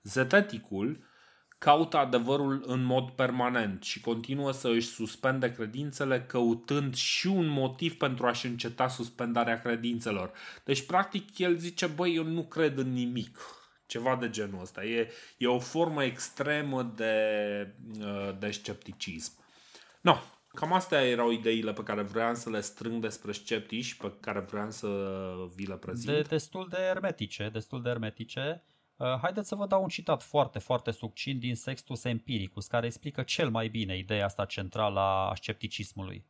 Zeteticul caută adevărul în mod permanent și continuă să își suspende credințele căutând și un motiv pentru a-și înceta suspendarea credințelor. Deci, practic, el zice, băi, eu nu cred în nimic. Ceva de genul ăsta. E, e o formă extremă de, uh, de scepticism. No, cam astea erau ideile pe care vreau să le strâng despre sceptici, pe care vreau să vi le prezint. De, destul de ermetice, destul de ermetice. Uh, haideți să vă dau un citat foarte, foarte succint din Sextus Empiricus, care explică cel mai bine ideea asta centrală a scepticismului.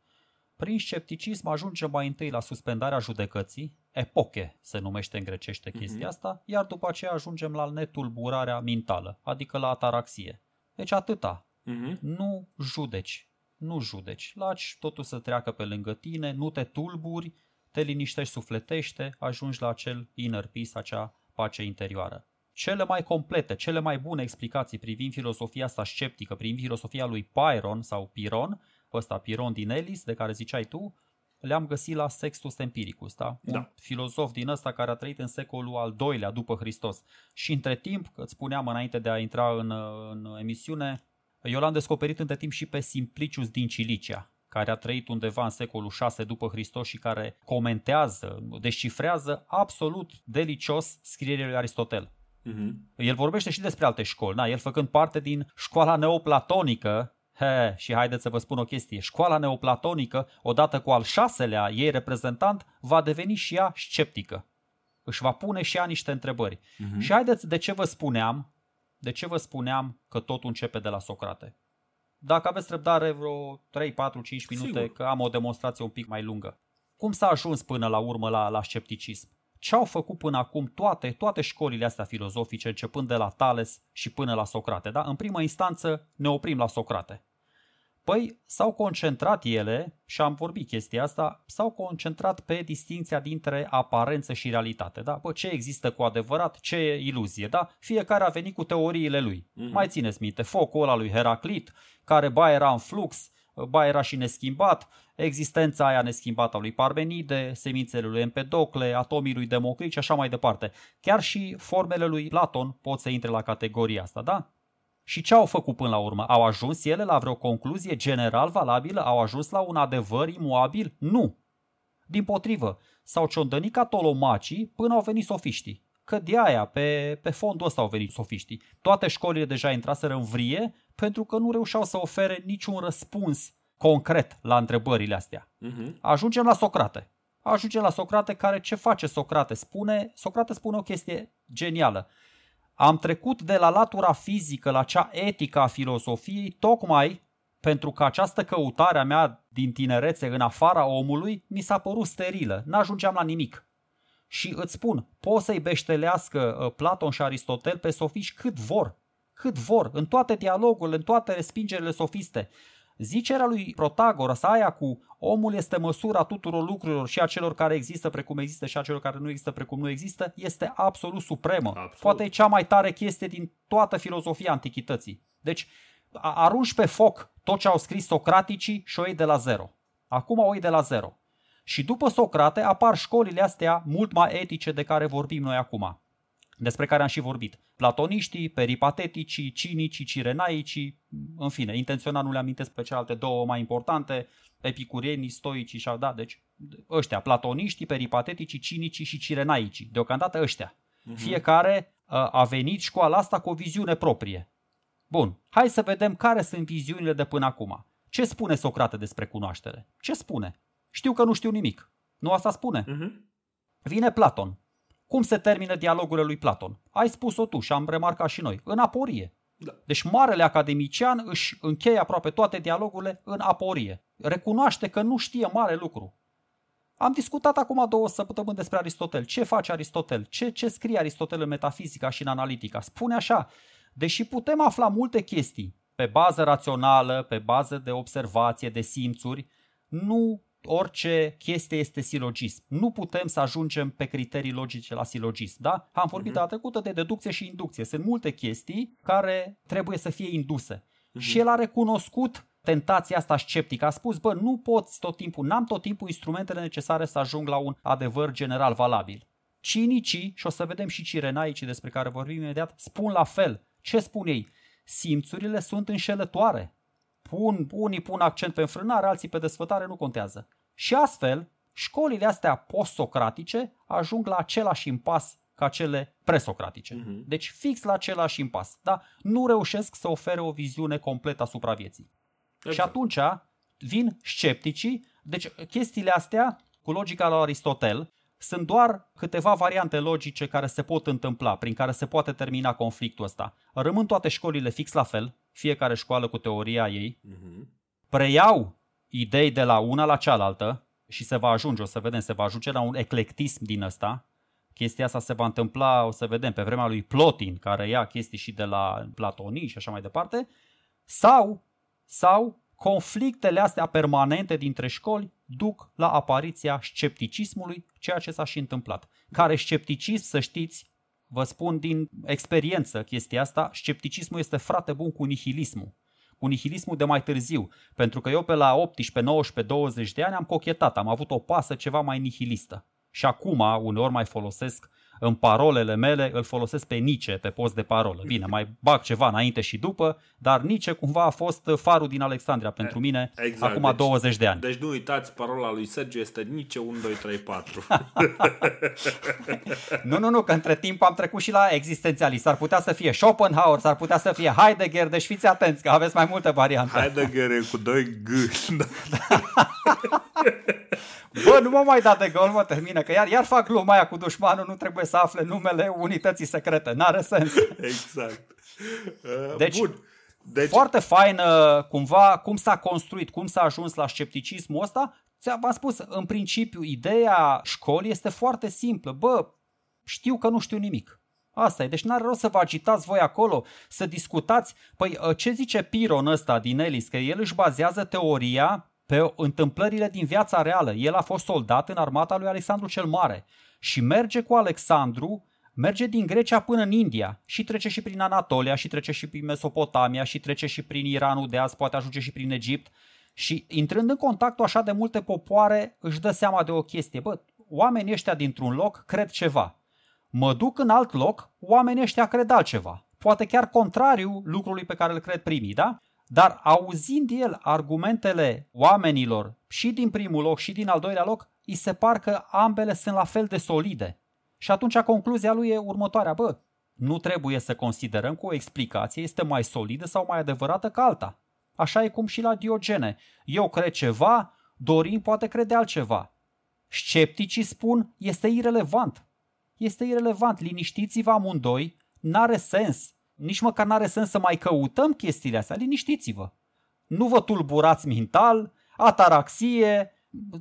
Prin scepticism ajungem mai întâi la suspendarea judecății, epoche se numește în grecește mhm. chestia uh-huh. asta, iar după aceea ajungem la netulburarea mentală, adică la ataraxie. Deci atâta. Uh-huh. Nu judeci. Nu judeci. Laci totul să treacă pe lângă tine, nu te tulburi, te liniștești, sufletește, ajungi la acel inner peace, acea pace interioară. Cele mai complete, cele mai bune explicații privind filosofia asta sceptică, privind filosofia lui Pyron sau Piron, ăsta Piron din Elis, de care ziceai tu, le-am găsit la Sextus Empiricus, da? Da. Un filozof din ăsta care a trăit în secolul al doilea după Hristos. Și între timp, că îți spuneam înainte de a intra în, în emisiune, eu l-am descoperit între timp și pe Simplicius din Cilicia, care a trăit undeva în secolul 6 după Hristos și care comentează, descifrează absolut delicios scrierile lui Aristotel. Mhm. El vorbește și despre alte școli, da? el făcând parte din școala neoplatonică, He, și haideți să vă spun o chestie, școala neoplatonică, odată cu al șaselea ei reprezentant, va deveni și ea sceptică. Își va pune și ea niște întrebări. Mhm. Și haideți, de ce vă spuneam, de ce vă spuneam că totul începe de la Socrate? Dacă aveți răbdare vreo 3, 4, 5 minute, Sigur. că am o demonstrație un pic mai lungă. Cum s-a ajuns până la urmă la, la scepticism? Ce au făcut până acum toate, toate școlile astea filozofice, începând de la Tales și până la Socrate? Da? În primă instanță ne oprim la Socrate. Păi s-au concentrat ele, și am vorbit chestia asta, s-au concentrat pe distinția dintre aparență și realitate. Da? Bă, ce există cu adevărat, ce e iluzie. Da? Fiecare a venit cu teoriile lui. Mhm. Mai țineți minte, focul ăla lui Heraclit, care ba era în flux, ba era și neschimbat, existența aia neschimbată a lui Parmenide, semințele lui Empedocle, atomii lui Democrit și așa mai departe. Chiar și formele lui Platon pot să intre la categoria asta, da? Și ce au făcut până la urmă? Au ajuns ele la vreo concluzie general valabilă? Au ajuns la un adevăr imuabil? Nu. Din potrivă, s-au ciondănit ca tolomacii până au venit sofiștii. Că de aia, pe, pe fondul ăsta au venit sofiștii. Toate școlile deja intraseră în vrie pentru că nu reușeau să ofere niciun răspuns concret la întrebările astea. Mhm. Ajungem la Socrate. Ajungem la Socrate care ce face Socrate? Spune, Socrate spune o chestie genială. Am trecut de la latura fizică la cea etică a filosofiei tocmai pentru că această căutare a mea din tinerețe în afara omului mi s-a părut sterilă, n-ajungeam la nimic. Și îți spun, pot să-i beștelească uh, Platon și Aristotel pe sofiști cât vor, cât vor, în toate dialogurile, în toate respingerile sofiste. Zicerea lui Protagoras, aia cu omul este măsura tuturor lucrurilor și a celor care există precum există și a celor care nu există precum nu există, este absolut supremă. Absolut. Poate e cea mai tare chestie din toată filozofia antichității. Deci, a- arunci pe foc tot ce au scris socraticii și o iei de la zero. Acum o iei de la zero. Și după Socrate apar școlile astea mult mai etice de care vorbim noi acum despre care am și vorbit. Platoniștii, peripateticii, cinicii, cirenaicii, în fine, intenționat nu le amintesc pe celelalte două mai importante, epicurienii, stoicii și da, deci ăștia, platoniștii, peripateticii, cinicii și cirenaicii, deocamdată ăștia. Fiecare uh, a venit școala asta cu o viziune proprie. Bun, hai să vedem care sunt viziunile de până acum. Ce spune Socrate despre cunoaștere? Ce spune? Știu că nu știu nimic. Nu asta spune? Mhm. Vine Platon. Cum se termină dialogurile lui Platon? Ai spus-o tu și am remarcat și noi. În aporie. Da. Deci marele academician își încheie aproape toate dialogurile în aporie. Recunoaște că nu știe mare lucru. Am discutat acum două săptămâni despre Aristotel. Ce face Aristotel? Ce, ce scrie Aristotel în metafizica și în analitica? Spune așa, deși putem afla multe chestii pe bază rațională, pe bază de observație, de simțuri, nu orice chestie este silogism. Nu putem să ajungem pe criterii logice la silogism, da? Am vorbit Mhm. data trecută de deducție și inducție. Sunt multe chestii care trebuie să fie induse. Mhm. Și el a recunoscut tentația asta sceptică. A spus, bă, nu poți tot timpul, n-am tot timpul instrumentele necesare să ajung la un adevăr general valabil. Cinicii, și o să vedem și cirenaicii despre care vorbim imediat, spun la fel. Ce spun ei? Simțurile sunt înșelătoare. Pun, unii pun accent pe înfrânare, alții pe desfătare, nu contează. Și astfel, școlile astea post-socratice ajung la același impas ca cele presocratice. Mhm. Deci fix la același impas. Da? Nu reușesc să ofere o viziune completă asupra vieții. Și Exact. atunci vin scepticii. Deci chestiile astea, cu logica lui Aristotel, sunt doar câteva variante logice care se pot întâmpla, prin care se poate termina conflictul ăsta. Rămân toate școlile fix la fel, fiecare școală cu teoria ei, Mhm. preiau idei de la una la cealaltă și se va ajunge, o să vedem, se va ajunge la un eclectism din ăsta. Chestia asta se va întâmpla, o să vedem, pe vremea lui Plotin, care ia chestii și de la platonii și așa mai departe, sau, sau conflictele astea permanente dintre școli duc la apariția scepticismului, ceea ce s-a și întâmplat. Care scepticism, să știți, vă spun din experiență chestia asta, scepticismul este frate bun cu nihilismul. Cu nihilismul de mai târziu, pentru că eu pe la 18, 19, 20 de ani am cochetat, am avut o pasă ceva mai nihilistă. Și acum uneori mai folosesc în parolele mele îl folosesc pe Nice pe post de parolă. Bine, mai bag ceva înainte și după, dar Nice cumva a fost farul din Alexandria pentru mine exact. acum deci, 20 de ani. Deci nu uitați, parola lui Sergiu este Nice 1, 2, 3, 4. nu, nu, nu, că între timp am trecut și la existențialist. S-ar putea să fie Schopenhauer, s-ar putea să fie Heidegger, deci fiți atenți că aveți mai multe variante. Heidegger e cu doi G. *laughs* Bă, nu mă mai da de gol, mă termină, că iar, iar fac gluma aia cu dușmanul, nu trebuie să afle numele unității secrete, n-are sens. Exact. Uh, deci, Bun. Deci... Foarte fain uh, cumva cum s-a construit, cum s-a ajuns la scepticismul ăsta. V-am spus, în principiu, ideea școlii este foarte simplă. Bă, știu că nu știu nimic. Asta e. Deci n-are rost să vă agitați voi acolo, să discutați. Păi uh, ce zice Piron ăsta din Elis? Că el își bazează teoria pe întâmplările din viața reală. El a fost soldat în armata lui Alexandru cel Mare și merge cu Alexandru, merge din Grecia până în India și trece și prin Anatolia și trece și prin Mesopotamia și trece și prin Iranul de azi, poate ajunge și prin Egipt și intrând în contact cu așa de multe popoare își dă seama de o chestie. Bă, oamenii ăștia dintr-un loc cred ceva. Mă duc în alt loc, oamenii ăștia cred altceva. Poate chiar contrariu lucrului pe care îl cred primii, da? Dar auzind el argumentele oamenilor și din primul loc și din al doilea loc, îi se par că ambele sunt la fel de solide. Și atunci concluzia lui e următoarea, bă, nu trebuie să considerăm că o explicație este mai solidă sau mai adevărată ca alta. Așa e cum și la Diogene. Eu cred ceva, Dorin poate crede altceva. Scepticii spun, este irelevant. Este irelevant, liniștiți-vă amândoi, n-are sens nici măcar n-are sens să mai căutăm chestiile astea, liniștiți-vă. Nu vă tulburați mental, ataraxie,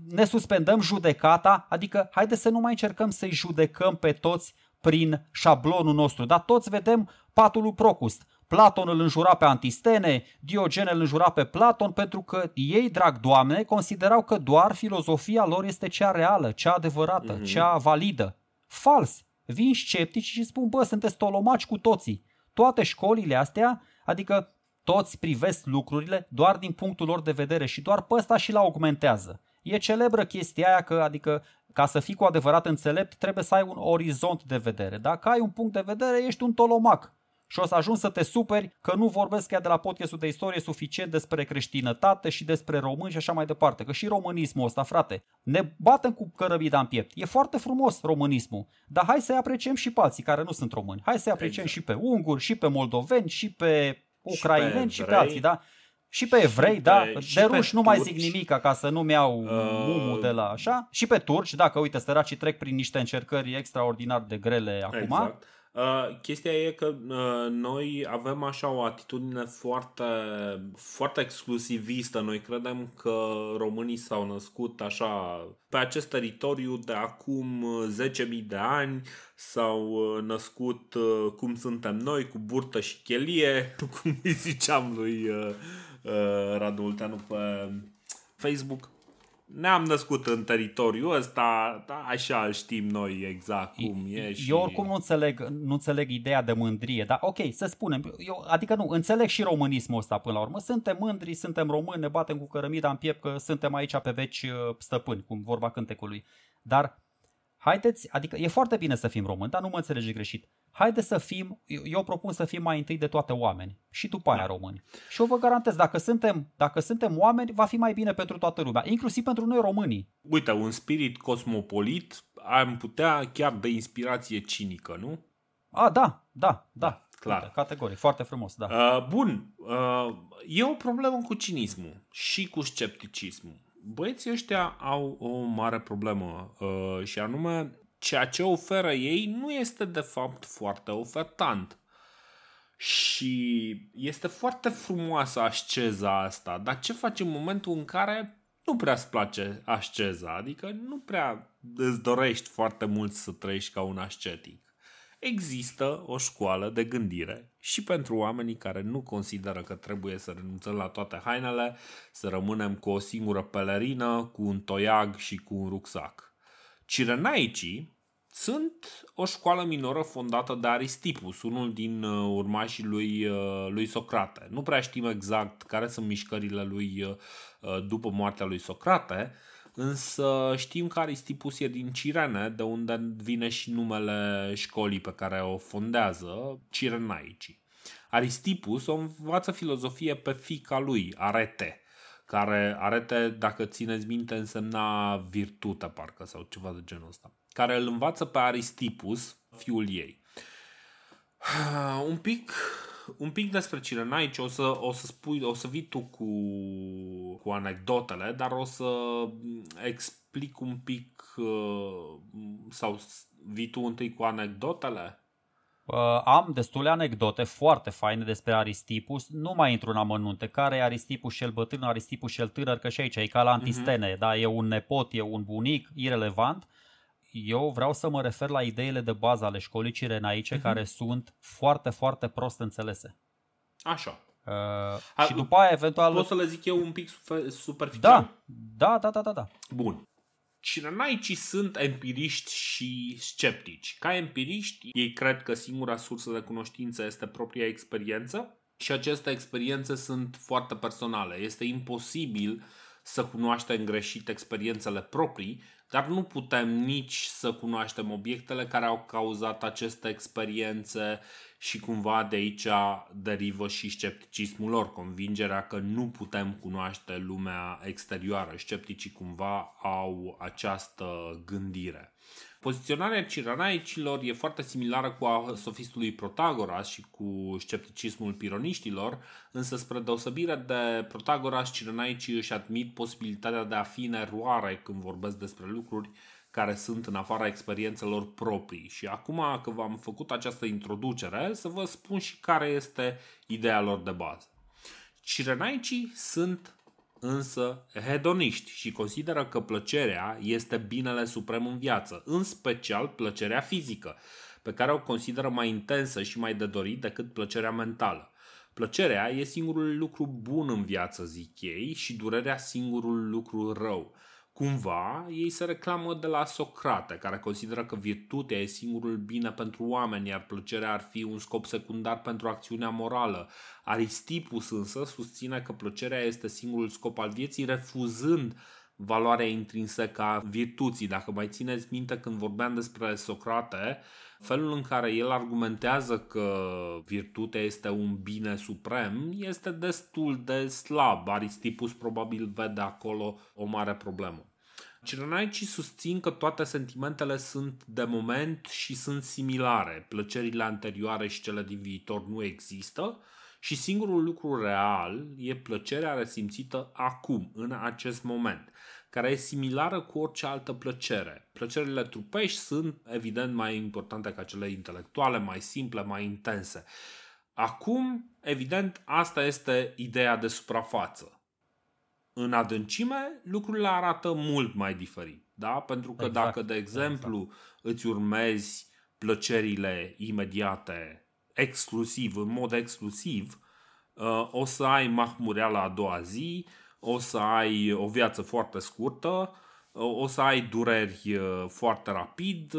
ne suspendăm judecata, adică haide să nu mai încercăm să-i judecăm pe toți prin șablonul nostru, dar toți vedem patul lui Procust. Platon îl înjura pe Antistene, Diogen îl înjura pe Platon pentru că ei, drag doamne, considerau că doar filozofia lor este cea reală, cea adevărată, mm-hmm. cea validă. Fals! Vin sceptici și spun, bă, sunteți tolomaci cu toții toate școlile astea, adică toți privesc lucrurile doar din punctul lor de vedere și doar pe ăsta și l augmentează. E celebră chestia aia că, adică, ca să fii cu adevărat înțelept, trebuie să ai un orizont de vedere. Dacă ai un punct de vedere, ești un tolomac și o să ajungi să te superi că nu vorbesc chiar de la podcastul de istorie suficient despre creștinătate și despre români și așa mai departe. Că și românismul ăsta, frate, ne batem cu cărămida în piept. E foarte frumos românismul, dar hai să-i apreciem și pe alții care nu sunt români. Hai să-i apreciem exact. și pe unguri, și pe moldoveni, și pe ucraineni, și pe, și pe alții, da? Și pe evrei, și da, pe, de ruși nu mai zic nimic ca să nu-mi iau uh... mumul de la așa. Și pe turci, dacă uite, săracii trec prin niște încercări extraordinar de grele acum. Exact. Uh, chestia e că uh, noi avem așa o atitudine foarte, foarte exclusivistă. Noi credem că românii s-au născut așa pe acest teritoriu de acum 10.000 de ani, s-au uh, născut uh, cum suntem noi, cu burtă și chelie, *laughs* cum îi ziceam lui uh, uh, Radu Ulteanu pe Facebook ne-am născut în teritoriul ăsta, da, așa știm noi exact cum e. Și... Eu oricum nu înțeleg, nu înțeleg ideea de mândrie, dar ok, să spunem, eu, adică nu, înțeleg și românismul ăsta până la urmă. Suntem mândri, suntem români, ne batem cu cărămida în piept că suntem aici pe veci uh, stăpâni, cum vorba cântecului. Dar haideți, adică e foarte bine să fim români, dar nu mă înțelege greșit haide să fim, eu propun să fim mai întâi de toate oameni și după aia da. români. Și eu vă garantez, dacă suntem, dacă suntem oameni, va fi mai bine pentru toată lumea, inclusiv pentru noi românii. Uite, un spirit cosmopolit am putea chiar de inspirație cinică, nu? A, da, da, da. da clar. Uite, categoric, foarte frumos, da. Uh, bun, uh, e o problemă cu cinismul și cu scepticismul. Băieții ăștia au o mare problemă uh, și anume ceea ce oferă ei nu este de fapt foarte ofertant. Și este foarte frumoasă asceza asta, dar ce faci în momentul în care nu prea îți place asceza, adică nu prea îți dorești foarte mult să trăiești ca un ascetic. există o școală de gândire și pentru oamenii care nu consideră că trebuie să renunțăm la toate hainele, să rămânem cu o singură pelerină, cu un toiag și cu un rucsac. Cirenaicii sunt o școală minoră fondată de Aristipus, unul din uh, urmașii lui, uh, lui Socrate. Nu prea știm exact care sunt mișcările lui uh, după moartea lui Socrate, însă știm că Aristipus e din Cirene, de unde vine și numele școlii pe care o fondează, Cirenaicii. Aristipus o învață filozofie pe fica lui, Arete, care Arete, dacă țineți minte, însemna virtute, parcă, sau ceva de genul ăsta care îl învață pe Aristipus, fiul ei. *sighs* Un pic, un pic despre Cirenaici, o să, o să spui, o să vii tu cu, cu anecdotele, dar o să explic un pic uh, sau vii tu întâi cu anecdotele? Uh, am destule anecdote foarte faine despre Aristipus, nu mai intru în amănunte. Care e Aristipus cel bătrân, Aristipus cel tânăr, că și aici e ca la mhm. Antistene, uh-huh. da? e un nepot, e un bunic, irelevant. Uh, eu vreau să mă refer la ideile de bază ale școlii cirenaice uh-huh. care sunt foarte, foarte prost înțelese. Așa. Uh, și după aia, eventual... Pot să le zic eu un pic superficial? Da, da, da, da, da. da. Bun. Cirenaicii sunt empiriști și sceptici. Ca empiriști, ei cred că singura sursă de cunoștință este propria experiență și aceste experiențe sunt foarte personale. Este imposibil să cunoaștem greșit experiențele proprii, dar nu putem nici să cunoaștem obiectele care au cauzat aceste experiențe și cumva de aici derivă și scepticismul lor, convingerea că nu putem cunoaște lumea exterioară. Scepticii cumva au această gândire. Poziționarea ciranaicilor e foarte similară cu a sofistului Protagoras și cu scepticismul pironiștilor, însă spre deosebire de Protagoras, ciranaicii își admit posibilitatea de a fi în eroare când vorbesc despre lucruri care sunt în afara experiențelor proprii. Și acum că v-am făcut această introducere, să vă spun și care este ideea lor de bază. Cirenaicii sunt însă hedoniști și consideră că plăcerea este binele suprem în viață, în special plăcerea fizică, pe care o consideră mai intensă și mai de dorit decât plăcerea mentală. Plăcerea e singurul lucru bun în viață, zic ei, și durerea singurul lucru rău. Cumva, ei se reclamă de la Socrate, care consideră că virtutea e singurul bine pentru oameni, iar plăcerea ar fi un scop secundar pentru acțiunea morală. Aristipus însă susține că plăcerea este singurul scop al vieții, refuzând valoarea intrinsecă a virtuții. Dacă mai țineți minte când vorbeam despre Socrate, felul în care el argumentează că virtutea este un bine suprem este destul de slab. Aristipus probabil vede acolo o mare problemă. Cirenaicii susțin că toate sentimentele sunt de moment și sunt similare. Plăcerile anterioare și cele din viitor nu există și singurul lucru real e plăcerea resimțită acum, în acest moment, care e similară cu orice altă plăcere. Plăcerile trupești sunt evident mai importante ca cele intelectuale, mai simple, mai intense. Acum, evident, asta este ideea de suprafață în adâncime, lucrurile arată mult mai diferit. Da? Pentru că exact, dacă, de exemplu, exact. îți urmezi plăcerile imediate exclusiv, în mod exclusiv, uh, o să ai mahmureala a doua zi, o să ai o viață foarte scurtă, uh, o să ai dureri uh, foarte rapid,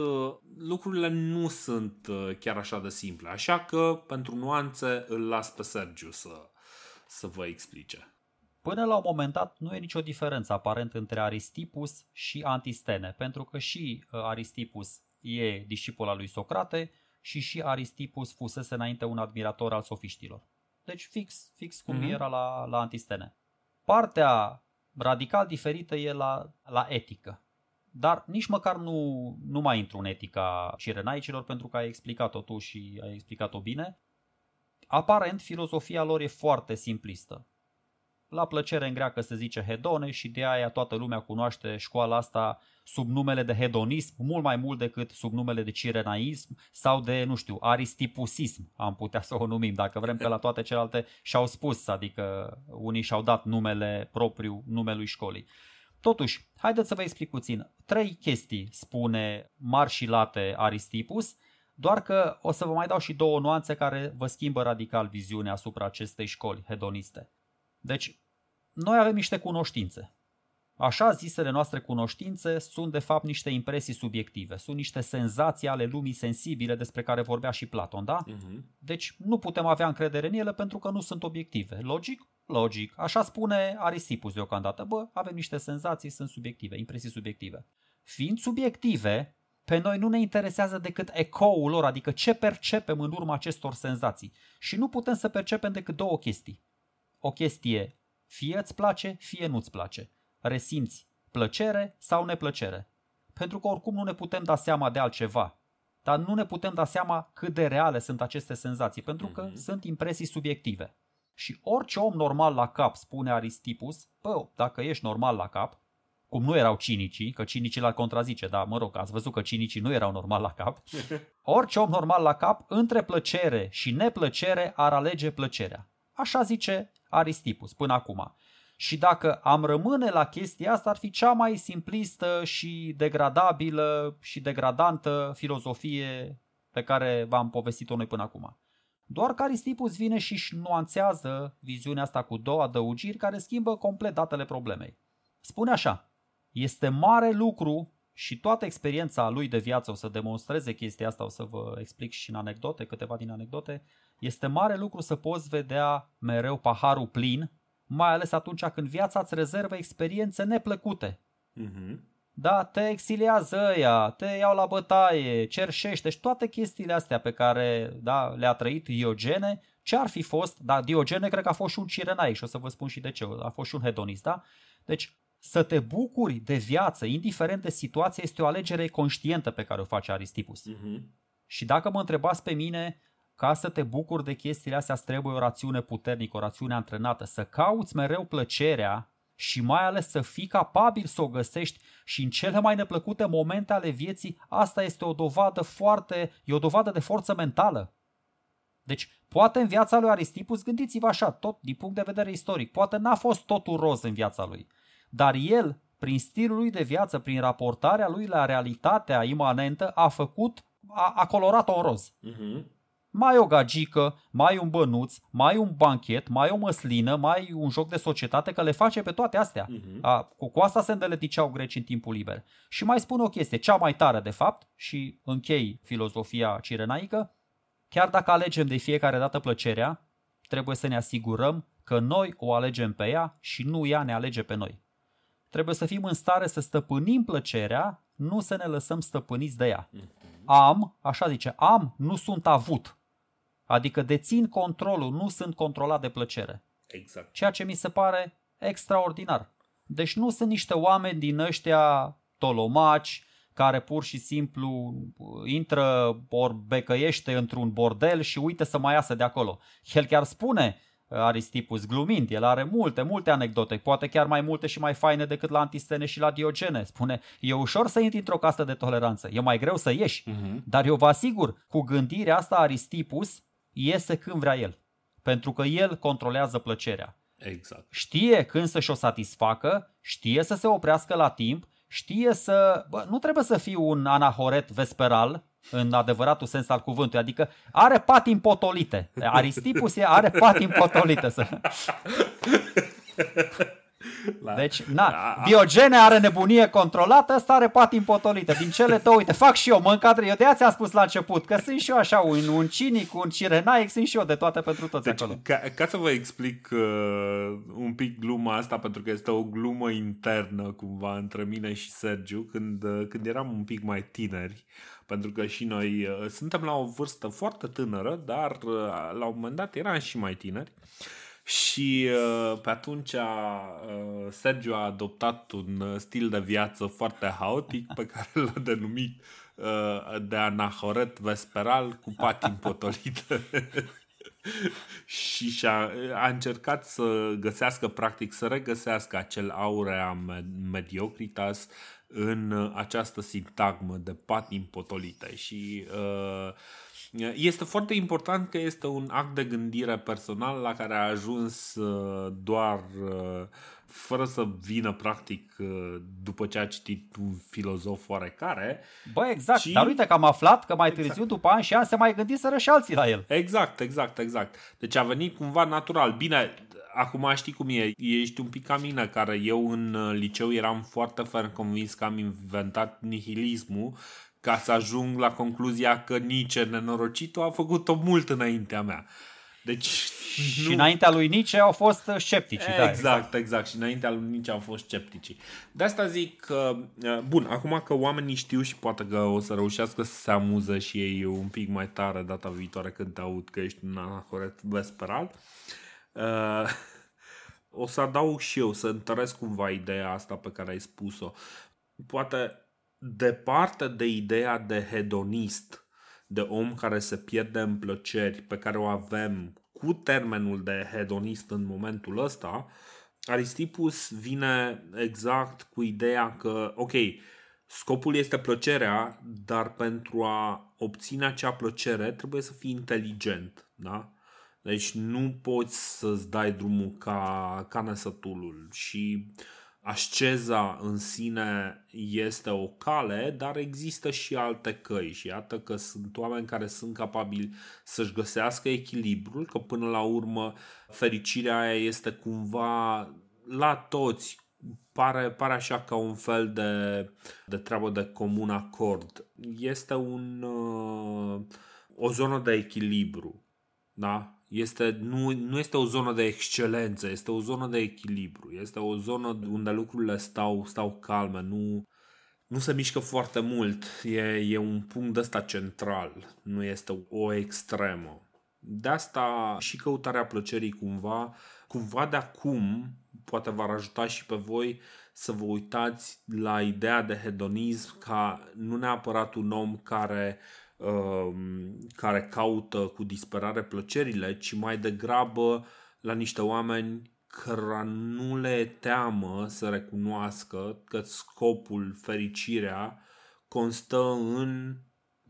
lucrurile nu sunt chiar așa de simple. Așa că, pentru nuanțe, îl las pe Sergiu să, să vă explice. Până la un moment dat nu e nicio diferență aparent între Aristipus și Antistene, pentru că și uh, Aristipus e discipul al lui Socrate și și Aristipus fusese înainte un admirator al sofiștilor. Deci fix, fix cum mm-hmm. era la, la Antistene. Partea radical diferită e la, la etică. Dar nici măcar nu, nu mai intru în etica cirenaicilor pentru că ai explicat-o tu și ai explicat-o bine. Aparent, filozofia lor e foarte simplistă. La plăcere în greacă se zice hedone și de aia toată lumea cunoaște școala asta sub numele de hedonism mult mai mult decât sub numele de cirenaism sau de, nu știu, aristipusism, am putea să o numim, dacă vrem că la toate celelalte și-au spus, adică unii și-au dat numele propriu numelui școlii. Totuși, haideți să vă explic puțin. Trei chestii spune Marșilate Aristipus Doar că o să vă mai dau și două nuanțe care vă schimbă radical viziunea asupra acestei școli hedoniste. Deci, noi avem niște cunoștințe. Așa zisele noastre cunoștințe sunt de fapt niște impresii subiective, sunt niște senzații ale lumii sensibile despre care vorbea și Platon, da? Uh-huh. Deci nu putem avea încredere în ele pentru că nu sunt obiective. Logic? Logic. Așa spune Arisipus deocamdată. Bă, avem niște senzații, sunt subiective, impresii subiective. Fiind subiective, pe noi nu ne interesează decât ecoul lor, adică ce percepem în urma acestor senzații. Și nu putem să percepem decât două chestii. O chestie fie îți place, fie nu-ți place. Resimți plăcere sau neplăcere. Pentru că oricum nu ne putem da seama de altceva. Dar nu ne putem da seama cât de reale sunt aceste senzații, pentru că mm-hmm. sunt impresii subiective. Și orice om normal la cap, spune Aristipus, bă, dacă ești normal la cap, cum nu erau cinicii, că cinicii l-ar contrazice, dar mă rog, ați văzut că cinicii nu erau normal la cap, *laughs* orice om normal la cap, între plăcere și neplăcere ar alege plăcerea. Așa zice Aristipus până acum. Și dacă am rămâne la chestia asta, ar fi cea mai simplistă și degradabilă și degradantă filozofie pe care v-am povestit-o noi până acum. Doar că Aristipus vine și își nuanțează viziunea asta cu două adăugiri care schimbă complet datele problemei. Spune așa, este mare lucru și toată experiența lui de viață o să demonstreze chestia asta, o să vă explic și în anecdote, câteva din anecdote, este mare lucru să poți vedea mereu paharul plin, mai ales atunci când viața îți rezervă experiențe neplăcute. Uh-huh. Da, te exiliază ăia, te iau la bătaie, cerșește și toate chestiile astea pe care da, le-a trăit Diogene, ce ar fi fost, da, Diogene cred că a fost și un cirenaic și o să vă spun și de ce, a fost și un hedonist, da? Deci să te bucuri de viață, indiferent de situație, este o alegere conștientă pe care o face Aristipus. Uh-huh. Și dacă mă întrebați pe mine, ca să te bucuri de chestiile astea, îți trebuie o rațiune puternică, o rațiune antrenată, să cauți mereu plăcerea și mai ales să fii capabil să o găsești și în cele mai neplăcute momente ale vieții, asta este o dovadă foarte, e o dovadă de forță mentală. Deci, poate în viața lui Aristipus, gândiți-vă așa, tot din punct de vedere istoric, poate n-a fost totul roz în viața lui. Dar el, prin stilul lui de viață, prin raportarea lui la realitatea imanentă, a făcut, a, a colorat-o în roz. Uh-huh. Mai o gagică, mai un bănuț, mai un banchet, mai o măslină, mai un joc de societate, că le face pe toate astea. Uh-huh. A, cu, cu asta se îndeleticeau greci în timpul liber. Și mai spun o chestie, cea mai tare de fapt, și închei filozofia cirenaică, chiar dacă alegem de fiecare dată plăcerea, trebuie să ne asigurăm că noi o alegem pe ea și nu ea ne alege pe noi. Trebuie să fim în stare să stăpânim plăcerea, nu să ne lăsăm stăpâniți de ea. Am, așa zice, am, nu sunt avut. Adică dețin controlul, nu sunt controlat de plăcere. Exact. Ceea ce mi se pare extraordinar. Deci nu sunt niște oameni din ăștia tolomaci, care pur și simplu intră ori becăiește într-un bordel și uite să mai iasă de acolo. El chiar spune, Aristipus glumind, el are multe, multe anecdote, poate chiar mai multe și mai faine decât la Antistene și la Diogene. Spune, e ușor să intri într-o casă de toleranță, e mai greu să ieși, uh-huh. dar eu vă asigur, cu gândirea asta Aristipus iese când vrea el, pentru că el controlează plăcerea. Exact. Știe când să-și o satisfacă, știe să se oprească la timp, știe să... Bă, nu trebuie să fii un anahoret vesperal, în adevăratul sens al cuvântului, adică are patim potolite. *laughs* Aristipus are patim potolite. Să... *laughs* La, deci, na, la, Diogene are nebunie controlată, ăsta are patim potolită. Din cele două, uite, fac și eu, mă încadră. Eu de aia ți-am spus la început, că sunt și eu așa, un, un cinic, un cirenaic, sunt și eu de toate pentru toți deci, acolo. Ca, ca să vă explic uh, un pic gluma asta, pentru că este o glumă internă cumva între mine și Sergiu, când, uh, când eram un pic mai tineri, pentru că și noi uh, suntem la o vârstă foarte tânără, dar uh, la un moment dat eram și mai tineri. Și uh, pe atunci uh, Sergio a adoptat un uh, stil de viață foarte haotic pe care l-a denumit uh, de anahoret vesperal cu patin potolită. *laughs* și și-a, a încercat să găsească, practic, să regăsească acel aurea mediocritas în această sintagmă de patim potolite și uh, este foarte important că este un act de gândire personal la care a ajuns uh, doar uh, fără să vină practic uh, după ce a citit un filozof oarecare. Bă, exact, ci... dar uite că am aflat că mai exact. târziu, după ani și ani, se mai gândiseră și alții la el. Exact, exact, exact. Deci a venit cumva natural. Bine, acum știi cum e, ești un pic ca mine, care eu în uh, liceu eram foarte ferm convins că am inventat nihilismul ca să ajung la concluzia că nici nenorocitul a făcut-o mult înaintea mea. Deci, și nu... înaintea lui Nice au fost sceptici. Exact, da, exact, exact. Și înaintea lui Nice au fost sceptici. De asta zic că, bun, acum că oamenii știu și poate că o să reușească să se amuză și ei un pic mai tare data viitoare când te aud că ești un anacoret vesperal, uh, *laughs* o să adaug și eu, să întăresc cumva ideea asta pe care ai spus-o. Poate departe de ideea de hedonist de om care se pierde în plăceri pe care o avem cu termenul de hedonist în momentul ăsta, Aristipus vine exact cu ideea că, ok, scopul este plăcerea, dar pentru a obține acea plăcere trebuie să fii inteligent, da? Deci nu poți să-ți dai drumul ca, ca nesătulul și uh, asceza în sine este o cale, dar există și alte căi și iată că sunt oameni care sunt capabili să-și găsească echilibrul, că până la urmă fericirea aia este cumva la toți, pare, pare așa ca un fel de, de treabă de comun acord. Este un, uh, o zonă de echilibru. Da? Este, nu, nu este o zonă de excelență, este o zonă de echilibru, este o zonă unde lucrurile stau, stau calme, nu, nu se mișcă foarte mult, e, e un punct ăsta central, nu este o extremă. De asta și căutarea plăcerii cumva, cumva de acum, poate v-ar ajuta și pe voi să vă uitați la ideea de hedonism ca nu neapărat un om care Um, care caută cu disperare plăcerile, ci mai degrabă la niște oameni cărora nu le teamă să recunoască că scopul, fericirea, constă în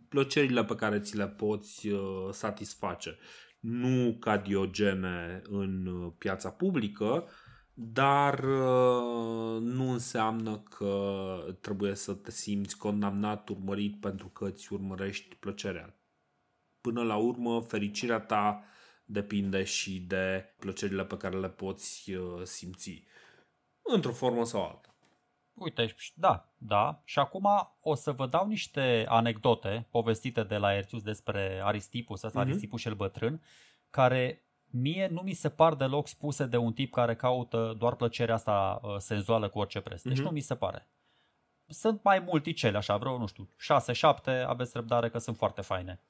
plăcerile pe care ți le poți uh, satisface. Nu ca Diogene în uh, piața publică, dar uh, nu înseamnă că trebuie să te simți condamnat, urmărit pentru că îți urmărești plăcerea. Până la urmă, fericirea ta depinde și de plăcerile pe care le poți uh, simți, într-o formă sau alta. Uite, da, da. Și acum o să vă dau niște anecdote povestite de la Ertius despre Aristipus, ăsta mm-hmm. Aristipus cel bătrân, care mie nu mi se par deloc spuse de un tip care caută doar plăcerea asta uh, senzuală cu orice preț. Deci mm-hmm. nu mi se pare. Sunt mai multicele, așa, vreo, nu știu, 6-7, aveți răbdare că sunt foarte faine.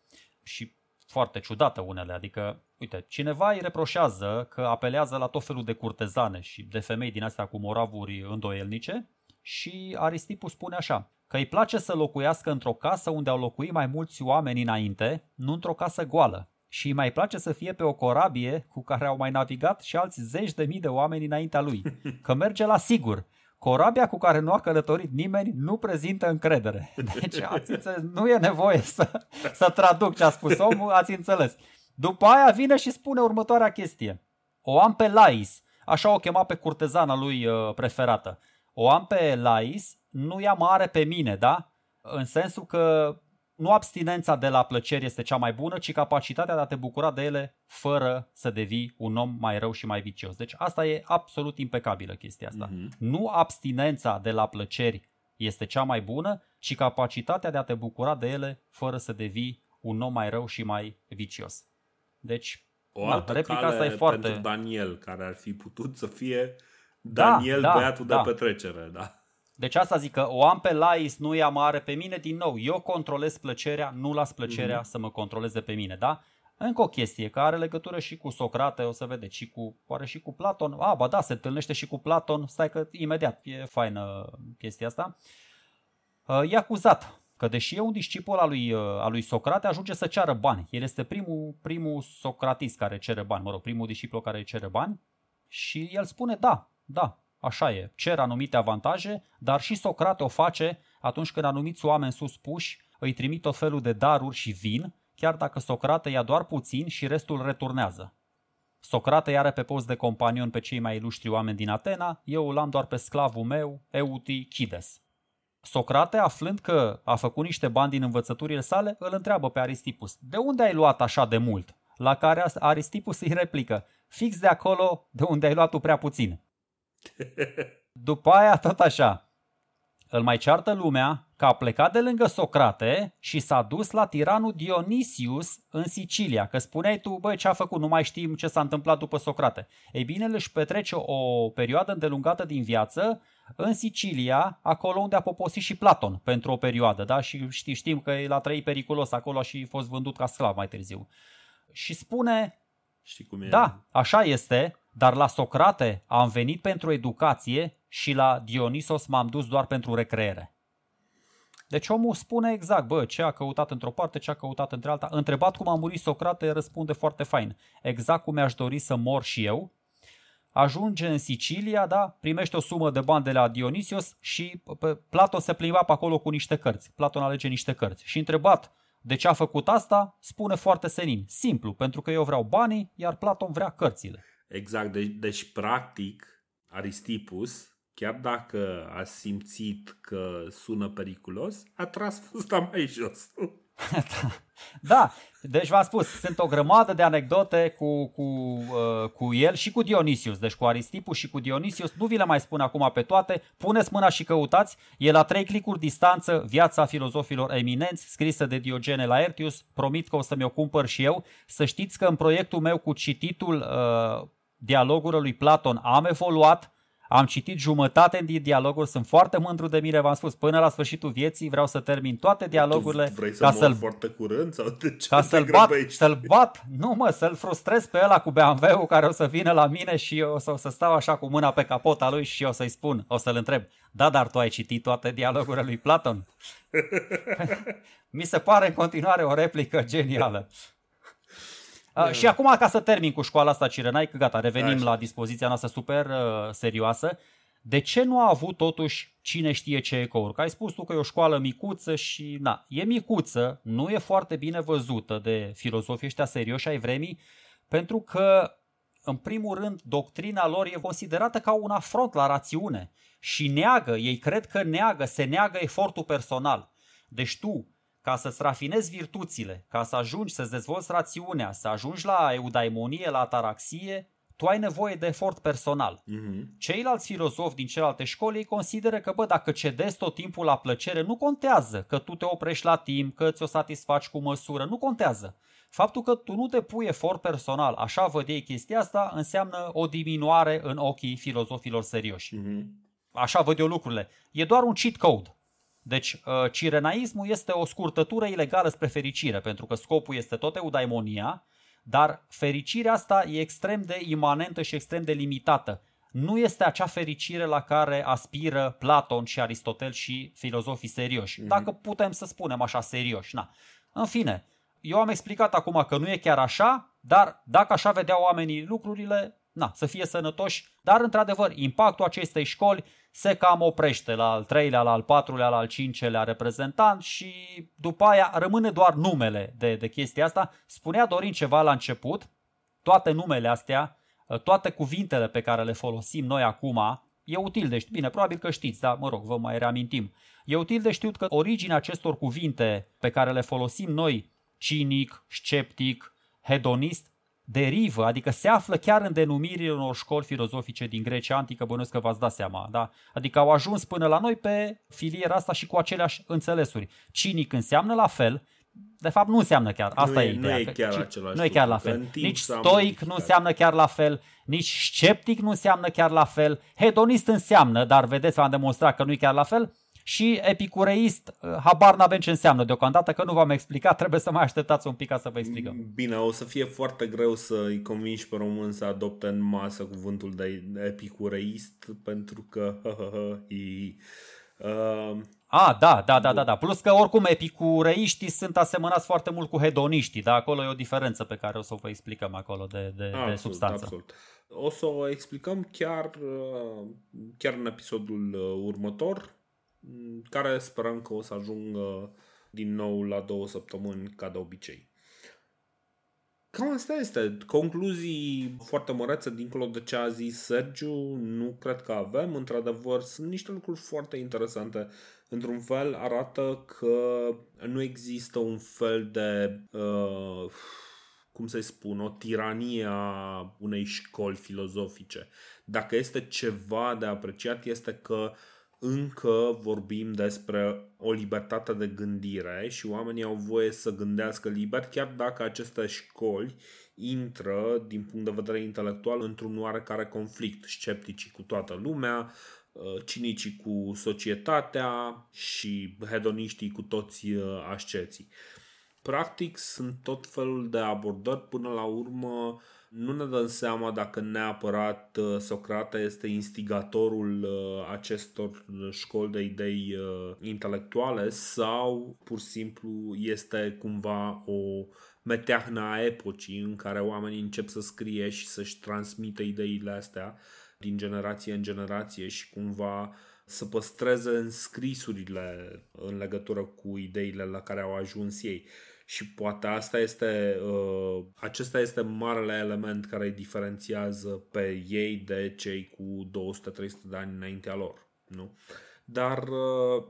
Și foarte ciudată unele, adică, uite, cineva îi reproșează că apelează la tot felul de curtezane și de femei din astea cu moravuri îndoielnice și Aristipus spune așa, că îi place să locuiască într-o casă unde au locuit mai mulți oameni înainte, nu într-o casă goală și îi mai place să fie pe o corabie cu care au mai navigat și alți zeci de mii de oameni înaintea lui, *laughs* că merge la sigur. Corabia cu care nu a călătorit nimeni nu prezintă încredere. *laughs* Deci ați înțeles, nu e nevoie să, să traduc ce a spus omul, ați înțeles. După aia vine și spune următoarea chestie. O am pe Lais, așa o chema pe curtezana lui uh, preferată. O am pe Lais, nu ea mare pe mine, da? În sensul că nu abstinența de la plăceri este cea mai bună, ci capacitatea de a te bucura de ele fără să devii un om mai rău și mai vicios. Deci asta e absolut impecabilă chestia asta. Uh-huh. Nu abstinența de la plăceri este cea mai bună, ci capacitatea de a te bucura de ele fără să devii un om mai rău și mai vicios. Deci, o altă da, replica asta e foarte... pentru Daniel, care ar fi putut să fie da, Daniel, da, băiatul da, de petrecere, da. Deci asta zic că o am pe Lais, nu e mare pe mine, din nou, eu controlez plăcerea, nu las plăcerea mm-hmm. să mă controleze pe mine, da? Încă o chestie care are legătură și cu Socrate, o să vedeți, și cu, oare și cu Platon. A, ba da, se întâlnește și cu Platon, stai că imediat, e faină chestia asta. Uh, e acuzat că deși e un discipol al lui, uh, al lui Socrate, ajunge să ceară bani. El este primul, primul socratist care cere bani, mă rog, primul discipol care cere bani și el spune da, da, Așa e, cer anumite avantaje, dar și Socrate o face atunci când anumiți oameni suspuși îi trimit o felul de daruri și vin, chiar dacă Socrate ia doar puțin și restul returnează. Socrate are pe post de companion pe cei mai ilustri oameni din Atena, eu îl am doar pe sclavul meu, Euti Chides. Socrate, aflând că a făcut niște bani din învățăturile sale, îl întreabă pe Aristipus, de unde ai luat așa de mult? La care Aristipus îi replică, fix de acolo de unde ai luat tu prea puțin. *laughs* După aia tot așa, îl mai ceartă lumea că a plecat de lângă Socrate și s-a dus la tiranul Dionisius în Sicilia, că spuneai tu, băi, ce a făcut, nu mai știm ce s-a întâmplat după Socrate. Ei bine, își petrece o perioadă îndelungată din viață în Sicilia, acolo unde a poposit și Platon pentru o perioadă, da? Și știm că el a trăit periculos acolo și a fost vândut ca sclav mai târziu. Și spune, Știi cum e? da, așa este, dar la Socrate am venit pentru educație și la Dionisos m-am dus doar pentru recreere. Deci omul spune exact, bă, ce a căutat într-o parte, ce a căutat într-alta. Întrebat cum a murit Socrate, răspunde foarte fain. Exact cum mi-aș dori să mor și eu. Ajunge în Sicilia, da, primește o sumă de bani de la Dionisios și Platon se plimba pe acolo cu niște cărți. Platon alege niște cărți. Și întrebat de ce a făcut asta, spune foarte senin. Simplu, pentru că eu vreau banii, iar Platon vrea cărțile. Exact, deci, deci practic Aristipus chiar dacă a simțit că sună periculos, a tras fusta mai jos. *laughs* da, deci v-am spus, sunt o grămadă de anecdote cu, cu, uh, cu el și cu Dionisius, deci cu Aristipus și cu Dionisius, nu vi le mai spun acum pe toate, puneți mâna și căutați, e la trei clicuri distanță Viața filozofilor eminenți, scrisă de Diogene Laertius, promit că o să mi-o cumpăr și eu, să știți că în proiectul meu cu cititul uh, dialogurile lui Platon am evoluat, am citit jumătate din dialoguri, sunt foarte mândru de mine, v-am spus, până la sfârșitul vieții vreau să termin toate dialogurile. Tu vrei să ca să-l, foarte curând sau de ce ca să-l bat, să-l bat, nu mă, să-l frustrez pe ăla cu BMW-ul care o să vină la mine și eu o să, o să stau așa cu mâna pe capota lui și o să-i spun, o să-l întreb, da, dar tu ai citit toate dialogurile lui Platon? *laughs* Mi se pare în continuare o replică genială. Uh, și acum, ca să termin cu școala asta Cirenai, că gata, revenim Așa. la dispoziția noastră super uh, serioasă. De ce nu a avut totuși cine știe ce ecouri? Că ai spus tu că e o școală micuță și, na, e micuță, nu e foarte bine văzută de filozofii ăștia serioși ai vremii, pentru că, în primul rând, doctrina lor e considerată ca un afront la rațiune și neagă, ei cred că neagă, se neagă efortul personal. Deci tu, ca să-ți rafinezi virtuțile, ca să ajungi să-ți dezvolți rațiunea, să ajungi la eudaimonie, la ataraxie, tu ai nevoie de efort personal. Uh-huh. Ceilalți filozofi din celelalte școli ei consideră că, bă, dacă cedezi tot timpul la plăcere, nu contează că tu te oprești la timp, că ți-o satisfaci cu măsură, nu contează. Faptul că tu nu depui efort personal, așa văd ei chestia asta, înseamnă o diminuare în ochii filozofilor serioși. Uh-huh. Așa văd eu lucrurile. E doar un cheat code. Deci, uh, cirenaismul este o scurtătură ilegală spre fericire, pentru că scopul este tot eudaimonia, dar fericirea asta e extrem de imanentă și extrem de limitată. Nu este acea fericire la care aspiră Platon și Aristotel și filozofii serioși. Mm-hmm. Dacă putem să spunem așa serioși. Na. În fine, eu am explicat acum că nu e chiar așa, dar dacă așa vedeau oamenii lucrurile, na, să fie sănătoși, dar într-adevăr impactul acestei școli se cam oprește la al treilea, la al patrulea, la al cincelea reprezentant și după aia rămâne doar numele de, de chestia asta. Spunea Dorin ceva la început, toate numele astea, toate cuvintele pe care le folosim noi acum, e util de știut, bine, probabil că știți, dar mă rog, vă mai reamintim. E util de știut că originea acestor cuvinte pe care le folosim noi, cinic, sceptic, hedonist, derivă, adică se află chiar în denumirile unor școli filozofice din Grecia Antică, bănuiesc că v-ați dat seama, da? Adică au ajuns până la noi pe filiera asta și cu aceleași înțelesuri. Cinic înseamnă la fel, de fapt nu înseamnă chiar, asta nu e, e ideea. Nu e chiar același Nu e chiar la fel. Nici stoic nu înseamnă chiar la fel, nici sceptic nu înseamnă chiar la fel, hedonist înseamnă, dar vedeți, v-am demonstrat că nu e chiar la fel, și epicureist, uh, habar n-avem ce înseamnă deocamdată, că nu v-am explicat, *laughs* trebuie să mai așteptați un pic ca să vă explicăm. Bine, o să fie foarte greu să îi convingi pe român să adopte în masă cuvântul de epicureist, pentru că... *laughs* uh, a, da, da, da, da, da. Plus că oricum epicureiștii sunt asemănați foarte mult cu hedoniștii, dar acolo e o diferență pe care o să o vă explicăm acolo de, de, absolut, de substanță. Absolut. O să o explicăm chiar, uh, chiar în episodul următor, care sperăm că o să ajungă din nou la două săptămâni ca de obicei. Cam asta este. Concluzii foarte mărețe dincolo de ce a zis Sergiu, nu cred că avem. Într-adevăr, sunt niște lucruri foarte interesante. Într-un fel arată că nu există un fel de, uh, cum să-i spun, o tiranie a unei școli filozofice. Dacă este ceva de apreciat, este că încă vorbim despre o libertate de gândire și oamenii au voie să gândească liber, chiar dacă aceste școli intră, din punct de vedere intelectual, într-un oarecare conflict. Scepticii cu toată lumea, uh, cinicii cu societatea și hedoniștii cu toți uh, asceții. Practic sunt tot felul de abordări până la urmă nu ne dăm seama dacă neapărat uh, Socrate este instigatorul uh, acestor școli de idei uh, intelectuale sau pur și simplu este cumva o meteahnă a epocii în care oamenii încep să scrie și să-și transmită ideile astea din generație în generație și cumva să păstreze înscrisurile în legătură cu ideile la care au ajuns ei. Și poate asta este, uh, acesta este marele element care îi diferențiază pe ei de cei cu 200-300 de ani înaintea lor. Nu? Dar uh,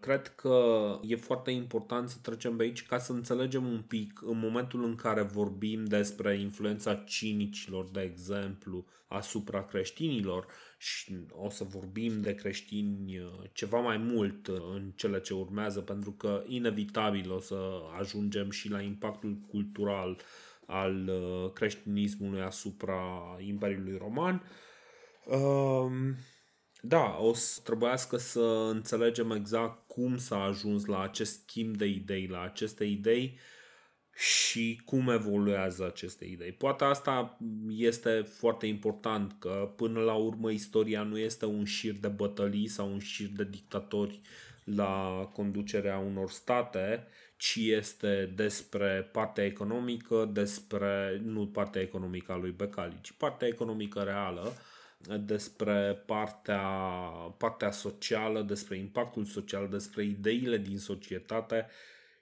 cred că e foarte important să trecem pe aici ca să înțelegem un pic în momentul în care vorbim despre influența cinicilor, de exemplu, asupra creștinilor și o să vorbim de creștini uh, ceva mai mult uh, în cele ce urmează pentru că inevitabil o să ajungem și la impactul cultural al uh, creștinismului asupra Imperiului Roman. Um, da, o să trebuiască să înțelegem exact cum s-a ajuns la acest schimb de idei, la aceste idei și cum evoluează aceste idei. Poate asta este foarte important, că până la urmă istoria nu este un șir de bătălii sau un șir de dictatori la conducerea unor state, ci este despre partea economică, despre, nu partea economică a lui Becali, ci partea economică reală, despre partea, partea socială, despre impactul social, despre ideile din societate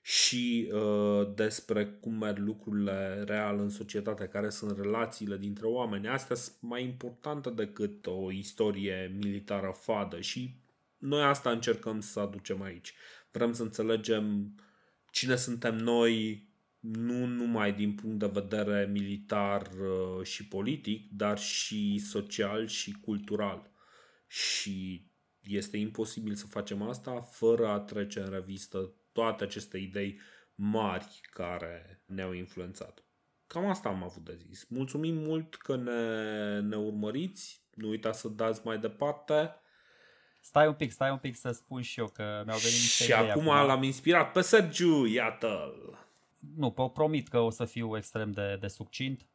și uh, despre cum merg lucrurile real în societate, care sunt relațiile dintre oameni. Astea sunt mai importante decât o istorie militară fadă și noi asta încercăm să aducem aici. Vrem să înțelegem cine suntem noi, nu numai din punct de vedere militar uh, și politic, dar și social și cultural. Și este imposibil să facem asta fără a trece în revistă toate aceste idei mari care ne-au influențat. Cam asta am avut de zis. Mulțumim mult că ne, ne urmăriți. Nu uitați să dați mai departe. Stai un pic, stai un pic să spun și eu că mi-au venit niște Și acum, acum l-am inspirat pe Sergiu, iată-l! Nu, promit că o să fiu extrem de, de succint.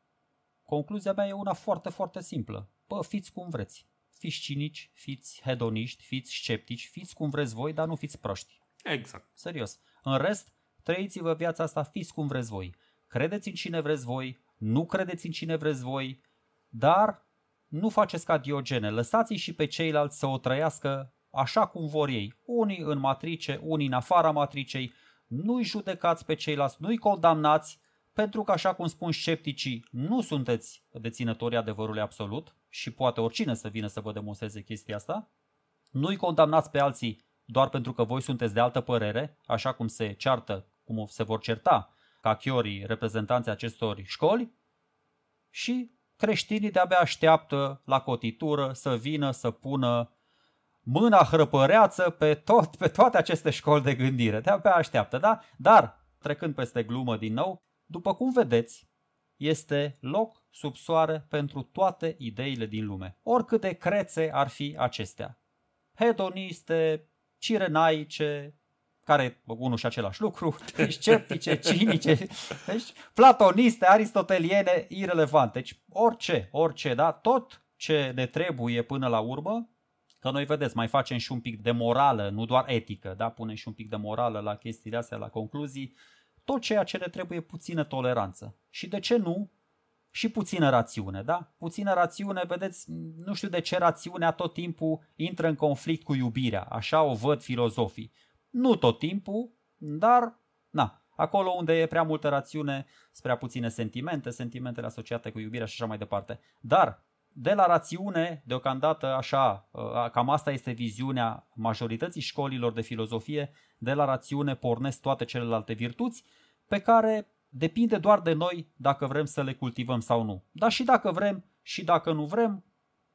Concluzia mea e una foarte, foarte simplă. Bă, fiți cum vreți. Fiți cinici, fiți hedoniști, fiți sceptici, fiți cum vreți voi, dar nu fiți proști. Exact. Serios. În rest, trăiți-vă viața asta, fiți cum vreți voi. Credeți în cine vreți voi, nu credeți în cine vreți voi, dar nu faceți ca Diogene, lăsați și pe ceilalți să o trăiască așa cum vor ei. Unii în matrice, unii în afara matricei, nu-i judecați pe ceilalți, nu-i condamnați, pentru că, așa cum spun scepticii, nu sunteți deținătorii adevărului absolut și poate oricine să vină să vă demonstreze chestia asta. Nu-i condamnați pe alții doar pentru că voi sunteți de altă părere, așa cum se ceartă, cum se vor certa ca chiorii reprezentanții acestor școli și creștinii de-abia așteaptă la cotitură să vină să pună mâna hrăpăreață pe, tot, pe toate aceste școli de gândire. De-abia așteaptă, da? Dar, trecând peste glumă din nou, după cum vedeți, este loc sub soare pentru toate ideile din lume, oricât de crețe ar fi acestea. Hedoniste, cirenaice, care unul și același lucru, *laughs* sceptice, cinice, deci platoniste, aristoteliene, irelevante. Deci orice, orice, da? Tot ce ne trebuie până la urmă, că noi vedeți, mai facem și un pic de morală, nu doar etică, da? Punem și un pic de morală la chestiile astea, la concluzii, tot ceea ce ne trebuie puțină toleranță. Și de ce nu? Și puțină rațiune, da? Puțină rațiune, vedeți, nu știu de ce rațiunea tot timpul intră în conflict cu iubirea, așa o văd filozofii. Nu tot timpul, dar, na, acolo unde e prea multă rațiune, prea puține sentimente, sentimentele asociate cu iubirea și așa mai departe. Dar de la rațiune, deocamdată așa, uh, cam asta este viziunea majorității școlilor de filozofie, de la rațiune pornesc toate celelalte virtuți pe care depinde doar de noi dacă vrem să le cultivăm sau nu. Dar și dacă vrem și dacă nu vrem,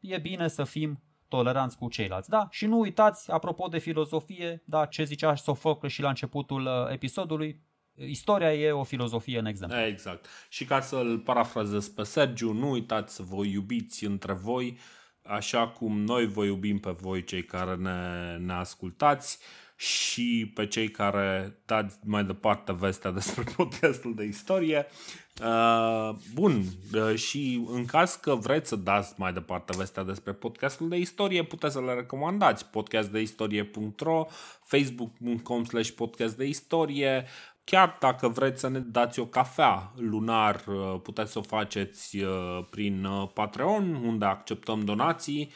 e bine să fim toleranți cu ceilalți. Da? Și nu uitați, apropo de filozofie, da, ce zicea Sofocle și la începutul uh, episodului, istoria e o filozofie în exemplu. Exact. Și ca să-l parafrazez pe Sergiu, nu uitați să vă iubiți între voi, așa cum noi vă iubim pe voi cei care ne, ne ascultați și pe cei care dați mai departe vestea *laughs* despre podcastul de istorie. Uh, bun, uh, și în caz că vreți să dați mai departe vestea despre podcastul de istorie, puteți să le recomandați podcastdeistorie.ro, facebook.com slash podcast de istorie, Chiar dacă vreți să ne dați o cafea lunar, uh, puteți să o faceți uh, prin uh, Patreon, unde acceptăm donații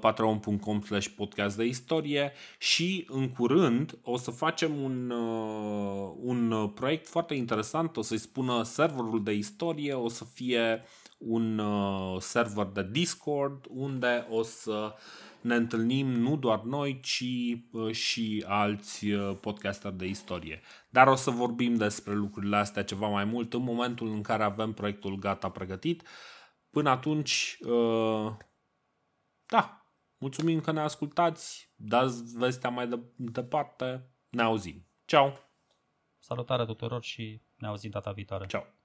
patreon.com slash podcast de istorie. Și în curând o să facem un, un proiect foarte interesant, o să-i spună serverul de istorie, o să fie un server de Discord unde o să ne întâlnim nu doar noi, ci uh, și alți uh, podcasteri de istorie. Dar o să vorbim despre lucrurile astea ceva mai mult în momentul în care avem proiectul gata pregătit. Până atunci, uh, da, mulțumim că ne ascultați, dați vestea mai de, departe, ne auzim. Ceau! Salutare tuturor și ne auzim data viitoare. Ceau!